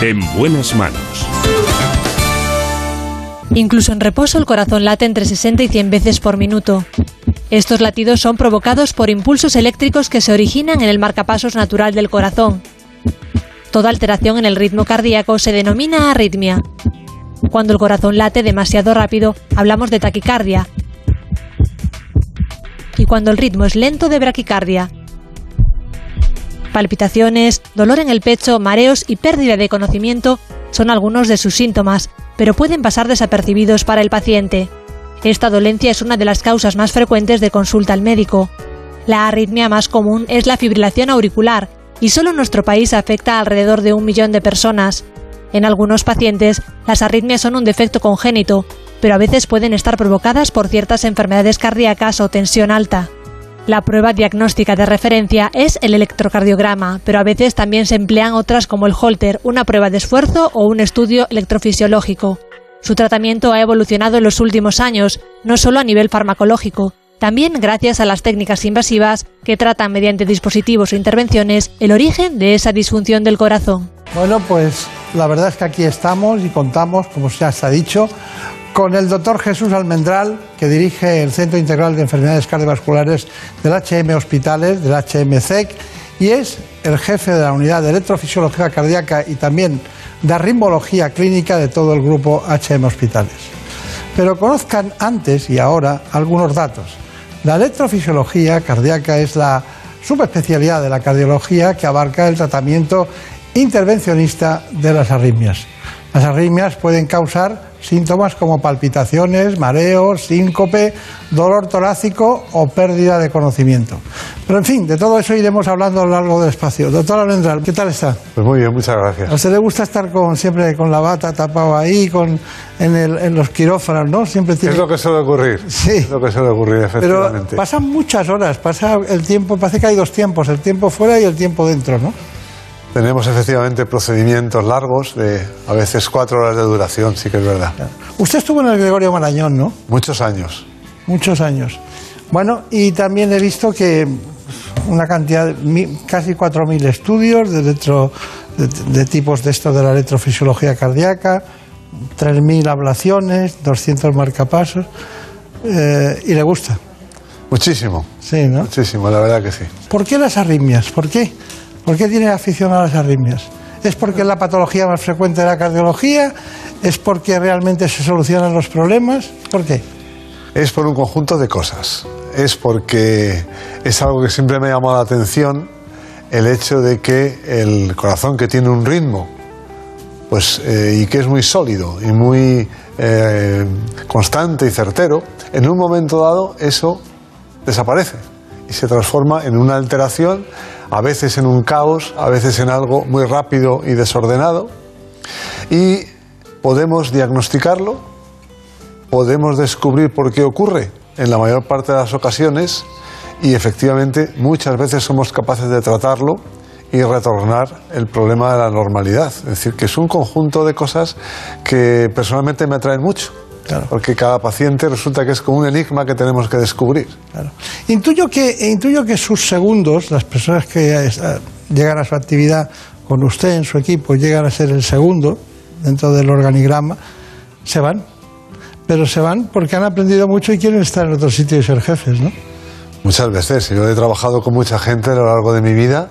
En buenas manos. Incluso en reposo el corazón late entre 60 y 100 veces por minuto. Estos latidos son provocados por impulsos eléctricos que se originan en el marcapasos natural del corazón. Toda alteración en el ritmo cardíaco se denomina arritmia. Cuando el corazón late demasiado rápido, hablamos de taquicardia. Y cuando el ritmo es lento, de braquicardia. Palpitaciones, dolor en el pecho, mareos y pérdida de conocimiento son algunos de sus síntomas, pero pueden pasar desapercibidos para el paciente. Esta dolencia es una de las causas más frecuentes de consulta al médico. La arritmia más común es la fibrilación auricular, y solo en nuestro país afecta a alrededor de un millón de personas. En algunos pacientes, las arritmias son un defecto congénito, pero a veces pueden estar provocadas por ciertas enfermedades cardíacas o tensión alta. La prueba diagnóstica de referencia es el electrocardiograma, pero a veces también se emplean otras como el Holter, una prueba de esfuerzo o un estudio electrofisiológico. Su tratamiento ha evolucionado en los últimos años, no solo a nivel farmacológico, también gracias a las técnicas invasivas que tratan mediante dispositivos o intervenciones el origen de esa disfunción del corazón. Bueno, pues la verdad es que aquí estamos y contamos, como ya se ha dicho, con el doctor Jesús Almendral, que dirige el Centro Integral de Enfermedades Cardiovasculares del HM Hospitales, del HMCEC, y es el jefe de la unidad de electrofisiología cardíaca y también de arritmología clínica de todo el grupo HM Hospitales. Pero conozcan antes y ahora algunos datos. La electrofisiología cardíaca es la subespecialidad de la cardiología que abarca el tratamiento intervencionista de las arritmias. Las arritmias pueden causar síntomas como palpitaciones, mareos, síncope, dolor torácico o pérdida de conocimiento. Pero en fin, de todo eso iremos hablando a lo largo del espacio. Doctor Almendral, ¿qué tal está? Pues muy bien, muchas gracias. ¿A usted le gusta estar con, siempre con la bata tapado ahí, con, en, el- en los quirófanos, no? Siempre tiene... Es lo que suele ocurrir. Sí. Es lo que suele ocurrir, Pero efectivamente. pasan muchas horas, pasa el tiempo, parece que hay dos tiempos, el tiempo fuera y el tiempo dentro, ¿no? Tenemos efectivamente procedimientos largos de a veces cuatro horas de duración, sí que es verdad. Usted estuvo en el Gregorio Marañón, ¿no? Muchos años. Muchos años. Bueno, y también he visto que una cantidad, de casi 4.000 estudios de, electro- de, de tipos de esto de la electrofisiología cardíaca, 3.000 ablaciones, 200 marcapasos, eh, y le gusta. Muchísimo. Sí, ¿no? Muchísimo, la verdad que sí. ¿Por qué las arritmias? ¿Por qué? ¿Por qué tiene afición a las arritmias? ¿Es porque la patología más frecuente de la cardiología? ¿Es porque realmente se solucionan los problemas? ¿Por qué? Es por un conjunto de cosas. Es porque es algo que siempre me ha llamado la atención el hecho de que el corazón que tiene un ritmo pues, eh, y que es muy sólido y muy eh, constante y certero, en un momento dado eso desaparece y se transforma en una alteración, a veces en un caos, a veces en algo muy rápido y desordenado, y podemos diagnosticarlo, podemos descubrir por qué ocurre en la mayor parte de las ocasiones y efectivamente muchas veces somos capaces de tratarlo y retornar el problema de la normalidad. Es decir, que es un conjunto de cosas que personalmente me atraen mucho. Porque cada paciente resulta que es como un enigma que tenemos que descubrir. Intuyo que, intuyo que sus segundos, las personas que eh, llegan a su actividad con usted en su equipo, llegan a ser el segundo dentro del organigrama, se van. Pero se van porque han aprendido mucho y quieren estar en otro sitio y ser jefes, ¿no? Muchas veces. Yo he trabajado con mucha gente a lo largo de mi vida,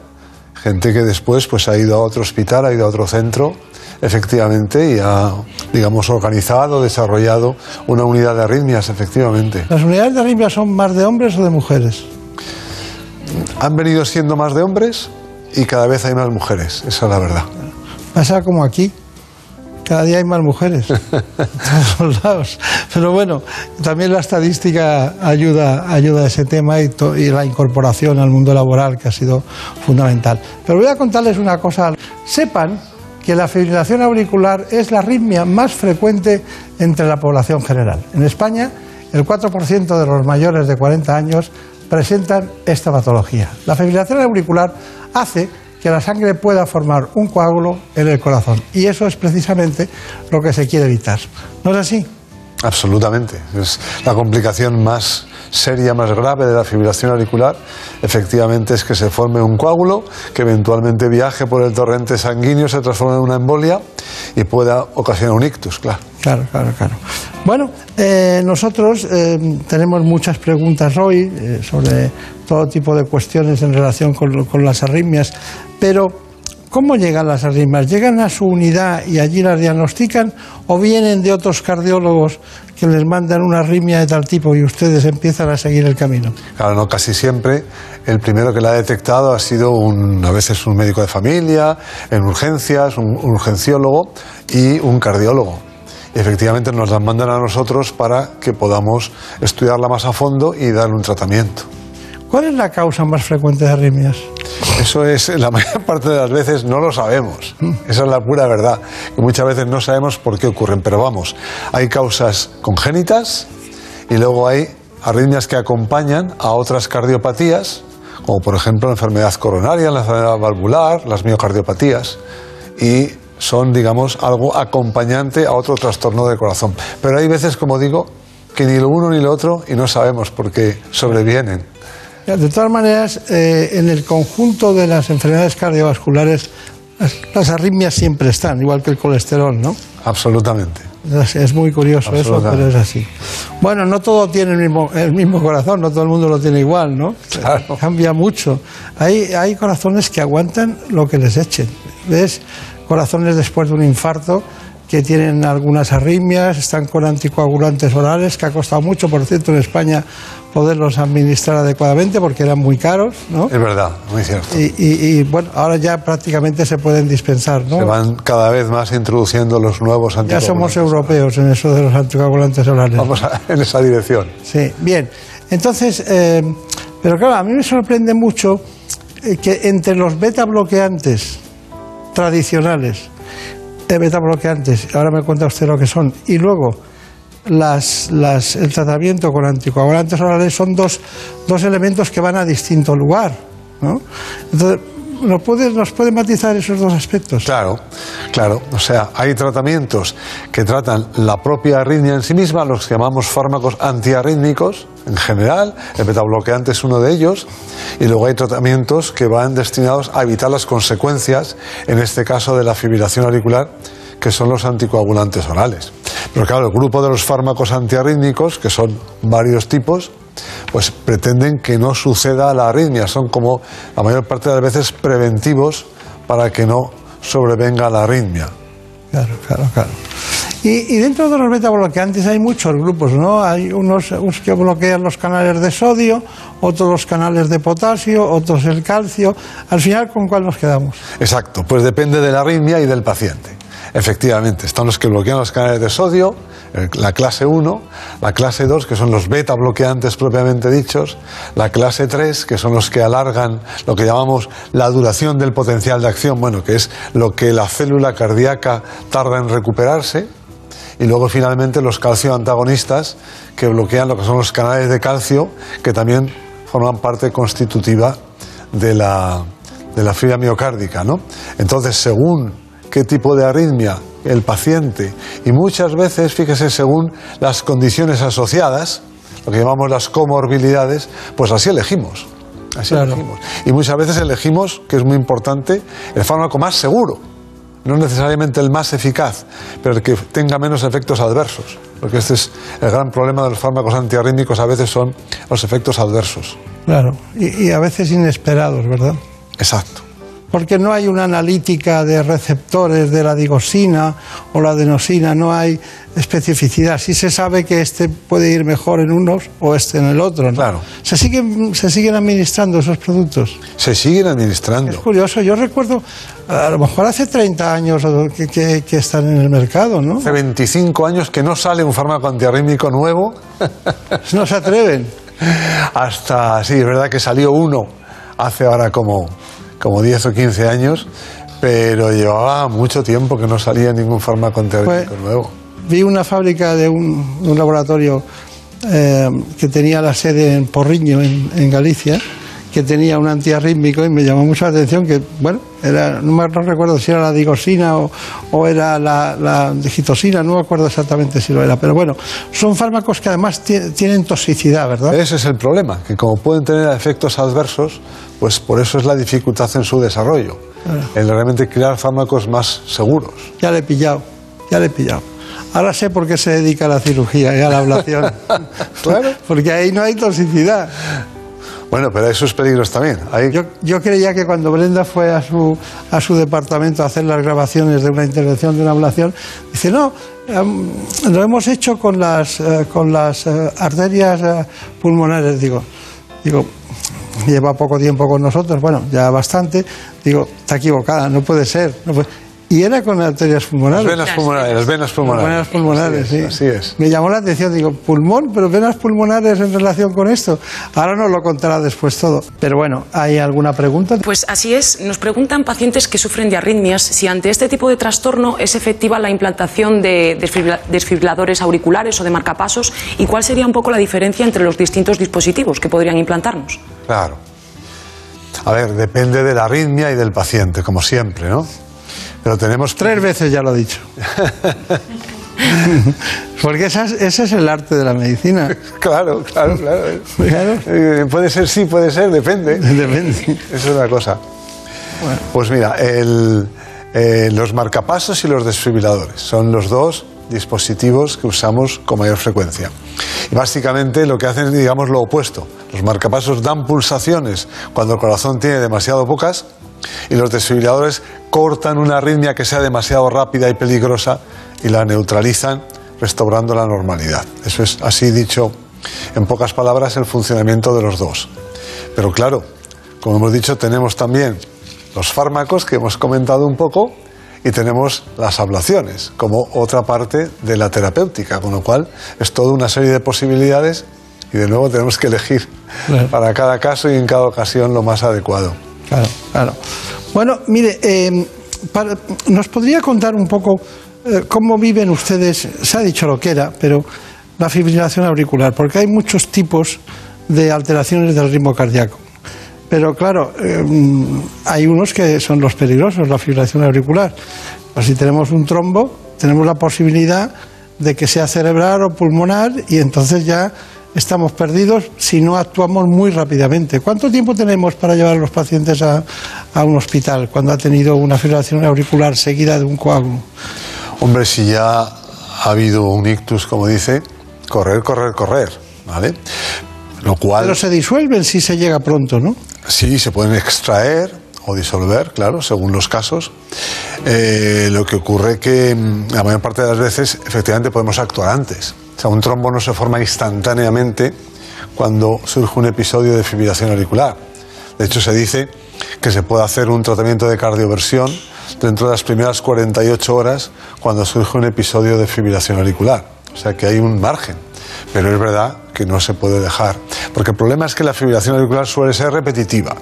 gente que después pues, ha ido a otro hospital, ha ido a otro centro, efectivamente, y ha, digamos, organizado, desarrollado una unidad de arritmias, efectivamente. ¿Las unidades de arritmias son más de hombres o de mujeres? Han venido siendo más de hombres y cada vez hay más mujeres, esa es la verdad. Pasa como aquí. Cada día hay más mujeres en (laughs) todos lados. Pero bueno, también la estadística ayuda, ayuda a ese tema y, y, la incorporación al mundo laboral que ha sido fundamental. Pero voy a contarles una cosa. Sepan que la fibrilación auricular es la arritmia más frecuente entre la población general. En España, el 4% de los mayores de 40 años presentan esta patología. La fibrilación auricular hace que la sangre pueda formar un coágulo en el corazón. Y eso es precisamente lo que se quiere evitar. ¿No es así? Absolutamente. Es la complicación más seria, más grave de la fibrilación auricular, efectivamente es que se forme un coágulo que eventualmente viaje por el torrente sanguíneo, se transforme en una embolia y pueda ocasionar un ictus, claro. Claro, claro, claro. Bueno, eh, nosotros eh, tenemos muchas preguntas hoy eh, sobre todo tipo de cuestiones en relación con, con las arritmias, pero ¿Cómo llegan las arritmias? ¿Llegan a su unidad y allí las diagnostican o vienen de otros cardiólogos que les mandan una arritmia de tal tipo y ustedes empiezan a seguir el camino? Claro, no, casi siempre el primero que la ha detectado ha sido un, a veces un médico de familia, en urgencias, un, urgenciólogo y un cardiólogo. Efectivamente nos la mandan a nosotros para que podamos estudiarla más a fondo y darle un tratamiento. ¿Cuál es la causa más frecuente de arritmias? Eso es, la (laughs) mayor parte de las veces no lo sabemos. Esa es la pura verdad. Que muchas veces no sabemos por qué ocurren. Pero vamos, hay causas congénitas y luego hay arritmias que acompañan a otras cardiopatías, como por ejemplo la enfermedad coronaria, la enfermedad valvular, las miocardiopatías. Y son, digamos, algo acompañante a otro trastorno del corazón. Pero hay veces, como digo, que ni lo uno ni lo otro y no sabemos por qué sobrevienen. De todas maneras, eh, en el conjunto de las enfermedades cardiovasculares, las, las, arritmias siempre están, igual que el colesterol, ¿no? Absolutamente. Es, es muy curioso eso, pero es así. Bueno, no todo tiene el mismo, el mismo corazón, no todo el mundo lo tiene igual, ¿no? Claro. Cambia mucho. Hay, hay corazones que aguantan lo que les echen. ¿Ves? Corazones después de un infarto que tienen algunas arritmias, están con anticoagulantes orales, que ha costado mucho, por cierto, en España poderlos administrar adecuadamente porque eran muy caros, ¿no? Es verdad, muy cierto. Y, y, y, bueno, ahora ya prácticamente se pueden dispensar, ¿no? Se van cada vez más introduciendo los nuevos Ya anticoagulantes. somos europeos en eso de los anticoagulantes orales. Vamos a- en esa dirección. Sí, bien. Entonces, eh, pero claro, a mí me sorprende mucho eh, que entre los beta bloqueantes tradicionales, beta bloqueantes, ahora me cuenta usted lo que son, y luego las, el tratamiento con anticoagulantes orales son dos, dos elementos que van a distinto lugar. ¿no? Entonces, ¿nos puede, ¿nos puede matizar esos dos aspectos? Claro, claro. O sea, hay tratamientos que tratan la propia arritmia en sí misma, los que llamamos fármacos antiarrítmicos, en general, el betabloqueante es uno de ellos, y luego hay tratamientos que van destinados a evitar las consecuencias, en este caso de la fibrilación auricular, que son los anticoagulantes orales. Pero claro, el grupo de los fármacos antiarrítmicos, que son varios tipos, pues pretenden que no suceda la arritmia. Son como la mayor parte de las veces preventivos para que no sobrevenga la arritmia. Claro, claro, claro. Y, y dentro de los beta bloqueantes hay muchos grupos, ¿no? Hay unos, unos que bloquean los canales de sodio, otros los canales de potasio, otros el calcio. Al final, ¿con cuál nos quedamos? Exacto, pues depende de la arritmia y del paciente. Efectivamente, están los que bloquean los canales de sodio, eh, la clase 1, la clase 2, que son los beta bloqueantes propiamente dichos, la clase 3, que son los que alargan lo que llamamos la duración del potencial de acción, bueno, que es lo que la célula cardíaca tarda en recuperarse, y luego finalmente los calcio antagonistas, que bloquean lo que son los canales de calcio, que también forman parte constitutiva de la, de la fibra miocárdica, ¿no? Entonces, según qué tipo de arritmia el paciente y muchas veces, fíjese, según las condiciones asociadas, lo que llamamos las comorbilidades, pues así elegimos. Así elegimos. Y muchas veces elegimos, que es muy importante, el fármaco más seguro. No necesariamente el más eficaz, pero el que tenga menos efectos adversos. Porque este es el gran problema de los fármacos antiarrítmicos, a veces son los efectos adversos. Claro, y, y a veces inesperados, ¿verdad? Exacto. Porque no hay una analítica de receptores de la digosina o la adenosina, no hay especificidad. Sí se sabe que este puede ir mejor en unos o este en el otro. ¿no? Claro. ¿Se siguen, ¿Se siguen administrando esos productos? Se siguen administrando. Es curioso, yo recuerdo, a lo mejor hace 30 años que, que- que están en el mercado, ¿no? Hace 25 años que no sale un fármaco antiarrítmico nuevo. no se atreven. (laughs) Hasta, sí, es verdad que salió uno hace ahora como, como 10 o 15 años, pero llevaba mucho tiempo que no salía ningún fármaco antiarrítmico nuevo. Vi una fábrica de un, laboratorio eh, que tenía la sede en Porriño, en, en Galicia, que tenía un antiarrítmico y me llamó mucho la atención que, bueno, era, no, me, no recuerdo si era la digosina o, o era la, la digitosina, no me acuerdo exactamente si lo era, pero bueno, son fármacos que además ti- tienen toxicidad, ¿verdad? Ese es el problema, que como pueden tener efectos adversos, pues por eso es la dificultad en su desarrollo, en realmente crear fármacos más seguros. Ya le he pillado, ya le he pillado. Ahora sé por qué se dedica a la cirugía y a la ablación. (laughs) claro. (laughs) Porque ahí no hay toxicidad. Bueno, pero hay sus peligros también. Yo, yo creía que cuando Brenda fue a su, a su departamento a hacer las grabaciones de una intervención, de una ablación, dice, no, em, lo hemos hecho con las, eh, con las eh, arterias eh, pulmonares. Digo, digo, lleva poco tiempo con nosotros, bueno, ya bastante. Digo, está equivocada, no puede ser. Y era con arterias pulmonares. Las venas pulmonares, las venas pulmonares. Venas pulmonares, sí. así es. Me llamó la atención, digo, pulmón, pero venas pulmonares en relación con esto. Ahora nos lo contará después todo. Pero bueno, ¿hay alguna pregunta? Pues así es. Nos preguntan pacientes que sufren de arritmias si ante este tipo de trastorno es efectiva la implantación de desfibriladores auriculares o de marcapasos y cuál sería un poco la diferencia entre los distintos dispositivos que podrían implantarnos. Claro. A ver, depende de la arritmia y del paciente, como siempre, ¿no? Pero tenemos... Tres veces ya lo he dicho. (laughs) Porque ese es el arte de la medicina. (laughs) Claro, claro, claro. Claro. Eh, puede ser sí, puede ser, depende. (laughs) Depende. Eso es una cosa. Pues mira, el, eh, los marcapasos y los desfibriladores son los dos dispositivos que usamos con mayor frecuencia. Y básicamente lo que hacen es, digamos, lo opuesto. Los marcapasos dan pulsaciones cuando el corazón tiene demasiado pocas y los desfibriladores cortan una arritmia que sea demasiado rápida y peligrosa y la neutralizan restaurando la normalidad. Eso es así dicho en pocas palabras el funcionamiento de los dos. Pero claro, como hemos dicho, tenemos también los fármacos que hemos comentado un poco y tenemos las ablaciones como otra parte de la terapéutica, con lo cual es toda una serie de posibilidades y de nuevo tenemos que elegir para cada caso y en cada ocasión lo más adecuado. Claro, claro. Bueno, mire, para- ¿nos podría contar un poco eh, cómo viven ustedes? Se ha dicho lo que era, pero la fibrilación auricular, porque hay muchos tipos de alteraciones del ritmo cardíaco. Pero claro, eh, hay unos que son los peligrosos, la fibrilación auricular. Pues si tenemos un trombo, tenemos la posibilidad de que sea cerebral o pulmonar y entonces ya estamos perdidos si no actuamos muy rápidamente. ¿Cuánto tiempo tenemos para llevar a los pacientes a, a un hospital cuando ha tenido una fibrilación auricular seguida de un coágulo? Hombre, si ya ha habido un ictus, como dice, correr, correr, correr, ¿vale? Lo cual... Pero se disuelven si se llega pronto, ¿no? Sí, se pueden extraer o disolver, claro, según los casos. Eh, lo que ocurre que mm, la mayor parte de las veces efectivamente podemos actuar antes. Un trombo no se forma instantáneamente cuando surge un episodio de fibrilación auricular. De hecho, se dice que se puede hacer un tratamiento de cardioversión dentro de las primeras 48 horas cuando surge un episodio de fibrilación auricular. O sea que hay un margen. Pero es verdad que no se puede dejar. Porque el problema es que la fibrilación auricular suele ser repetitiva.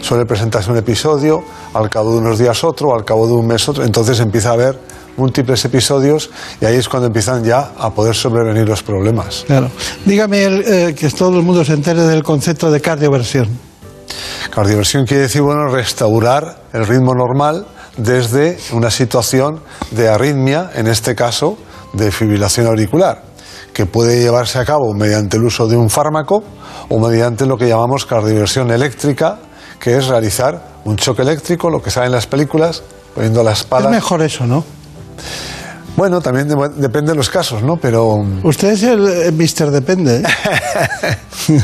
Suele presentarse un episodio, al cabo de unos días otro, al cabo de un mes otro. Entonces empieza a haber múltiples episodios y ahí es cuando empiezan ya a poder sobrevenir los problemas. Claro. Dígame el, eh, que todo el mundo se entere del concepto de cardioversión. Cardioversión quiere decir, bueno, restaurar el ritmo normal desde una situación de arritmia, en este caso de fibrilación auricular, que puede llevarse a cabo mediante el uso de un fármaco o mediante lo que llamamos cardioversión eléctrica, que es realizar un choque eléctrico, lo que sale en las películas, poniendo las palas. Es mejor eso, ¿no? Bueno, también de- depende de los casos, ¿no? Pero Usted es el Mister Depende. ¿eh? (laughs)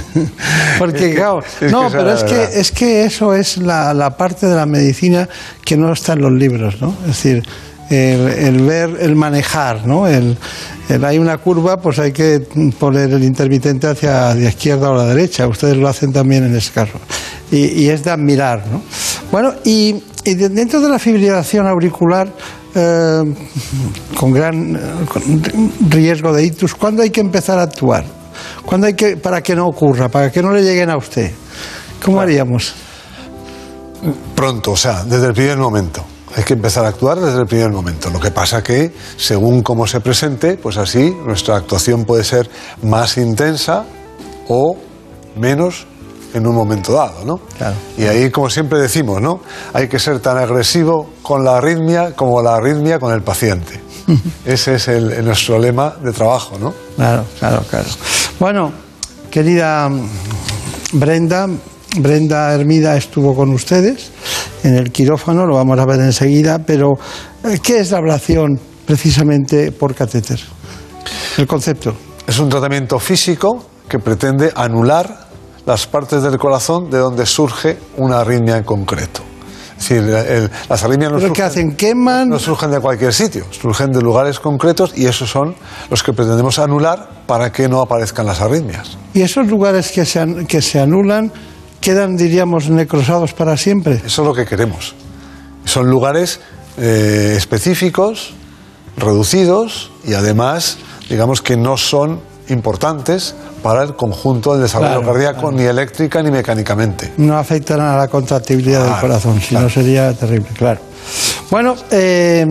Porque, Es que- claro, es no, pero es que, es que eso es la, la parte de la medicina que no está en los libros, ¿no? Es decir, el, el ver, el manejar, ¿no? El, el- hay una curva, pues hay que poner el intermitente hacia la izquierda o la derecha. Ustedes lo hacen también en ese caso. Y, y es de admirar, ¿no? Bueno, y, y de- dentro de la fibrilación auricular, eh, con gran eh, con riesgo de ictus, ¿cuándo hay que empezar a actuar? ¿Cuándo hay que, para que no ocurra, para que no le lleguen a usted? ¿Cómo haríamos? pronto, o sea, desde el primer momento. Hay que empezar a actuar desde el primer momento. Lo que pasa que, según cómo se presente, pues así nuestra actuación puede ser más intensa o menos en un momento dado, ¿no? Y ahí, como siempre decimos, ¿no? Hay que ser tan agresivo con la arritmia como la arritmia con el paciente. (laughs) Ese es el, el nuestro lema de trabajo, ¿no? Claro, claro, claro. Bueno, querida Brenda, Brenda Hermida estuvo con ustedes en el quirófano, lo vamos a ver enseguida, pero eh, ¿qué es la ablación precisamente por catéter? El concepto. Es un tratamiento físico que pretende anular las partes del corazón de donde surge una arritmia en concreto. El- las arritmias no ¿Pero qué surgen, hacen? ¿Queman? no surgen de cualquier sitio, surgen de lugares concretos y esos son los que pretendemos anular para que no aparezcan las arritmias. ¿Y esos lugares que se, que se anulan quedan, diríamos, necrosados para siempre? Eso es lo que queremos. Son lugares eh, específicos, reducidos y además, digamos que no son importantes para el conjunto del desarrollo Claro, cardíaco, ni eléctrica ni mecánicamente. no afectan a la contractibilidad del Claro, corazón, si no sería terrible, claro. Bueno, eh,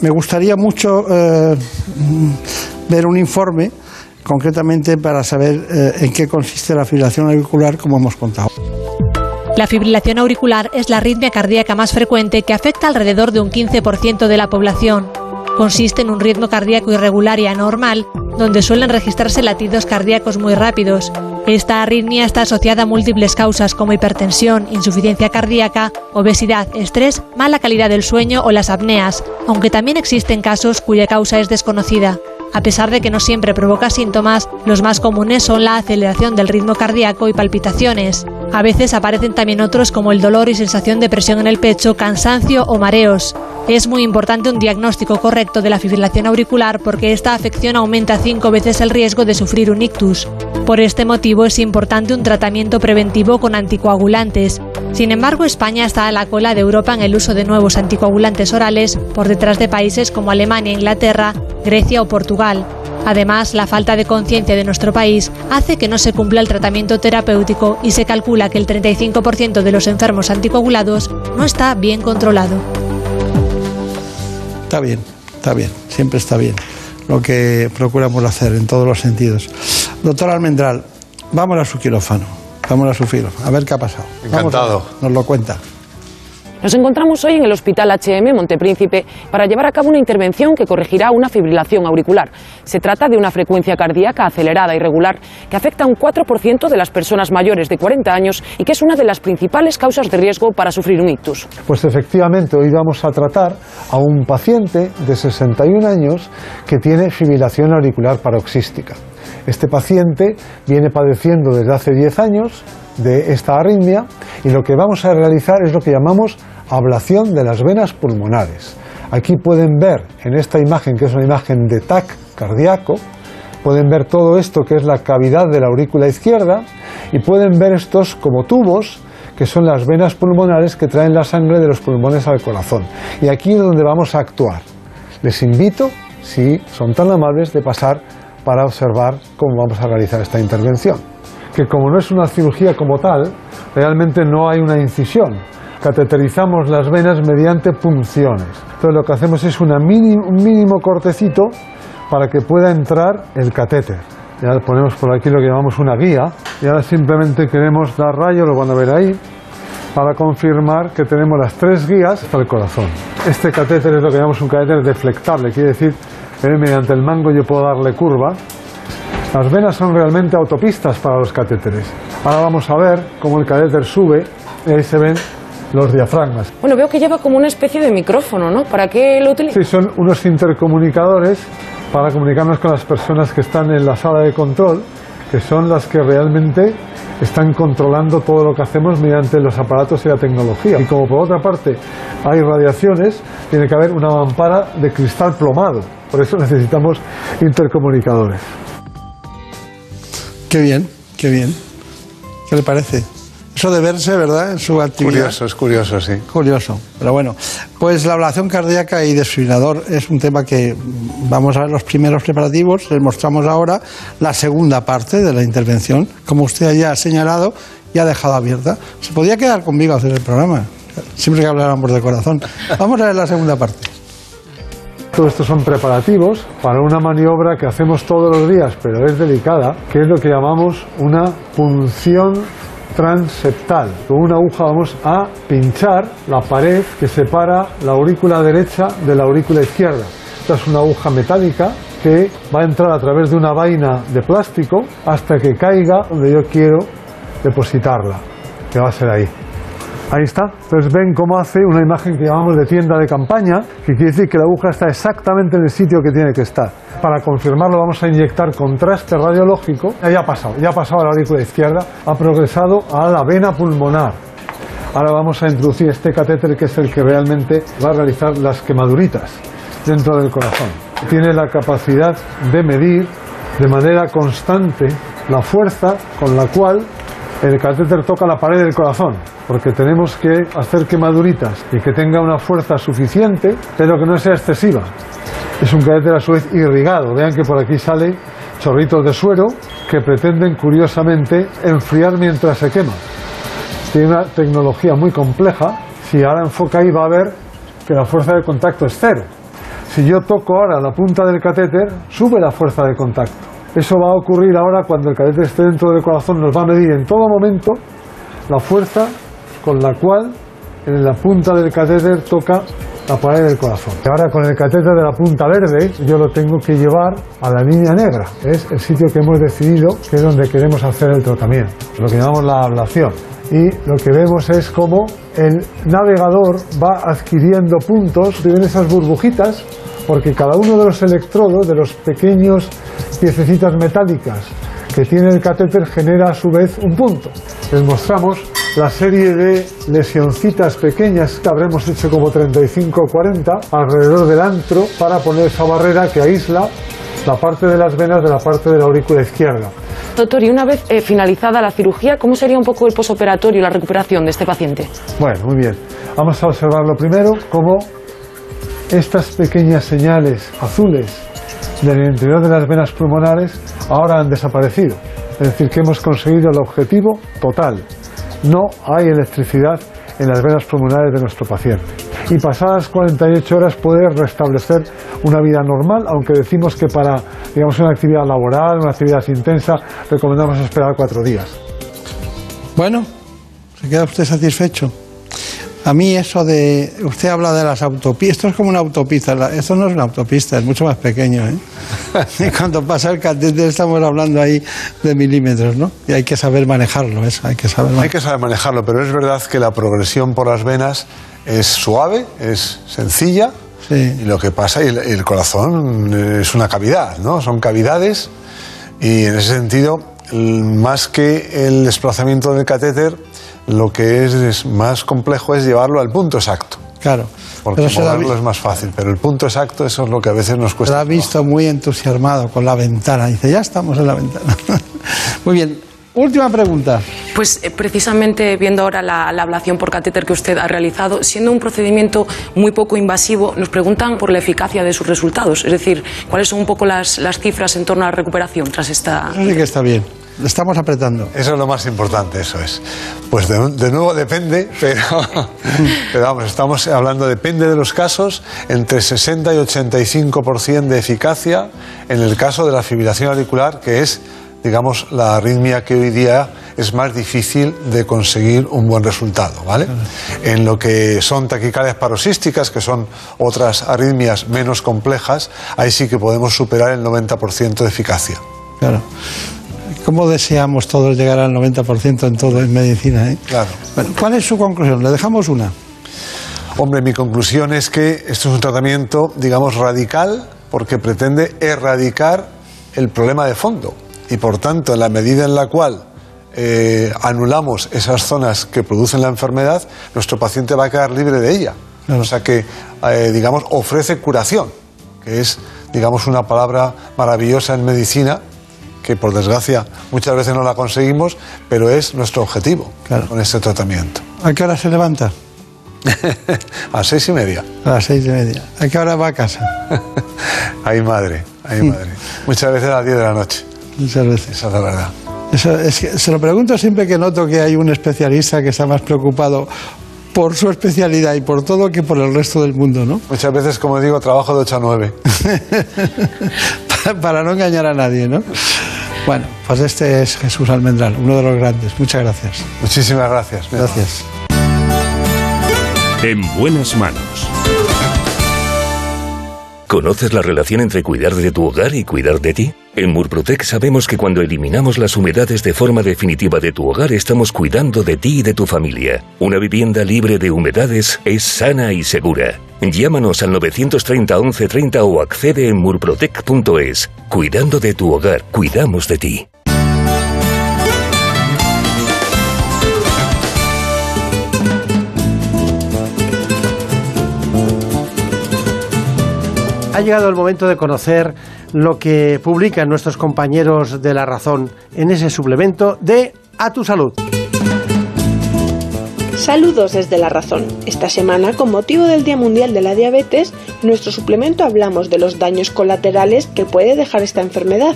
me gustaría mucho eh, ver un informe, concretamente para saber eh, en qué consiste la fibrilación auricular, como hemos contado. La fibrilación auricular es la arritmia cardíaca más frecuente que afecta alrededor de un 15% de la población. Consiste en un ritmo cardíaco irregular y anormal, donde suelen registrarse latidos cardíacos muy rápidos. Esta arritmia está asociada a múltiples causas como hipertensión, insuficiencia cardíaca, obesidad, estrés, mala calidad del sueño o las apneas, aunque también existen casos cuya causa es desconocida. A pesar de que no siempre provoca síntomas, los más comunes son la aceleración del ritmo cardíaco y palpitaciones. A veces aparecen también otros como el dolor y sensación de presión en el pecho, cansancio o mareos. Es muy importante un diagnóstico correcto de la fibrilación auricular porque esta afección aumenta cinco veces el riesgo de sufrir un ictus. Por este motivo es importante un tratamiento preventivo con anticoagulantes. Sin embargo, España está a la cola de Europa en el uso de nuevos anticoagulantes orales, por detrás de países como Alemania, Inglaterra, Grecia o Portugal. Además, la falta de conciencia de nuestro país hace que no se cumpla el tratamiento terapéutico y se calcula que el 35% de los enfermos anticoagulados no está bien controlado. Está bien, está bien, siempre está bien lo que procuramos hacer en todos los sentidos. Doctor Almendral, vamos a su quirófano, vamos a su quirófano, a ver qué ha pasado. Encantado. nos lo cuenta. Nos encontramos hoy en el Hospital HM Montepríncipe para llevar a cabo una intervención que corregirá una fibrilación auricular. Se trata de una frecuencia cardíaca acelerada y regular que afecta a un 4% de las personas mayores de 40 años y que es una de las principales causas de riesgo para sufrir un ictus. Pues efectivamente, hoy vamos a tratar a un paciente de 61 años que tiene fibrilación auricular paroxística. Este paciente viene padeciendo desde hace 10 años de esta arritmia y lo que vamos a realizar es lo que llamamos ablación de las venas pulmonares. Aquí pueden ver en esta imagen, que es una imagen de TAC cardíaco, pueden ver todo esto que es la cavidad de la aurícula izquierda y pueden ver estos como tubos que son las venas pulmonares que traen la sangre de los pulmones al corazón. Y aquí es donde vamos a actuar. Les invito, si son tan amables, de pasar para observar cómo vamos a realizar esta intervención. Que como no es una cirugía como tal, realmente no hay una incisión. Cateterizamos las venas mediante punciones. Entonces lo que hacemos es una un mínimo cortecito para que pueda entrar el catéter. Ya ponemos por aquí lo que llamamos una guía y ahora simplemente queremos dar rayo, lo van a ver ahí, para confirmar que tenemos las tres guías para el corazón. Este catéter es lo que llamamos un catéter deflectable, quiere decir que mediante el mango yo puedo darle curva. Las venas son realmente autopistas para los catéteres. Ahora vamos a ver cómo el catéter sube y ahí se ven los diafragmas. Bueno, veo que lleva como una especie de micrófono, ¿no? ¿Para qué lo utiliza? Sí, son unos intercomunicadores para comunicarnos con las personas que están en la sala de control, que son las que realmente están controlando todo lo que hacemos mediante los aparatos y la tecnología. Y como por otra parte hay radiaciones, tiene que haber una mampara de cristal plomado. Por eso necesitamos intercomunicadores. Qué bien, qué bien. ¿Qué le parece? Eso de verse, ¿verdad? En su actividad. Curioso, es curioso, sí. Curioso. Pero bueno, pues la ablación cardíaca y desfibrilador es un tema que vamos a ver los primeros preparativos. Les mostramos ahora la segunda parte de la intervención. Como usted ya ha señalado y ha dejado abierta. Se podía quedar conmigo a hacer el programa. Siempre que habláramos de corazón. Vamos a ver la segunda parte. Todo esto son preparativos para una maniobra que hacemos todos los días, pero es delicada, que es lo que llamamos una punción transeptal. Con una aguja vamos a pinchar la pared que separa la aurícula derecha de la aurícula izquierda. Esta es una aguja metálica que va a entrar a través de una vaina de plástico hasta que caiga donde yo quiero depositarla, que va a ser ahí. Ahí está. Entonces ven cómo hace una imagen que llamamos de tienda de campaña, que quiere decir que la aguja está exactamente en el sitio que tiene que estar. Para confirmarlo vamos a inyectar contraste radiológico. Ya ha pasado, ya ha pasado a la aurícula izquierda, ha progresado a la vena pulmonar. Ahora vamos a introducir este catéter que es el que realmente va a realizar las quemaduritas dentro del corazón. Tiene la capacidad de medir de manera constante la fuerza con la cual el catéter toca la pared del corazón, porque tenemos que hacer quemaduritas y que tenga una fuerza suficiente, pero que no sea excesiva. Es un catéter a su vez irrigado. Vean que por aquí sale chorritos de suero que pretenden curiosamente enfriar mientras se quema. Tiene una tecnología muy compleja. Si ahora enfoca ahí va a ver que la fuerza de contacto es cero. Si yo toco ahora la punta del catéter, sube la fuerza de contacto. Eso va a ocurrir ahora cuando el catéter esté dentro del corazón, nos va a medir en todo momento la fuerza con la cual en la punta del catéter toca la pared del corazón. Ahora con el catéter de la punta verde yo lo tengo que llevar a la línea negra. Es el sitio que hemos decidido que es donde queremos hacer el tratamiento, lo que llamamos la ablación. Y lo que vemos es cómo el navegador va adquiriendo puntos, ven esas burbujitas, porque cada uno de los electrodos, de los pequeños piececitas metálicas que tiene el catéter, genera a su vez un punto. Les mostramos la serie de lesioncitas pequeñas que habremos hecho como 35 o 40 alrededor del antro para poner esa barrera que aísla la parte de las venas de la parte de la aurícula izquierda. Doctor, y una vez eh, finalizada la cirugía, ¿cómo sería un poco el posoperatorio y la recuperación de este paciente? Bueno, muy bien. Vamos a observarlo primero como estas pequeñas señales azules del interior de las venas pulmonares ahora han desaparecido. Es decir, que hemos conseguido el objetivo total. No hay electricidad en las venas pulmonares de nuestro paciente. Y pasadas 48 horas puede restablecer una vida normal, aunque decimos que para digamos, una actividad laboral, una actividad intensa, recomendamos esperar cuatro días. Bueno, ¿se queda usted satisfecho? A mí eso de... Usted habla de las autopistas, esto es como una autopista, la- esto no es una autopista, es mucho más pequeño. ¿eh? Y (laughs) cuando pasa el catéter estamos hablando ahí de milímetros, ¿no? Y hay que saber manejarlo, eso, hay que saber Hay que saber manejarlo, pero es verdad que la progresión por las venas es suave, es sencilla. Y lo que pasa, y el, el corazón es una cavidad, ¿no? Son cavidades y en ese sentido, más que el desplazamiento del catéter, lo que es, es más complejo es llevarlo al punto exacto. Claro. Porque Pero se la moverlo vi- es más fácil, pero el punto exacto, eso es lo que a veces nos Se cuesta. la ha visto muy entusiasmado con la ventana. Dice, ya estamos en la ventana. (laughs) muy bien. Última pregunta. Pues eh, precisamente viendo ahora la, la ablación por catéter que usted ha realizado, siendo un procedimiento muy poco invasivo, nos preguntan por la eficacia de sus resultados. Es decir, cuáles son un poco las, las cifras en torno a la recuperación tras esta. Eso sí que está bien. Estamos apretando. Eso es lo más importante, eso es. Pues de, de nuevo depende, (laughs) pero, pero vamos, estamos hablando, depende de los casos, entre 60 y 85% de eficacia en el caso de la fibrilación auricular, que es, digamos, la arritmia que hoy día es más difícil de conseguir un buen resultado, ¿vale? En lo que son taquicardias paroxísticas, que son otras arritmias menos complejas, ahí sí que podemos superar el 90% de eficacia. Claro. ¿Cómo deseamos todos llegar al 90% en todo en medicina? eh? Claro. Bueno, ¿Cuál es su conclusión? Le dejamos una. Hombre, mi conclusión es que esto es un tratamiento, digamos, radical, porque pretende erradicar el problema de fondo. Y por tanto, en la medida en la cual eh, anulamos esas zonas que producen la enfermedad, nuestro paciente va a quedar libre de ella. O sea que, eh, digamos, ofrece curación, que es, digamos, una palabra maravillosa en medicina, que por desgracia muchas veces no la conseguimos, pero es nuestro objetivo con este tratamiento. ¿A qué hora se levanta? (laughs) a seis y media. A las seis y media. ¿A qué hora va a casa? (laughs) Ay, madre, ay, madre. Muchas veces a las 10 de la noche. Muchas veces. Esa es la verdad. Eso, es que se lo pregunto siempre que noto que hay un especialista que está más preocupado por su especialidad y por todo que por el resto del mundo, ¿no? Muchas veces, como digo, trabajo de 8 a 9. (laughs) Para no engañar a nadie, ¿no? Bueno, pues este es Jesús Almendral, uno de los grandes. Muchas gracias. Muchísimas gracias. Gracias. En buenas manos. ¿Conoces la relación entre cuidar de tu hogar y cuidar de ti? En Murprotec sabemos que cuando eliminamos las humedades de forma definitiva de tu hogar estamos cuidando de ti y de tu familia. Una vivienda libre de humedades es sana y segura. Llámanos al 930 1130 o accede en murprotec.es. Cuidando de tu hogar, cuidamos de ti. Ha llegado el momento de conocer lo que publican nuestros compañeros de La Razón en ese suplemento de A tu Salud. Saludos desde La Razón. Esta semana, con motivo del Día Mundial de la Diabetes, en nuestro suplemento hablamos de los daños colaterales que puede dejar esta enfermedad,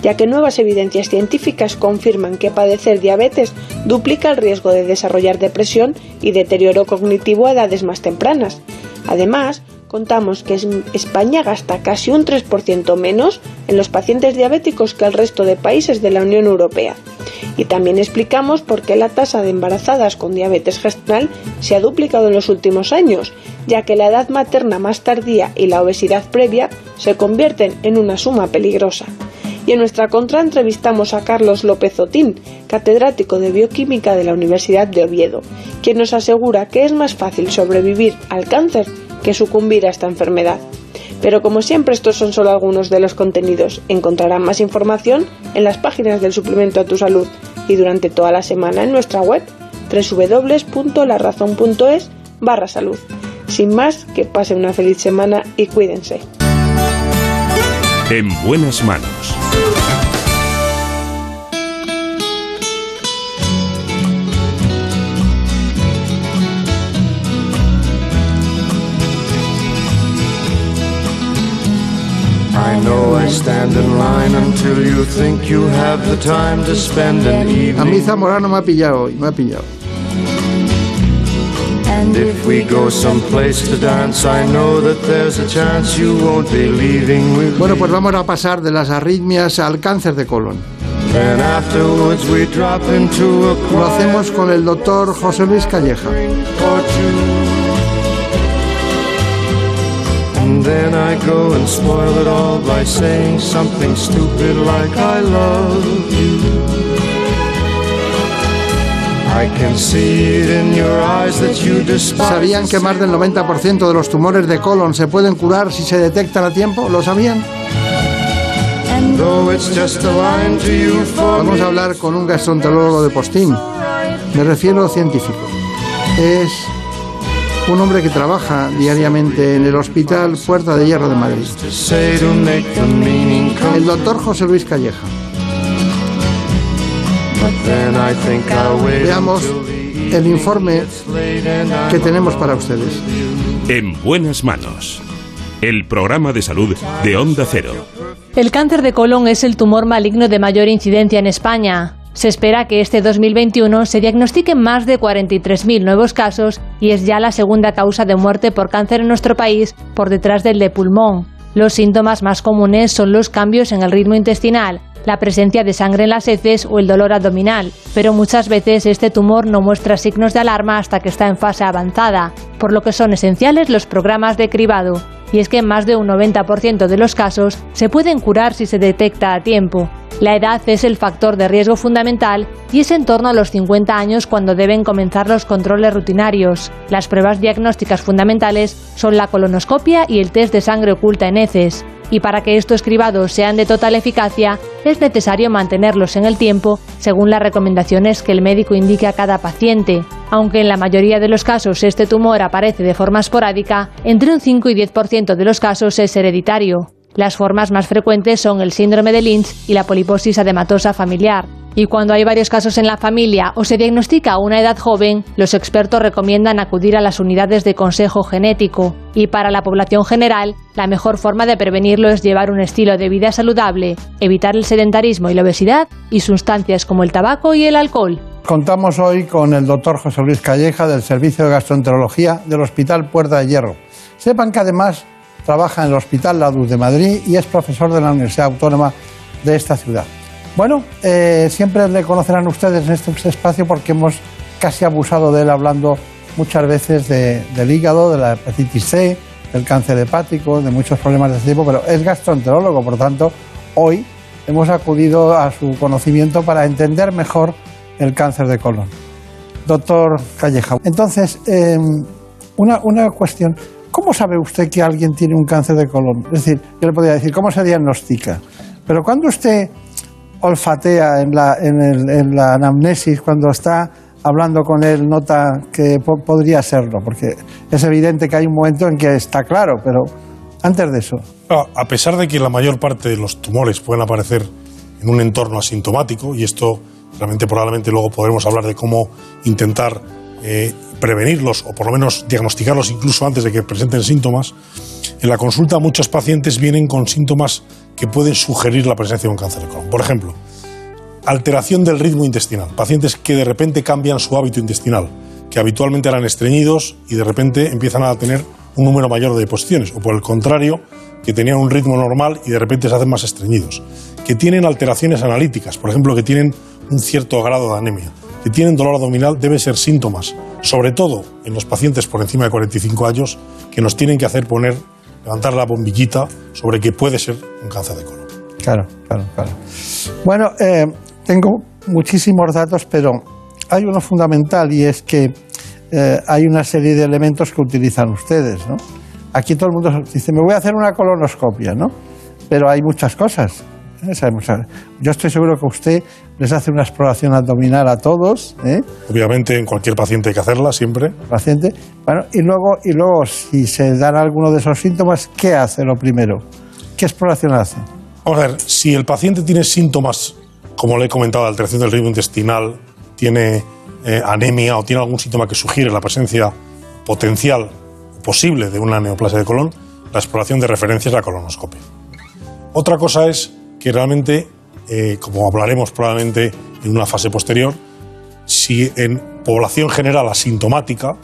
ya que nuevas evidencias científicas confirman que padecer diabetes duplica el riesgo de desarrollar depresión y deterioro cognitivo a edades más tempranas. Además, contamos que España gasta casi un 3% menos en los pacientes diabéticos que el resto de países de la Unión Europea. Y también explicamos por qué la tasa de embarazadas con diabetes gestacional se ha duplicado en los últimos años, ya que la edad materna más tardía y la obesidad previa se convierten en una suma peligrosa. Y en nuestra contra entrevistamos a Carlos López Otín, catedrático de bioquímica de la Universidad de Oviedo, quien nos asegura que es más fácil sobrevivir al cáncer que sucumbir a esta enfermedad. Pero como siempre estos son solo algunos de los contenidos. Encontrarán más información en las páginas del suplemento a tu salud y durante toda la semana en nuestra web www.larazón.es barra salud. Sin más, que pasen una feliz semana y cuídense. En buenas manos. I know I stand in line until you think you have the time to spend an A mí evening. Zamorano me ha pillado hoy, me ha pillado. And if we go someplace to dance, I know that there's a chance you won't be leaving with Bueno, pues vamos a pasar de las arritmias al cáncer de colon. Then afterwards we drop into a Lo hacemos con el doctor José Luis Calleja. And then I go and spoil it all by saying something stupid like I love you. I can see it in your eyes that you despise. ¿Sabían que más del 90% de los tumores de colon se pueden curar si se detectan a tiempo? ¿Lo sabían? A Vamos a hablar con un gastroenterólogo de postín. Me refiero científico. Es un hombre que trabaja diariamente en el Hospital Puerta de Hierro de Madrid. El doctor José Luis Calleja. Veamos el informe que tenemos para ustedes. En buenas manos. El programa de salud de Onda Cero. El cáncer de colon es el tumor maligno de mayor incidencia en España. Se espera que este 2021 se diagnostiquen más de 43.000 nuevos casos y es ya la segunda causa de muerte por cáncer en nuestro país, por detrás del de pulmón. Los síntomas más comunes son los cambios en el ritmo intestinal, la presencia de sangre en las heces o el dolor abdominal, pero muchas veces este tumor no muestra signos de alarma hasta que está en fase avanzada, por lo que son esenciales los programas de cribado. Y es que en más de un 90% de los casos se pueden curar si se detecta a tiempo. La edad es el factor de riesgo fundamental y es en torno a los 50 años cuando deben comenzar los controles rutinarios. Las pruebas diagnósticas fundamentales son la colonoscopia y el test de sangre oculta en heces y para que estos cribados sean de total eficacia es necesario mantenerlos en el tiempo según las recomendaciones que el médico indique a cada paciente. Aunque en la mayoría de los casos este tumor aparece de forma esporádica, entre un 5 y 10% de los casos es hereditario. Las formas más frecuentes son el síndrome de Lynch y la poliposis adematosa familiar. Y cuando hay varios casos en la familia o se diagnostica a una edad joven, los expertos recomiendan acudir a las unidades de consejo genético. Y para la población general, la mejor forma de prevenirlo es llevar un estilo de vida saludable, evitar el sedentarismo y la obesidad y sustancias como el tabaco y el alcohol. Contamos hoy con el doctor José Luis Calleja del Servicio de Gastroenterología del Hospital Puerta de Hierro. Sepan que además trabaja en el Hospital La Luz de Madrid y es profesor de la Universidad Autónoma de esta ciudad. Bueno, eh, siempre le conocerán ustedes en este espacio porque hemos casi abusado de él hablando muchas veces de- del hígado, de la hepatitis C, del cáncer hepático, de muchos problemas de este tipo, pero es gastroenterólogo, por tanto, hoy hemos acudido a su conocimiento para entender mejor el cáncer de colon. Doctor Calleja, entonces, eh, una, una cuestión. ¿Cómo sabe usted que alguien tiene un cáncer de colon? Es decir, yo le podría decir, ¿cómo se diagnostica? Pero cuando usted olfatea en la, en la anamnesis, cuando está hablando con él, nota que po- podría serlo, porque es evidente que hay un momento en que está claro, pero antes de eso. Ah, A pesar de que la mayor parte de los tumores pueden aparecer en un entorno asintomático, y esto realmente probablemente luego podremos hablar de cómo intentar eh, prevenirlos o por lo menos diagnosticarlos incluso antes de que presenten síntomas, en la consulta muchos pacientes vienen con síntomas que pueden sugerir la presencia de un cáncer de colon. Por ejemplo, alteración del ritmo intestinal. Pacientes que de repente cambian su hábito intestinal, que habitualmente eran estreñidos y de repente empiezan a tener un número mayor de deposiciones, o por el contrario, que tenían un ritmo normal y de repente se hacen más estreñidos, que tienen alteraciones analíticas, por ejemplo, que tienen un cierto grado de anemia, que tienen dolor abdominal, deben ser síntomas, sobre todo en los pacientes por encima de 45 años, que nos tienen que hacer poner, levantar la bombillita sobre que puede ser un cáncer de colon. Claro, claro, claro. Bueno, eh, tengo muchísimos datos, pero hay uno fundamental y es que eh, hay una serie de elementos que utilizan ustedes, ¿no? Aquí todo el mundo dice, me voy a hacer una colonoscopia, ¿no? Pero hay muchas cosas. ¿Eh? O Yo estoy seguro que usted les hace una exploración abdominal a todos, ¿eh? Obviamente en cualquier paciente hay que hacerla siempre. paciente. Bueno, y luego, y luego, si se dan alguno de esos síntomas, ¿qué hace lo primero? ¿Qué exploración hace? Vamos a ver, si el paciente tiene síntomas, como le he comentado, de alteración del ritmo intestinal, tiene eh, anemia o tiene algún síntoma que sugiere la presencia potencial posible de una neoplasia de colon, la exploración de referencia es la colonoscopia. Otra cosa es que realmente, eh, como hablaremos probablemente en una fase posterior, si en población general asintomática,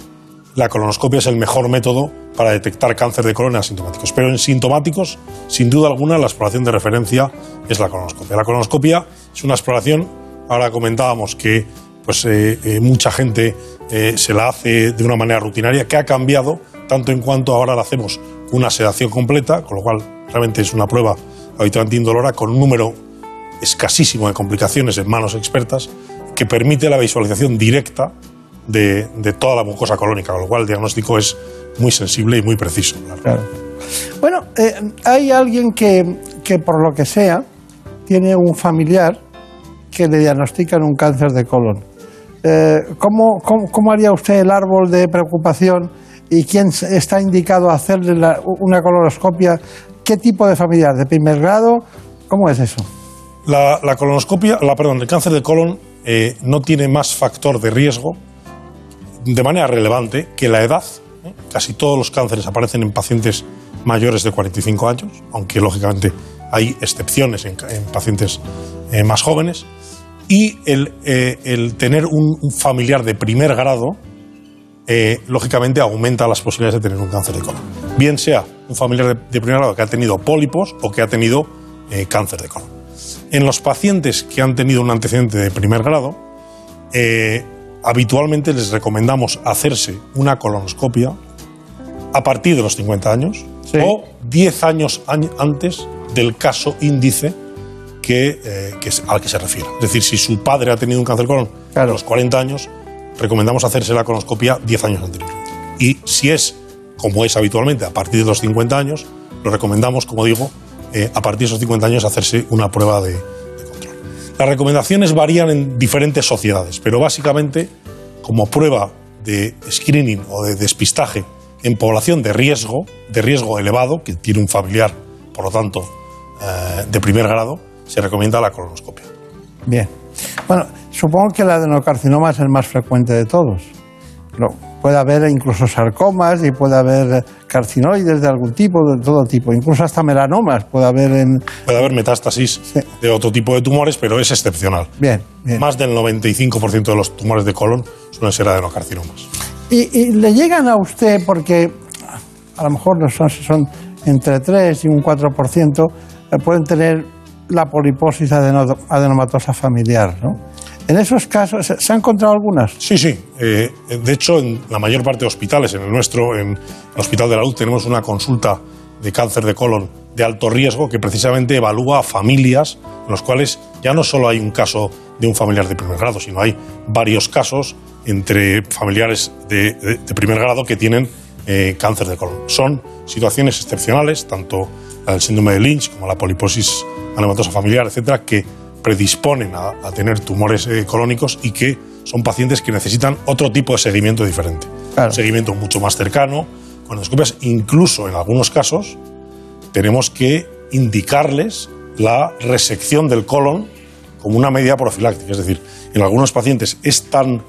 la colonoscopia es el mejor método para detectar cáncer de colon en asintomáticos. Pero en sintomáticos, sin duda alguna, la exploración de referencia es la colonoscopia. La colonoscopia es una exploración, ahora comentábamos que pues, eh, eh, mucha gente se la hace de una manera rutinaria, que ha cambiado tanto en cuanto ahora la hacemos una sedación completa, con lo cual realmente es una prueba habitualmente indolora con un número escasísimo de complicaciones en manos expertas que permite la visualización directa de, de toda la mucosa colónica, con lo cual el diagnóstico es muy sensible y muy preciso. Bueno, eh, hay alguien que, que por lo que sea tiene un familiar que le diagnostican un cáncer de colon. Eh, ¿cómo, cómo, haría usted el árbol de preocupación y quién está indicado a hacerle una colonoscopia? ¿Qué tipo de familiar? ¿De primer grado? ¿Cómo es eso? La, la colonoscopia, la, perdón, el cáncer de colon eh, no tiene más factor de riesgo de manera relevante que la edad. ¿eh? Casi todos los cánceres aparecen en pacientes mayores de 45 años, aunque lógicamente hay excepciones en, en pacientes eh, más jóvenes. Y el, eh, el tener un, un familiar de primer grado, eh, lógicamente aumenta las posibilidades de tener un cáncer de colon. Bien sea un familiar de, de primer grado que ha tenido pólipos o que ha tenido eh, cáncer de colon. En los pacientes que han tenido un antecedente de primer grado, eh, habitualmente les recomendamos hacerse una colonoscopia a partir de los 50 años o 10 años añ- antes del caso índice que, eh, que es- al que se refiere. Es decir, si su padre ha tenido un cáncer de colon a los 40 años, recomendamos hacerse la colonoscopia 10 años anteriormente. Y si es, como es habitualmente, a partir de los 50 años, lo recomendamos, como digo, eh, a partir de esos 50 años hacerse una prueba de, de control. Las recomendaciones varían en diferentes sociedades, pero básicamente, como prueba de screening o de despistaje en población de riesgo, de riesgo elevado, que tiene un familiar, por lo tanto, eh, de primer grado, se recomienda la colonoscopia. Bien. Bueno, supongo que el adenocarcinoma es el más frecuente de todos. Lo- puede haber incluso sarcomas y puede haber carcinoides de algún tipo, de todo tipo, incluso hasta melanomas puede haber en... Puede haber metástasis de otro tipo de tumores, pero es excepcional. Bien, Más del 95% de los tumores de colon suelen ser adenocarcinomas. Y, y le llegan a usted porque a lo mejor no son, si son entre 3 y un 4%, eh, pueden tener la poliposis adeno- adenomatosa familiar, ¿no? En esos casos, ¿se, han encontrado algunas? Sí, sí. Eh, de hecho, en la mayor parte de hospitales, en el nuestro, en el Hospital de la Luz, tenemos una consulta de cáncer de colon de alto riesgo que precisamente evalúa a familias en los cuales ya no solo hay un caso de un familiar de primer grado, sino hay varios casos entre familiares de, de- de primer grado que tienen eh, cáncer de colon. Son situaciones excepcionales, tanto del síndrome de Lynch como la poliposis anematosa familiar, etcétera, que predisponen a, a tener tumores eh, colónicos y que son pacientes que necesitan otro tipo de seguimiento diferente. Un seguimiento mucho más cercano, con endoscopias. Incluso en algunos casos tenemos que indicarles la resección del colon como una medida profiláctica. Es decir, en algunos pacientes es tan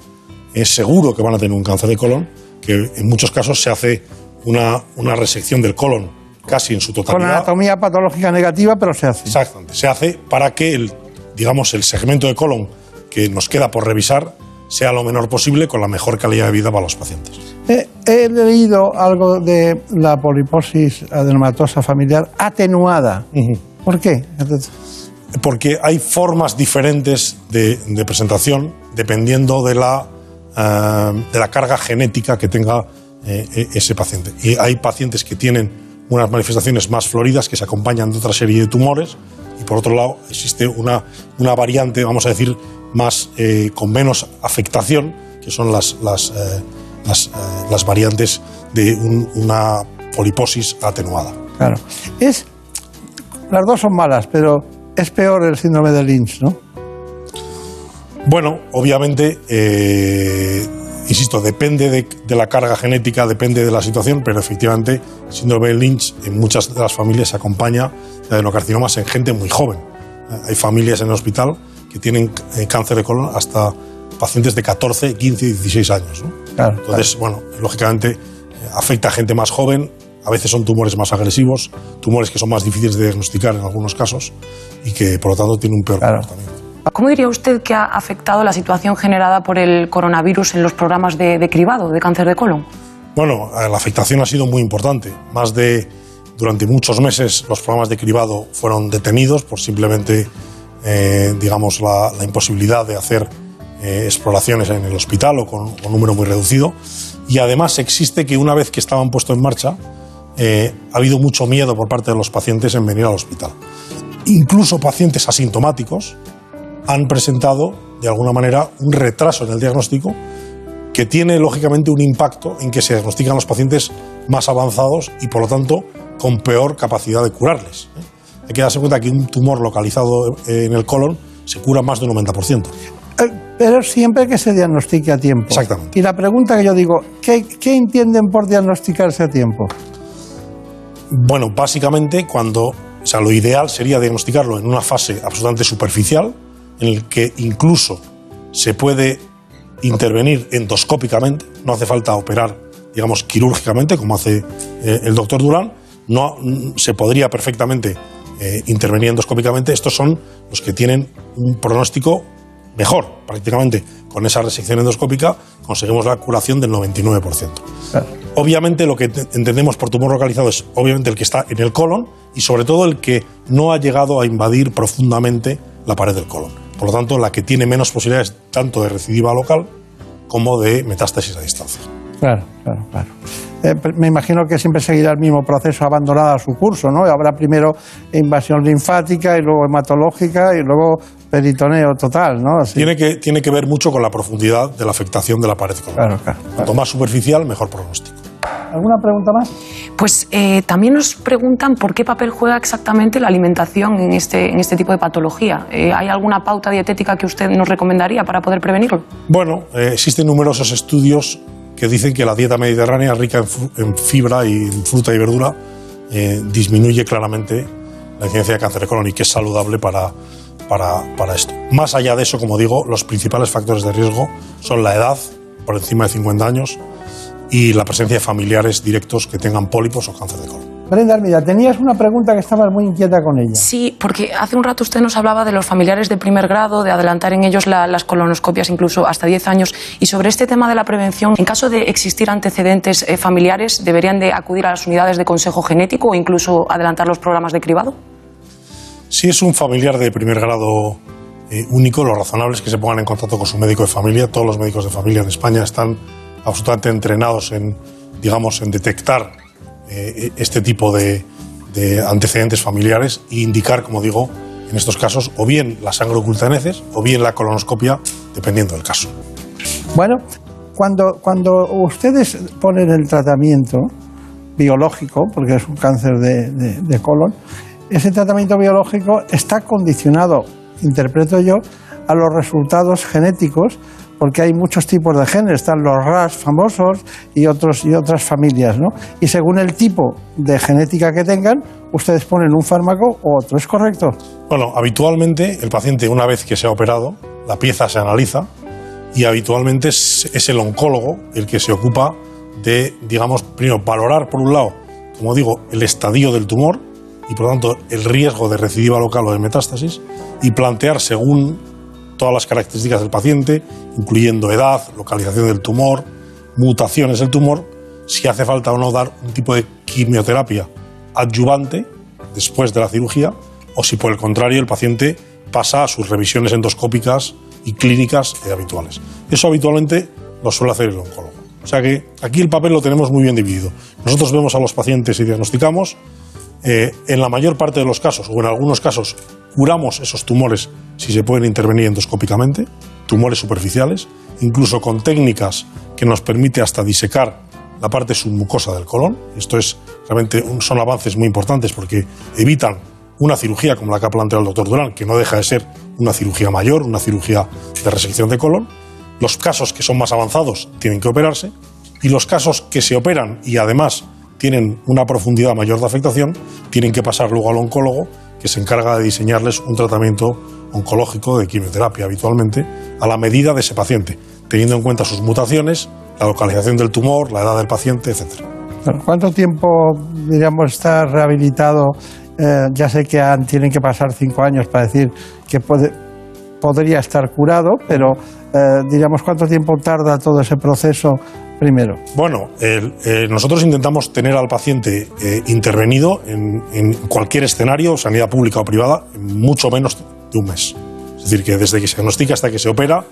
eh, seguro que van a tener un cáncer de colon que en muchos casos se hace una, una resección del colon casi en su Con totalidad. anatomía patológica negativa, pero se hace. Exactamente. Se hace para que el, digamos, el segmento de colon que nos queda por revisar sea lo menor posible con la mejor calidad de vida para los pacientes. Eh, he leído algo de la poliposis adenomatosa familiar atenuada. ¿Por qué? Porque hay formas diferentes de, de presentación dependiendo de la, eh, de la carga genética que tenga eh, e- ese paciente. Y hay pacientes que tienen unas manifestaciones más floridas que se acompañan de otra serie de tumores y por otro lado existe una, una variante, vamos a decir, más eh, con menos afectación, que son las, las, eh, las, eh, las variantes de un- una poliposis atenuada. Claro. Es, las dos son malas, pero es peor el síndrome de Lynch, ¿no? Bueno, obviamente, insisto, depende de, de la carga genética, depende de la situación, pero efectivamente el síndrome de Lynch en muchas de las familias se acompaña de adenocarcinomas en gente muy joven. Hay familias en el hospital que tienen eh, cáncer de colon hasta pacientes de 14, 15, 16 años. ¿no? Claro, Entonces, bueno, lógicamente eh, afecta a gente más joven, a veces son tumores más agresivos, tumores que son más difíciles de diagnosticar en algunos casos y que por lo tanto tienen un peor comportamiento. ¿Cómo diría usted que ha afectado la situación generada por el coronavirus en los programas de, cribado de cáncer de colon? Bueno, eh, la afectación ha sido muy importante. Más de, durante muchos meses, los programas de cribado fueron detenidos por simplemente, eh, digamos, la, imposibilidad de hacer eh, exploraciones en el hospital o con, un número muy reducido. Y además existe que una vez que estaban puestos en marcha, ha habido mucho miedo por parte de los pacientes en venir al hospital. Incluso pacientes asintomáticos han presentado, de alguna manera, un retraso en el diagnóstico que tiene lógicamente un impacto en que se diagnostican los pacientes más avanzados y por lo tanto con peor capacidad de curarles. ¿eh? Hay que darse cuenta que un tumor localizado en el colon se cura más de un 90%. Eh, Pero siempre que se diagnostique a tiempo. Exactamente. Y la pregunta que yo digo, ¿qué, qué entienden por diagnosticarse a tiempo? Bueno, básicamente cuando, o sea, lo ideal sería diagnosticarlo en una fase absolutamente superficial, en el que incluso se puede intervenir endoscópicamente, no hace falta operar, digamos, quirúrgicamente, como hace eh, el doctor Durán, no, mm, se podría perfectamente eh, intervenir endoscópicamente. Estos son los que tienen un pronóstico mejor, prácticamente. Con esa resección endoscópica conseguimos la curación del 99%. Obviamente lo que te- entendemos por tumor localizado es obviamente el que está en el colon y sobre todo el que no ha llegado a invadir profundamente la pared del colon. Por lo tanto, la que tiene menos posibilidades tanto de recidiva local como de metástasis a distancia. Claro, claro, claro. Eh, me imagino que siempre seguirá el mismo proceso abandonado a su curso, ¿no? Habrá primero invasión linfática y luego hematológica y luego peritoneo total, ¿no? Así. Tiene que, tiene que ver mucho con la profundidad de la afectación de la pared colon. Claro, claro. Cuanto más superficial, mejor pronóstico. ¿Alguna pregunta más? Pues eh, también nos preguntan por qué papel juega exactamente la alimentación en este, en este tipo de patología. Eh, ¿Hay alguna pauta dietética que usted nos recomendaría para poder prevenirlo? Bueno, eh, existen numerosos estudios que dicen que la dieta mediterránea rica en, fibra y en fruta y verdura eh, disminuye claramente la incidencia de cáncer de colon y que es saludable para, para, para esto. Más allá de eso, como digo, los principales factores de riesgo son la edad, por encima de 50 años, y la presencia de familiares directos que tengan pólipos o cáncer de colon. Brenda Armida, tenías una pregunta que estabas muy inquieta con ella. Sí, porque hace un rato usted nos hablaba de los familiares de primer grado, de adelantar en ellos la- las colonoscopias incluso hasta 10 años. Y sobre este tema de la prevención, en caso de existir antecedentes eh, familiares, ¿deberían de acudir a las unidades de consejo genético o incluso adelantar los programas de cribado? Si es un familiar de primer grado eh, único, lo razonable es que se pongan en contacto con su médico de familia. Todos los médicos de familia en España están absolutamente entrenados en, digamos, en detectar eh, este tipo de, de antecedentes familiares e indicar, como digo, en estos casos, o bien la sangre oculta o bien la colonoscopia, dependiendo del caso. Bueno, cuando, cuando ustedes ponen el tratamiento biológico, porque es un cáncer de, de- de colon, ese tratamiento biológico está condicionado, interpreto yo, a los resultados genéticos, porque hay muchos tipos de genes, están los RAS famosos y, otros, y otras familias, ¿no? Y según el tipo de genética que tengan, ustedes ponen un fármaco u otro, ¿es correcto? Bueno, habitualmente el paciente, una vez que se ha operado, la pieza se analiza y habitualmente es, es el oncólogo el que se ocupa de, digamos, primero valorar, por un lado, como digo, el estadio del tumor y, por lo tanto, el riesgo de recidiva local o de metástasis y plantear según todas las características del paciente, incluyendo edad, localización del tumor, mutaciones del tumor, si hace falta o no dar un tipo de quimioterapia adyuvante después de la cirugía o si por el contrario el paciente pasa a sus revisiones endoscópicas y clínicas eh, habituales. Eso habitualmente lo suele hacer el oncólogo. O sea que aquí el papel lo tenemos muy bien dividido. Nosotros vemos a los pacientes y diagnosticamos. Eh, en la mayor parte de los casos, o en algunos casos, curamos esos tumores si se pueden intervenir endoscópicamente, tumores superficiales, incluso con técnicas que nos permite hasta disecar la parte submucosa del colon. Esto es realmente un- son avances muy importantes porque evitan una cirugía como la que ha planteado el doctor Durán, que no deja de ser una cirugía mayor, una cirugía de resección de colon. Los casos que son más avanzados tienen que operarse y los casos que se operan y además tienen una profundidad mayor de afectación tienen que pasar luego al oncólogo que se encarga de diseñarles un tratamiento oncológico de quimioterapia habitualmente a la medida de ese paciente, teniendo en cuenta sus mutaciones, la localización del tumor, la edad del paciente. Bueno, ¿Cuánto tiempo, diríamos, está rehabilitado? Eh, ya sé que han- tienen que pasar cinco años para decir que puede, podría estar curado, pero eh, diríamos, ¿cuánto tiempo tarda todo ese proceso Bueno, eh, nosotros intentamos tener al paciente eh, intervenido en, cualquier escenario, sanidad pública o privada, mucho menos de un mes. Es decir, que desde que se diagnostica hasta que se opera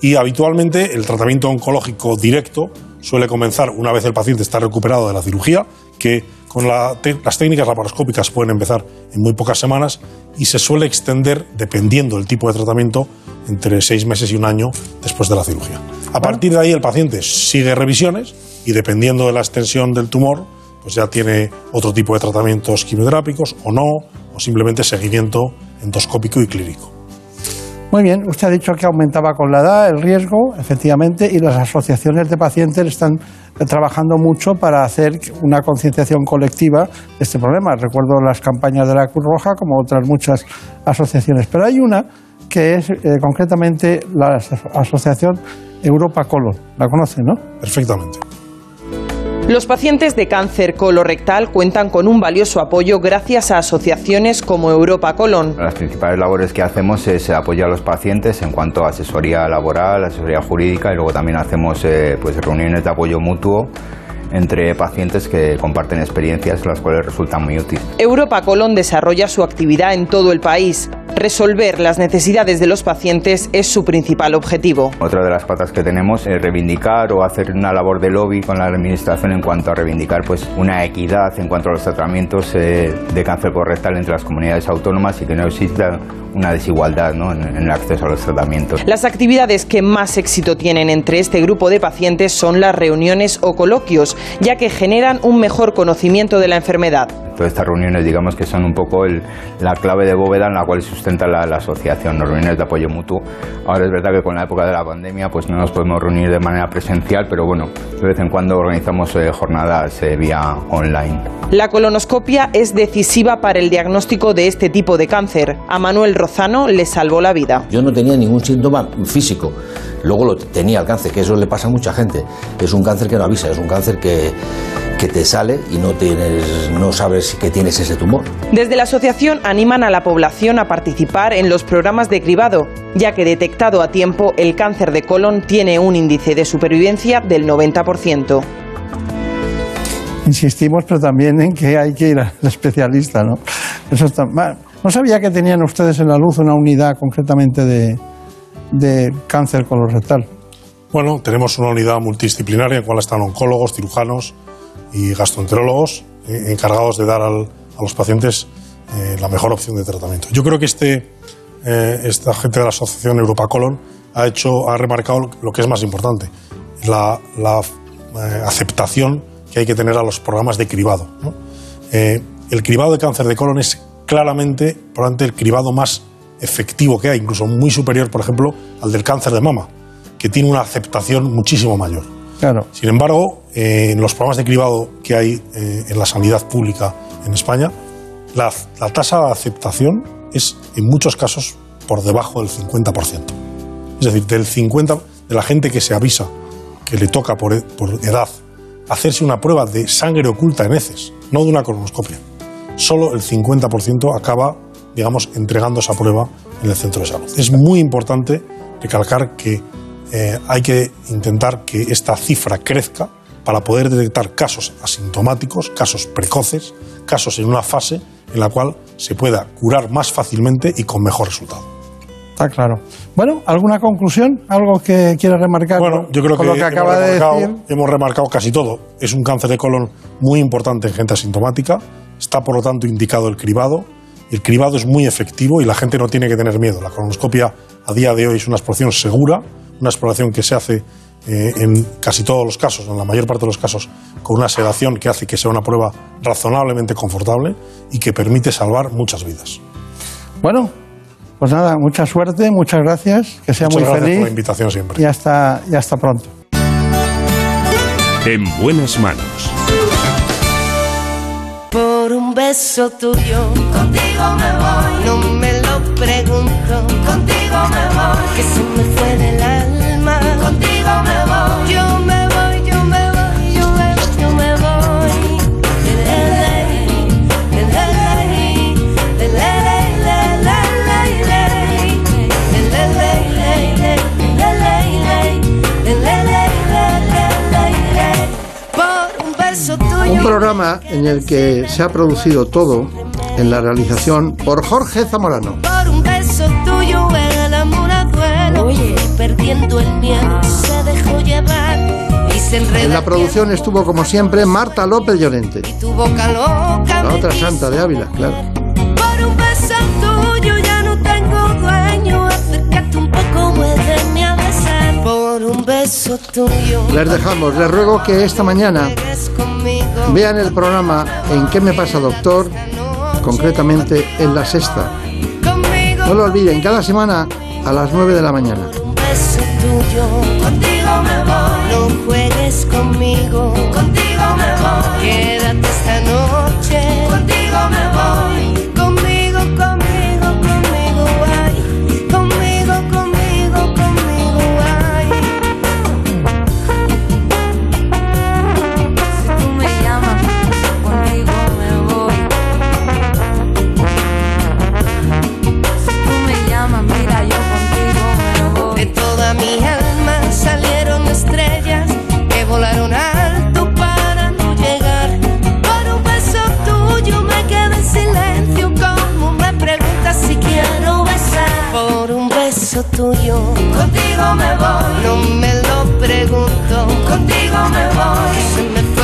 y habitualmente el tratamiento oncológico directo suele comenzar una vez el paciente está recuperado de la cirugía, que con las técnicas laparoscópicas pueden empezar en muy pocas semanas y se suele extender, dependiendo del tipo de tratamiento, entre seis meses y un año después de la cirugía. A partir de ahí el paciente sigue revisiones y dependiendo de la extensión del tumor, pues ya tiene otro tipo de tratamientos quimioterápicos o no, o simplemente seguimiento endoscópico y clínico. Muy bien, usted ha dicho que aumentaba con la edad el riesgo, efectivamente, y las asociaciones de pacientes están trabajando mucho para hacer una concienciación colectiva de este problema. Recuerdo las campañas de la Cruz Roja, como otras muchas asociaciones. Pero hay una que es eh, concretamente la aso- Asociación Europa Colon. ¿La conoce, no? Perfectamente. Los pacientes de cáncer colorectal cuentan con un valioso apoyo gracias a asociaciones como Europa Colon. Las principales labores que hacemos es apoyar a los pacientes en cuanto a asesoría laboral, asesoría jurídica y luego también hacemos eh, pues reuniones de apoyo mutuo entre pacientes que comparten experiencias las cuales resultan muy útiles. Europa Colon desarrolla su actividad en todo el país. Resolver las necesidades de los pacientes es su principal objetivo. Otra de las patas que tenemos es reivindicar o hacer una labor de lobby con la administración en cuanto a reivindicar pues una equidad en cuanto a los tratamientos eh, de cáncer colorectal entre las comunidades autónomas y que no exista una desigualdad en el acceso a los tratamientos. Las actividades que más éxito tienen entre este grupo de pacientes son las reuniones o coloquios, ya que generan un mejor conocimiento de la enfermedad. Todas estas reuniones, digamos que son un poco el- la clave de bóveda en la cual sustenta la, la asociación, las reuniones de apoyo mutuo. Ahora es verdad que con la época de la pandemia pues no nos podemos reunir de manera presencial, pero bueno, de vez en cuando organizamos eh, jornadas eh, vía online. La colonoscopia es decisiva para el diagnóstico de este tipo de cáncer. A Manuel Rozano le salvó la vida. Yo no tenía ningún síntoma físico. Luego lo tenía el cáncer, que eso le pasa a mucha gente. Es un cáncer que no avisa, es un cáncer que, que te sale y no, tienes, no sabes que tienes ese tumor. Desde la asociación animan a la población a participar en los programas de cribado, ya que detectado a tiempo el cáncer de colon tiene un índice de supervivencia del 90%. Insistimos, pero también en que hay que ir al (laughs) especialista, ¿no? Eso está, no sabía que tenían ustedes en la luz una unidad concretamente de, de cáncer colorectal. Bueno, tenemos una unidad multidisciplinaria en la cual están oncólogos, cirujanos y gastroenterólogos eh, encargados de dar al- a los pacientes eh, la mejor opción de tratamiento. Yo creo que este, eh, esta gente de la Asociación Europa Colon ha, hecho, ha remarcado lo que es más importante, la, la, eh, aceptación que hay que tener a los programas de cribado. ¿no? El cribado de cáncer de colon es claramente, probablemente, el cribado más efectivo que hay, incluso muy superior, por ejemplo, al del cáncer de mama, que tiene una aceptación muchísimo mayor. Claro. Sin embargo, en los programas de cribado que hay eh, en la sanidad pública en España, la, tasa de aceptación es en muchos casos por debajo del 50%. Es decir, del 50% de la gente que se avisa que le toca por, e- por edad hacerse una prueba de sangre oculta en heces, no de una colonoscopia. Solo el 50% acaba, digamos, entregando esa prueba en el centro de salud. Es muy importante recalcar que eh, hay que intentar que esta cifra crezca para poder detectar casos asintomáticos, casos precoces, casos en una fase en la cual se pueda curar más fácilmente y con mejor resultado. Está claro. Bueno, ¿alguna conclusión? ¿Algo que quiera remarcar Bueno, yo creo con que, lo que hemos, acaba de remarcado, decir? hemos remarcado casi todo. Es un cáncer de colon muy importante en gente asintomática. Está, por lo tanto, indicado el cribado. El cribado es muy efectivo y la gente no tiene que tener miedo. La colonoscopia a día de hoy es una exploración segura, una exploración que se hace eh, en casi todos los casos, en la mayor parte de los casos, con una sedación que hace que sea una prueba razonablemente confortable y que permite salvar muchas vidas. Bueno, pues nada, mucha suerte, muchas gracias, que sea Muchas muy gracias feliz. por la invitación siempre. Y hasta, y hasta pronto. En buenas manos. Por un beso tuyo, contigo me voy. No me lo pregunto, contigo me voy. Que se me fue del alma, contigo me voy. Yo me voy, yo me voy, yo me voy, yo me voy. Un programa en el que se ha producido todo en la realización por Jorge Zamorano. Por un perdiendo el miedo se dejó llevar y se En la producción estuvo, como siempre, Marta López Llorente, tu boca loca la otra santa de Ávila, claro. Por un beso tuyo ya no tengo dueño. Acércate un poco muéveme a besar. Por un beso tuyo. Les dejamos, les ruego que esta mañana vean el programa En qué me pasa, doctor, concretamente en la sexta. No lo olviden, cada semana a las 9 de la mañana. Contigo me voy. No juegues conmigo. Contigo me voy tuyo. Contigo me voy. No me lo pregunto. Contigo me voy. Se me